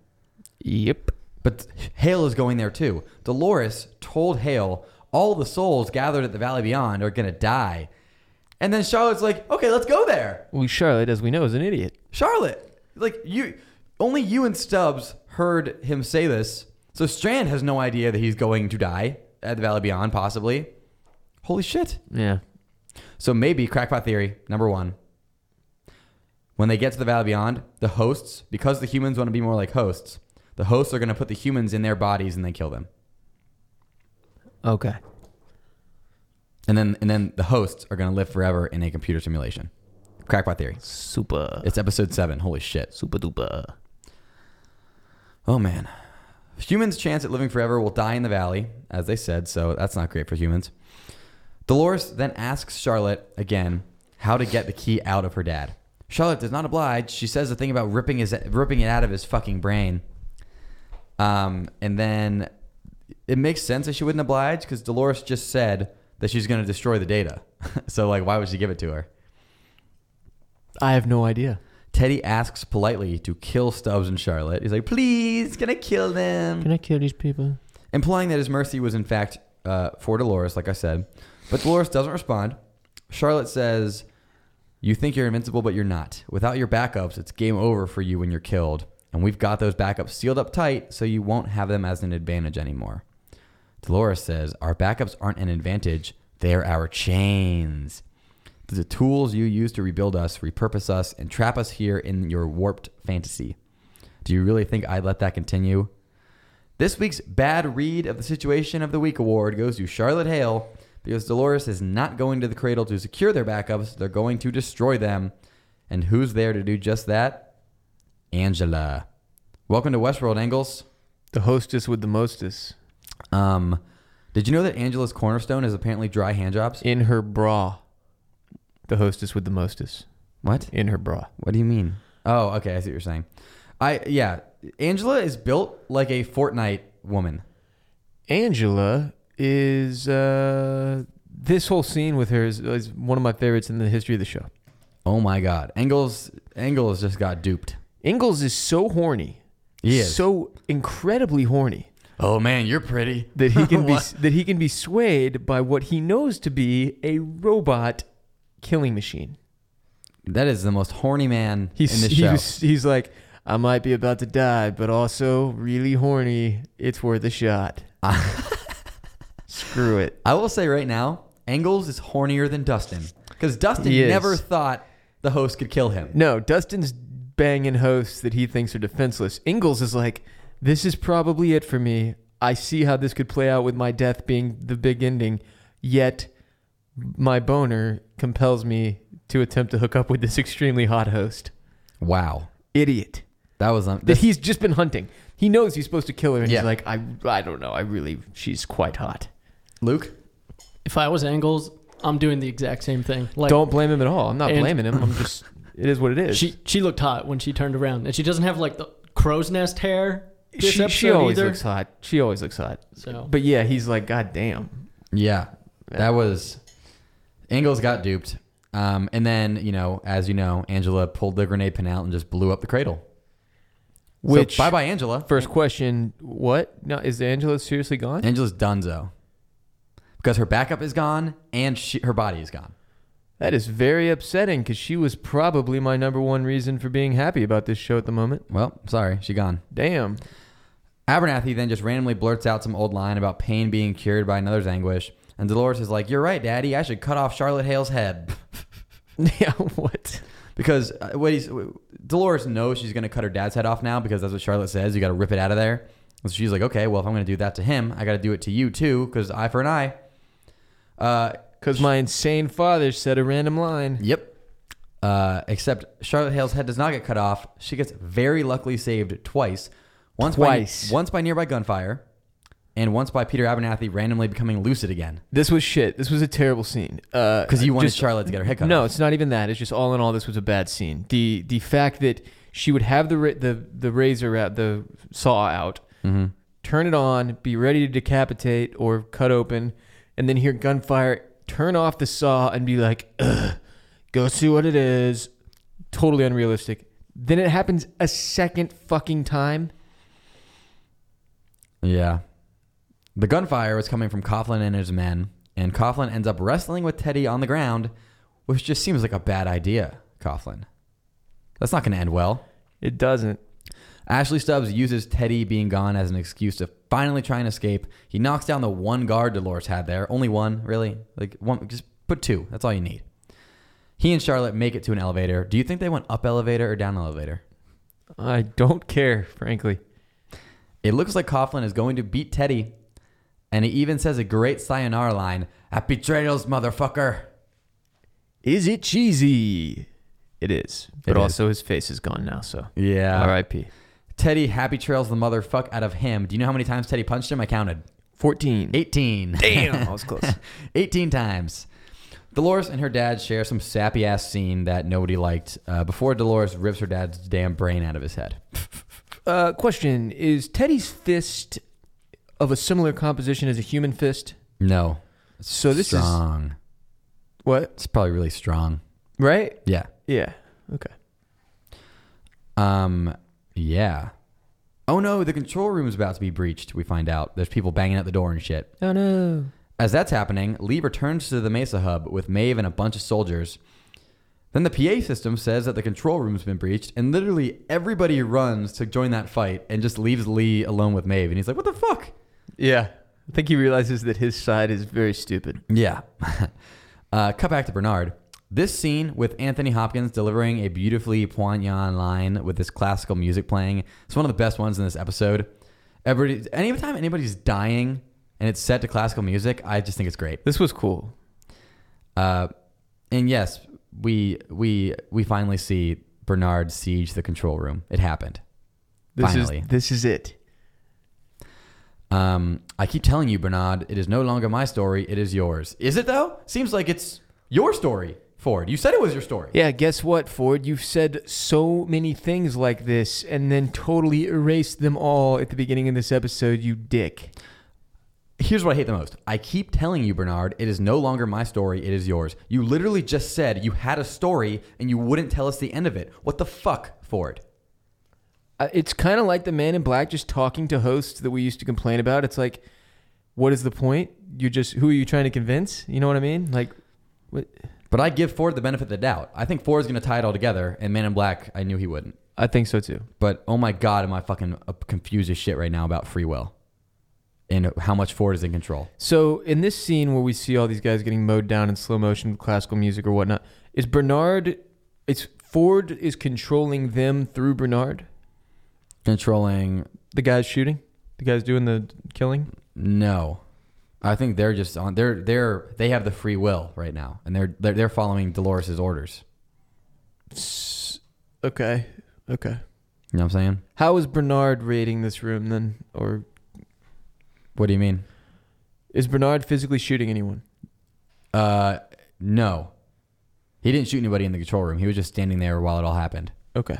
Yep. But Hale is going there too. Dolores told Hale all the souls gathered at the Valley Beyond are going to die. And then Charlotte's like, okay, let's go there. Well, Charlotte, as we know, is an idiot. Charlotte, like you, only you and Stubbs heard him say this. So Strand has no idea that he's going to die at the Valley Beyond, possibly. Holy shit. Yeah. So maybe crackpot theory number one. When they get to the Valley Beyond, the hosts, because the humans want to be more like hosts, the hosts are going to put the humans in their bodies and then kill them. Okay. And then and then the hosts are going to live forever in a computer simulation. Crackpot theory. Super. It's episode seven. Holy shit. super duper. Oh man. Humans' chance at living forever will die in the valley, as they said, so that's not great for humans. Dolores then asks Charlotte again how to get the key out of her dad. Charlotte does not oblige. She says the thing about ripping his ripping it out of his fucking brain. Um, and then it makes sense that she wouldn't oblige because Dolores just said that she's going to destroy the data. so like, why would she give it to her? I have no idea. Teddy asks politely to kill Stubbs and Charlotte. He's like, please, can I kill them? Can I kill these people? implying that his mercy was in fact uh, for Dolores, like I said. But Dolores doesn't respond. Charlotte says, "You think you're invincible, but you're not. Without your backups, it's game over for you when you're killed. And we've got those backups sealed up tight, so you won't have them as an advantage anymore." Dolores says, "Our backups aren't an advantage; they're our chains." The tools you use to rebuild us, repurpose us, and trap us here in your warped fantasy. Do you really think I'd let that continue? This week's Bad Read of the Situation of the Week award goes to Charlotte Hale because Dolores is not going to the cradle to secure their backups. They're going to destroy them. And who's there to do just that? Angela. Welcome to Westworld, Engels. The hostess with the mostess Um, did you know that Angela's cornerstone is apparently dry hand jobs? in her bra. The hostess with the mostess. What? in her bra. What do you mean? Oh, okay. I see what you're saying. I yeah. Angela is built like a Fortnite woman. Angela is uh, this whole scene with her is, is one of my favorites in the history of the show. Oh my God. Engels Engels just got duped. Engels is so horny, He is. so incredibly horny Oh man, you're pretty. that he can be What? that he can be swayed by what he knows to be a robot killing machine. That is the most horny man He's in the show. he's, he's like, I might be about to die, but also really horny. It's worth a shot. Screw it. I will say right now, Engels is hornier than Dustin because Dustin He is. never thought the host could kill him. No, Dustin's banging hosts that he thinks are defenseless. Engels is like, this is probably it for me. I see how this could play out with my death being the big ending, yet my boner compels me to attempt to hook up with this extremely hot host. Wow, Idiot. that was um, That he's just been hunting. He knows he's supposed to kill her, and Yeah. he's like, I, I don't know. I really, she's quite hot. Luke. If I was Angles, I'm doing the exact same thing. Like don't blame him at all. I'm not And- blaming him. I'm just, it is what it is. she she looked hot when she turned around, and she doesn't have like the crow's nest hair. This she, episode she always either. looks hot. She always looks hot. So But yeah, he's like, God damn. Yeah, that was Engels got duped. Um, and then you know, as you know, Angela pulled the grenade pin out and just blew up the cradle. Which bye bye Angela. First question: What? No, is Angela seriously gone? Angela's donezo because her backup is gone and she, her body is gone. That is very upsetting because she was probably my number one reason for being happy about this show at the moment. Well, sorry, she gone. Damn. Abernathy then just randomly blurts out some old line about pain being cured by another's anguish. And Dolores is like, You're right, Daddy. I should cut off Charlotte Hale's head. yeah. What? because uh, what he's, Dolores knows she's going to cut her dad's head off now because that's what Charlotte says. You got to rip it out of there. So she's like, Okay, well, if I'm going to do that to him, I got to do it to you too because eye for an eye. Uh, Because my insane father said a random line. Yep. Uh, except Charlotte Hale's head does not get cut off. She gets very luckily saved twice. Once Twice. by once by nearby gunfire, and once by Peter Abernathy randomly becoming lucid again. This was shit. This was a terrible scene. Because Because you wanted Charlotte to get her head cut No, it's not even that. It's just all in all, this was a bad scene. The the fact that she would have the the the razor out, the saw out, Mm-hmm. turn it on, be ready to decapitate or cut open, and then hear gunfire, turn off the saw, and be like, Ugh, "Go see what it is." Totally unrealistic. Then it happens a second fucking time. Yeah. The gunfire was coming from Coughlin and his men, and Coughlin ends up wrestling with Teddy on the ground, which just seems like a bad idea, Coughlin. That's not going to end well. It doesn't. Ashley Stubbs uses Teddy being gone as an excuse to finally try and escape. He knocks down the one guard Dolores had there. Only one, really? Like one just put two. That's all you need. He and Charlotte make it to an elevator. Do you think they went up elevator or down elevator? I don't care, frankly. It looks like Coughlin is going to beat Teddy. And he even says a great sayonara line. Happy trails, motherfucker. Is it cheesy? It is. But It is. also his face is gone now, so Yeah. R.I.P. Teddy happy trails the motherfuck out of him. Do you know how many times Teddy punched him? I counted. 14. 18. Damn, I was close. 18 times. Dolores and her dad share some sappy ass scene that nobody liked uh, before Dolores rips her dad's damn brain out of his head. Uh, question: Is Teddy's fist of a similar composition as a human fist? No. So this is strong. what? It's probably really strong. Right? Yeah. Yeah. Okay. Um. Yeah. Oh no, the control room is about to be breached. We find out there's people banging at the door and shit. Oh no. As that's happening, Lee returns to the Mesa hub with Maeve and a bunch of soldiers. Then the PA system says that the control room's been breached, and literally everybody runs to join that fight and just leaves Lee alone with Maeve. And he's like, "What the fuck?" Yeah. I think he realizes that his side is very stupid. Yeah. uh, cut back to Bernard. This scene with Anthony Hopkins delivering a beautifully poignant line with this classical music playing. It's one of the best ones in this episode. Everybody, anytime anybody's dying and it's set to classical music, I just think it's great. This was cool. Uh, and yes, we we we finally see Bernard siege the control room. It happened. This Finally. is this is it. Um, I keep telling you, Bernard, it is no longer my story. It is yours. Is it though? Seems like it's your story. Ford. You said it was your story. Yeah, guess what, Ford? You've said so many things like this and then totally erased them all at the beginning of this episode, you dick. Here's what I hate the most. I keep telling you, Bernard, it is no longer my story, it is yours. You literally just said you had a story and you wouldn't tell us the end of it. What the fuck, Ford? It's kind of like the man in black just talking to hosts that we used to complain about. It's like, what is the point? You're just, who are you trying to convince? You know what I mean? Like, what? But I give Ford the benefit of the doubt. I think Ford's going to tie it all together, and Man in Black, I knew he wouldn't. I think so too. But oh my God, am I fucking confused as shit right now about free will and how much Ford is in control. So in this scene where we see all these guys getting mowed down in slow motion with classical music or whatnot, is Bernard? It's Ford is controlling them through Bernard. Controlling, The guys shooting, the guys doing the killing. no. I think they're just on. They're they're they have the free will right now, and they're they're, they're following Dolores's orders. S- Okay, okay. You know what I'm saying? How is Bernard raiding this room then, or What do you mean? is Bernard physically shooting anyone? Uh, no. He didn't shoot anybody in the control room. He was just standing there while it all happened. Okay.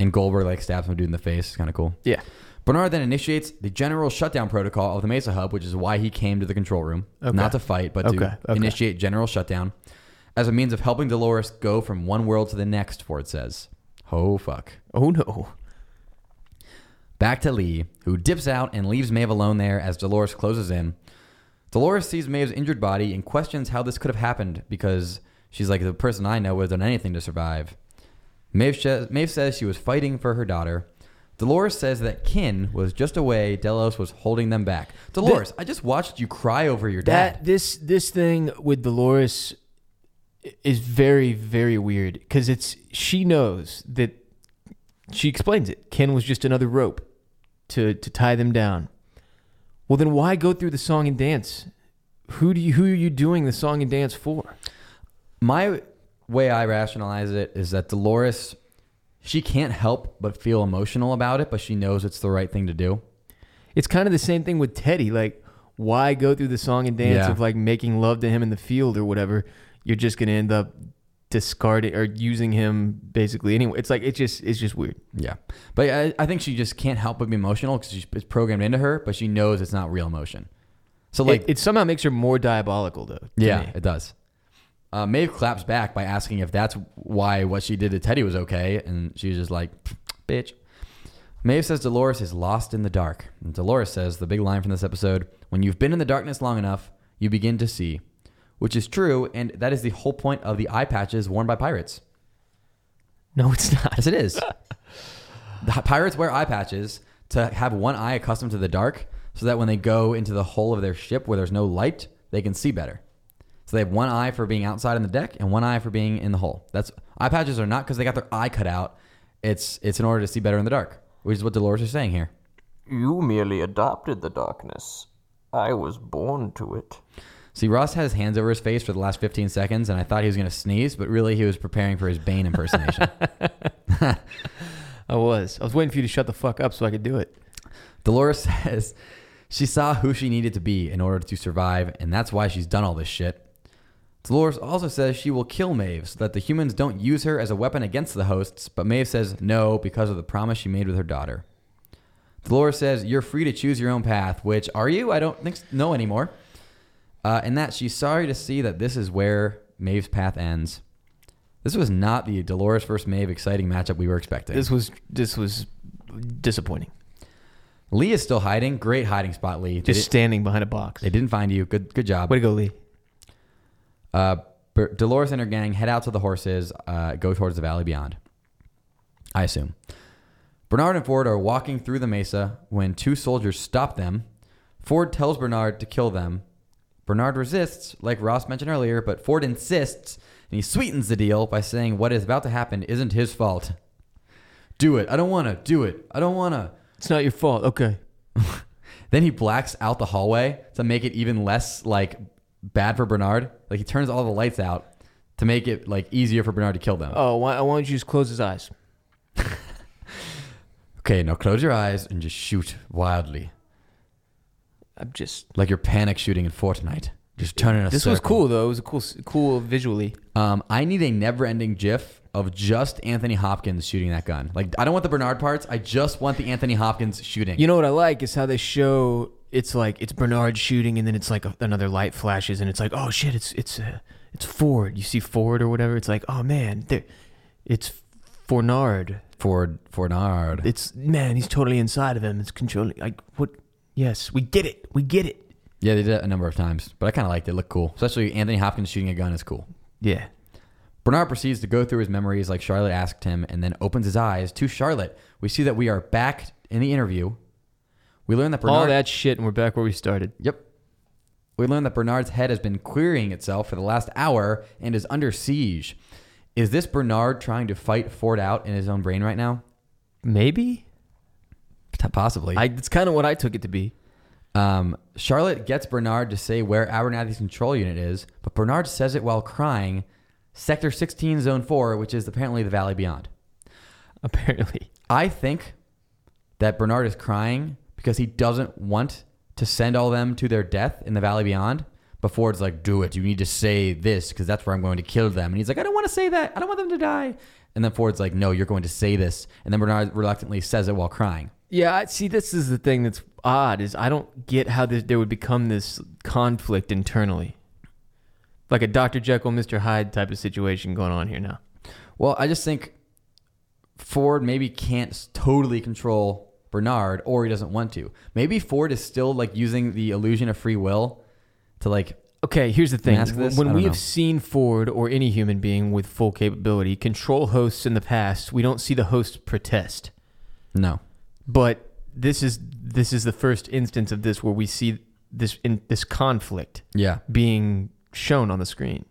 And Goldberg like stabs him dude in the face. It's kind of cool. Yeah. Bernard then initiates the general shutdown protocol of the Mesa Hub, which is why he came to the control room, Okay. not to fight, but Okay, to okay. initiate general shutdown as a means of helping Dolores go from one world to the next. Ford says, "Oh fuck." Oh no. Back to Lee, who dips out and leaves Maeve alone there as Dolores closes in. Dolores sees Maeve's injured body and questions how this could have happened because she's like, the person I know would have done anything to survive. Maeve, sh- Maeve says she was fighting for her daughter. Dolores says that Kin was just a way Delos was holding them back. Dolores, I just watched you cry over your That dad. this this thing with Dolores is very very weird because it's she knows that she explains it. Ken was just another rope to to tie them down. Well, then why go through the song and dance? Who do you who are you doing the song and dance for? My way I rationalize it is that Dolores, she can't help but feel emotional about it, but she knows it's the right thing to do. It's kind of the same thing with Teddy. Like, why go through the song and dance Yeah. of like making love to him in the field or whatever? You're just gonna end up discarding or using him basically anyway. It's like it's just it's just weird. Yeah, but I, I think she just can't help but be emotional because it's programmed into her, but she knows it's not real emotion. So like, it, it somehow makes her more diabolical though. to yeah, me. it does. Uh, Maeve claps back by asking if that's why what she did to Teddy was okay, and she's just like, "Bitch." Maeve says Dolores is lost in the dark, and Dolores says the big line from this episode: "When you've been in the darkness long enough, you begin to see," which is true, and that is the whole point of the eye patches worn by pirates. No, it's not. Yes, it is. the pirates wear eye patches to have one eye accustomed to the dark, so that when they go into the hull of their ship where there's no light, they can see better. So they have one eye for being outside in the deck and one eye for being in the hole. That's eye patches are not because they got their eye cut out. It's it's in order to see better in the dark, which is what Dolores is saying here. You merely adopted the darkness. I was born to it. See, Ross had his hands over his face for the last 15 seconds, and I thought he was going to sneeze, but really he was preparing for his Bane impersonation. I was. I was waiting for you to shut the fuck up so I could do it. Dolores says she saw who she needed to be in order to survive, and that's why she's done all this shit. Dolores also says she will kill Maeve so that the humans don't use her as a weapon against the hosts, but Maeve says no because of the promise she made with her daughter. Dolores says you're free to choose your own path, which are you? I don't think know anymore. Uh, and that she's sorry to see that this is where Maeve's path ends. This was not the Dolores versus Maeve exciting matchup we were expecting. This was this was disappointing. Lee is still hiding. Great hiding spot, Lee. They Just di- standing behind a box. They didn't find you. Good, good job. Way to go, Lee. Uh, Dolores and her gang head out to the horses, uh, go towards the valley beyond. I assume. Bernard and Ford are walking through the mesa when two soldiers stop them. Ford tells Bernard to kill them. Bernard resists, like Ross mentioned earlier, but Ford insists, and he sweetens the deal by saying what is about to happen isn't his fault. Do it. I don't want to. Do it. I don't want to. It's not your fault. Okay. Then he blacks out the hallway to make it even less like bad for Bernard. Like he turns all the lights out to make it like easier for Bernard to kill them. Oh, why, why don't you just close his eyes? Okay, now close your eyes and just shoot wildly, I'm just like you're panic shooting in Fortnite. Just turn in a This was circle. cool though. It was a cool, cool visually. Um, I need a never-ending GIF of just Anthony Hopkins shooting that gun. Like, I don't want the Bernard parts. I just want the Anthony Hopkins shooting. You know what I like is how they show it's like it's Bernard shooting, and then it's like a, another light flashes, and it's like oh shit, it's it's uh, it's Ford. You see Ford or whatever. It's like oh man, there, it's Fornard. Ford Fornard. It's man, he's totally inside of him. It's controlling. Like what? Yes, we get it. We get it. Yeah, they did it a number of times, but I kind of liked it. It looked cool, especially Anthony Hopkins shooting a gun is cool. Yeah. Bernard proceeds to go through his memories like Charlotte asked him, and then opens his eyes to Charlotte. We see that we are back in the interview. We learned that Bernard. All that shit, and we're back where we started. Yep. We learn that Bernard's head has been querying itself for the last hour and is under siege. Is this Bernard trying to fight Ford out in his own brain right now? Maybe. Possibly. I. It's kind of what I took it to be. Um, Charlotte gets Bernard to say where Abernathy's control unit is, but Bernard says it while crying, Sector 16, Zone 4, which is apparently the Valley Beyond. Apparently. I think that Bernard is crying because he doesn't want to send all them to their death in the Valley Beyond. But Ford's like, do it. You need to say this because that's where I'm going to kill them. And he's like, I don't want to say that. I don't want them to die. And then Ford's like, no, you're going to say this. And then Bernard reluctantly says it while crying. Yeah, I- see, this is the thing that's odd is I don't get how this, there would become this conflict internally, like a Dr. Jekyll, Mr. Hyde type of situation going on here now. Well, I just think Ford maybe can't totally control Bernard or he doesn't want to. Maybe Ford is still like using the illusion of free will to like Okay, here's the thing? When we know. have seen Ford or any human being with full capability control hosts in the past, we don't see the host protest. no. But this is this is the first instance of this where we see this in this conflict Yeah. being shown on the screen.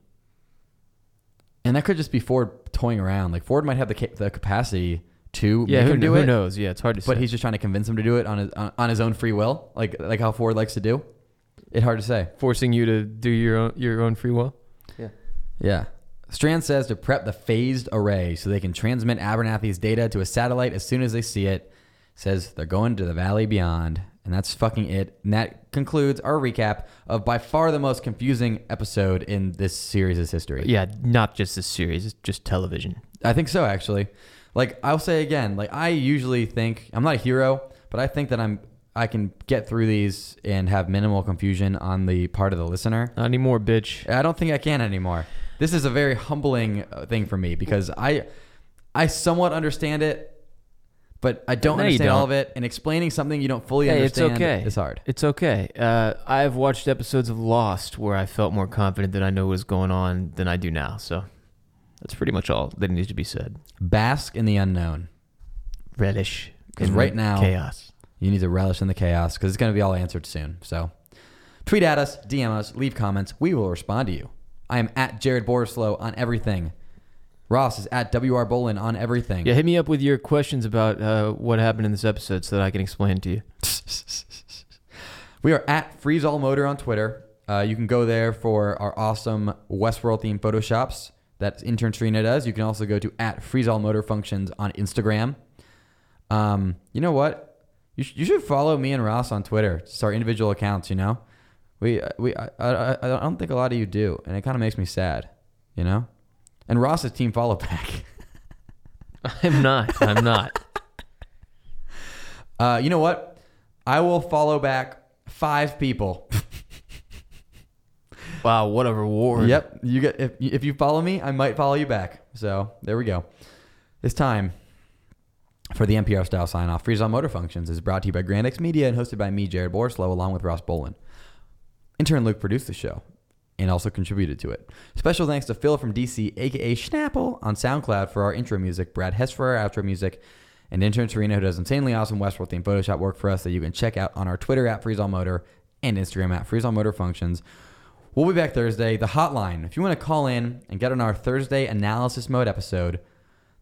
And that could just be Ford toying around. Like Ford might have the ca- the capacity to Yeah, make who, him do who it, knows? Yeah, it's hard to say. but say. he's just trying to convince him to do it on his on, on his own free will, like like how Ford likes to do. It's hard to say. forcing you to do your own your own free will. Yeah. Yeah. Strand says to prep the phased array so they can transmit Abernathy's data to a satellite as soon as they see it. Says they're going to the valley beyond. And that's fucking it. And that concludes our recap of by far the most confusing episode in this series' history. Yeah, not just this series, just television. I think so, actually. Like I'll say again, like I usually think I'm not a hero, but I think that I'm I can get through these and have minimal confusion on the part of the listener. Not anymore, bitch. I don't think I can anymore. This is a very humbling uh, thing for me because I I somewhat understand it, but I don't No, understand all don't. of it. And explaining something you don't fully Hey, it's understand okay. is hard. It's okay. Uh, I've watched episodes of Lost where I felt more confident that I know what's going on than I do now. So that's pretty much all that needs to be said. Bask in the unknown. Relish. Because right now- chaos. You need to relish in the chaos because it's going to be all answered soon. So tweet at us, DM us, leave comments. We will respond to you. I am at Jared Borislow on everything. Ross is at WR Bolin on everything. Yeah, hit me up with your questions about uh, what happened in this episode so that I can explain to you. We are at Freeze All Motor on Twitter. Uh, you can go there for our awesome Westworld themed photoshops that intern Trina does. You can also go to at Freeze All Motor Functions on Instagram. Um, you know what? You, sh- you should follow me and Ross on Twitter. Just our individual accounts. You know, we we I, I, I don't think a lot of you do, and it kind of makes me sad. You know, and Ross is team follow back. I'm not. I'm not. Uh, you know what? I will follow back five people. Wow, what a reward. Yep. You get if if you follow me, I might follow you back. So there we go. It's time for the NPR style sign off. Freeze All Motor Functions is brought to you by Grandex Media and hosted by me, Jared Borslow, along with Ross Bolin. Intern Luke produced the show and also contributed to it. Special thanks to Phil from DC, aka Schnapple, on SoundCloud for our intro music, Brad Hess for our outro music, and intern Serena who does insanely awesome Westworld themed Photoshop work for us that you can check out on our Twitter at Freeze All Motor and Instagram at Freeze All Motor Functions. We'll be back Thursday. The hotline, if you want to call in and get on our Thursday analysis mode episode,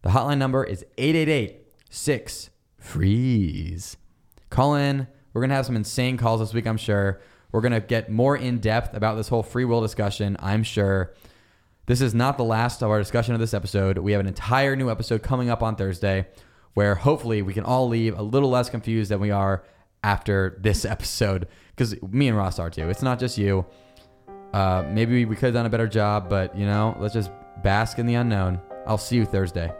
the hotline number is 888 6 Freeze. Call in. We're going to have some insane calls this week, I'm sure. We're going to get more in depth about this whole free will discussion, I'm sure. This is not the last of our discussion of this episode. We have an entire new episode coming up on Thursday where hopefully we can all leave a little less confused than we are after this episode because me and Ross are too. It's not just you. Uh, maybe we could have done a better job, but you know, let's just bask in the unknown. I'll see you Thursday.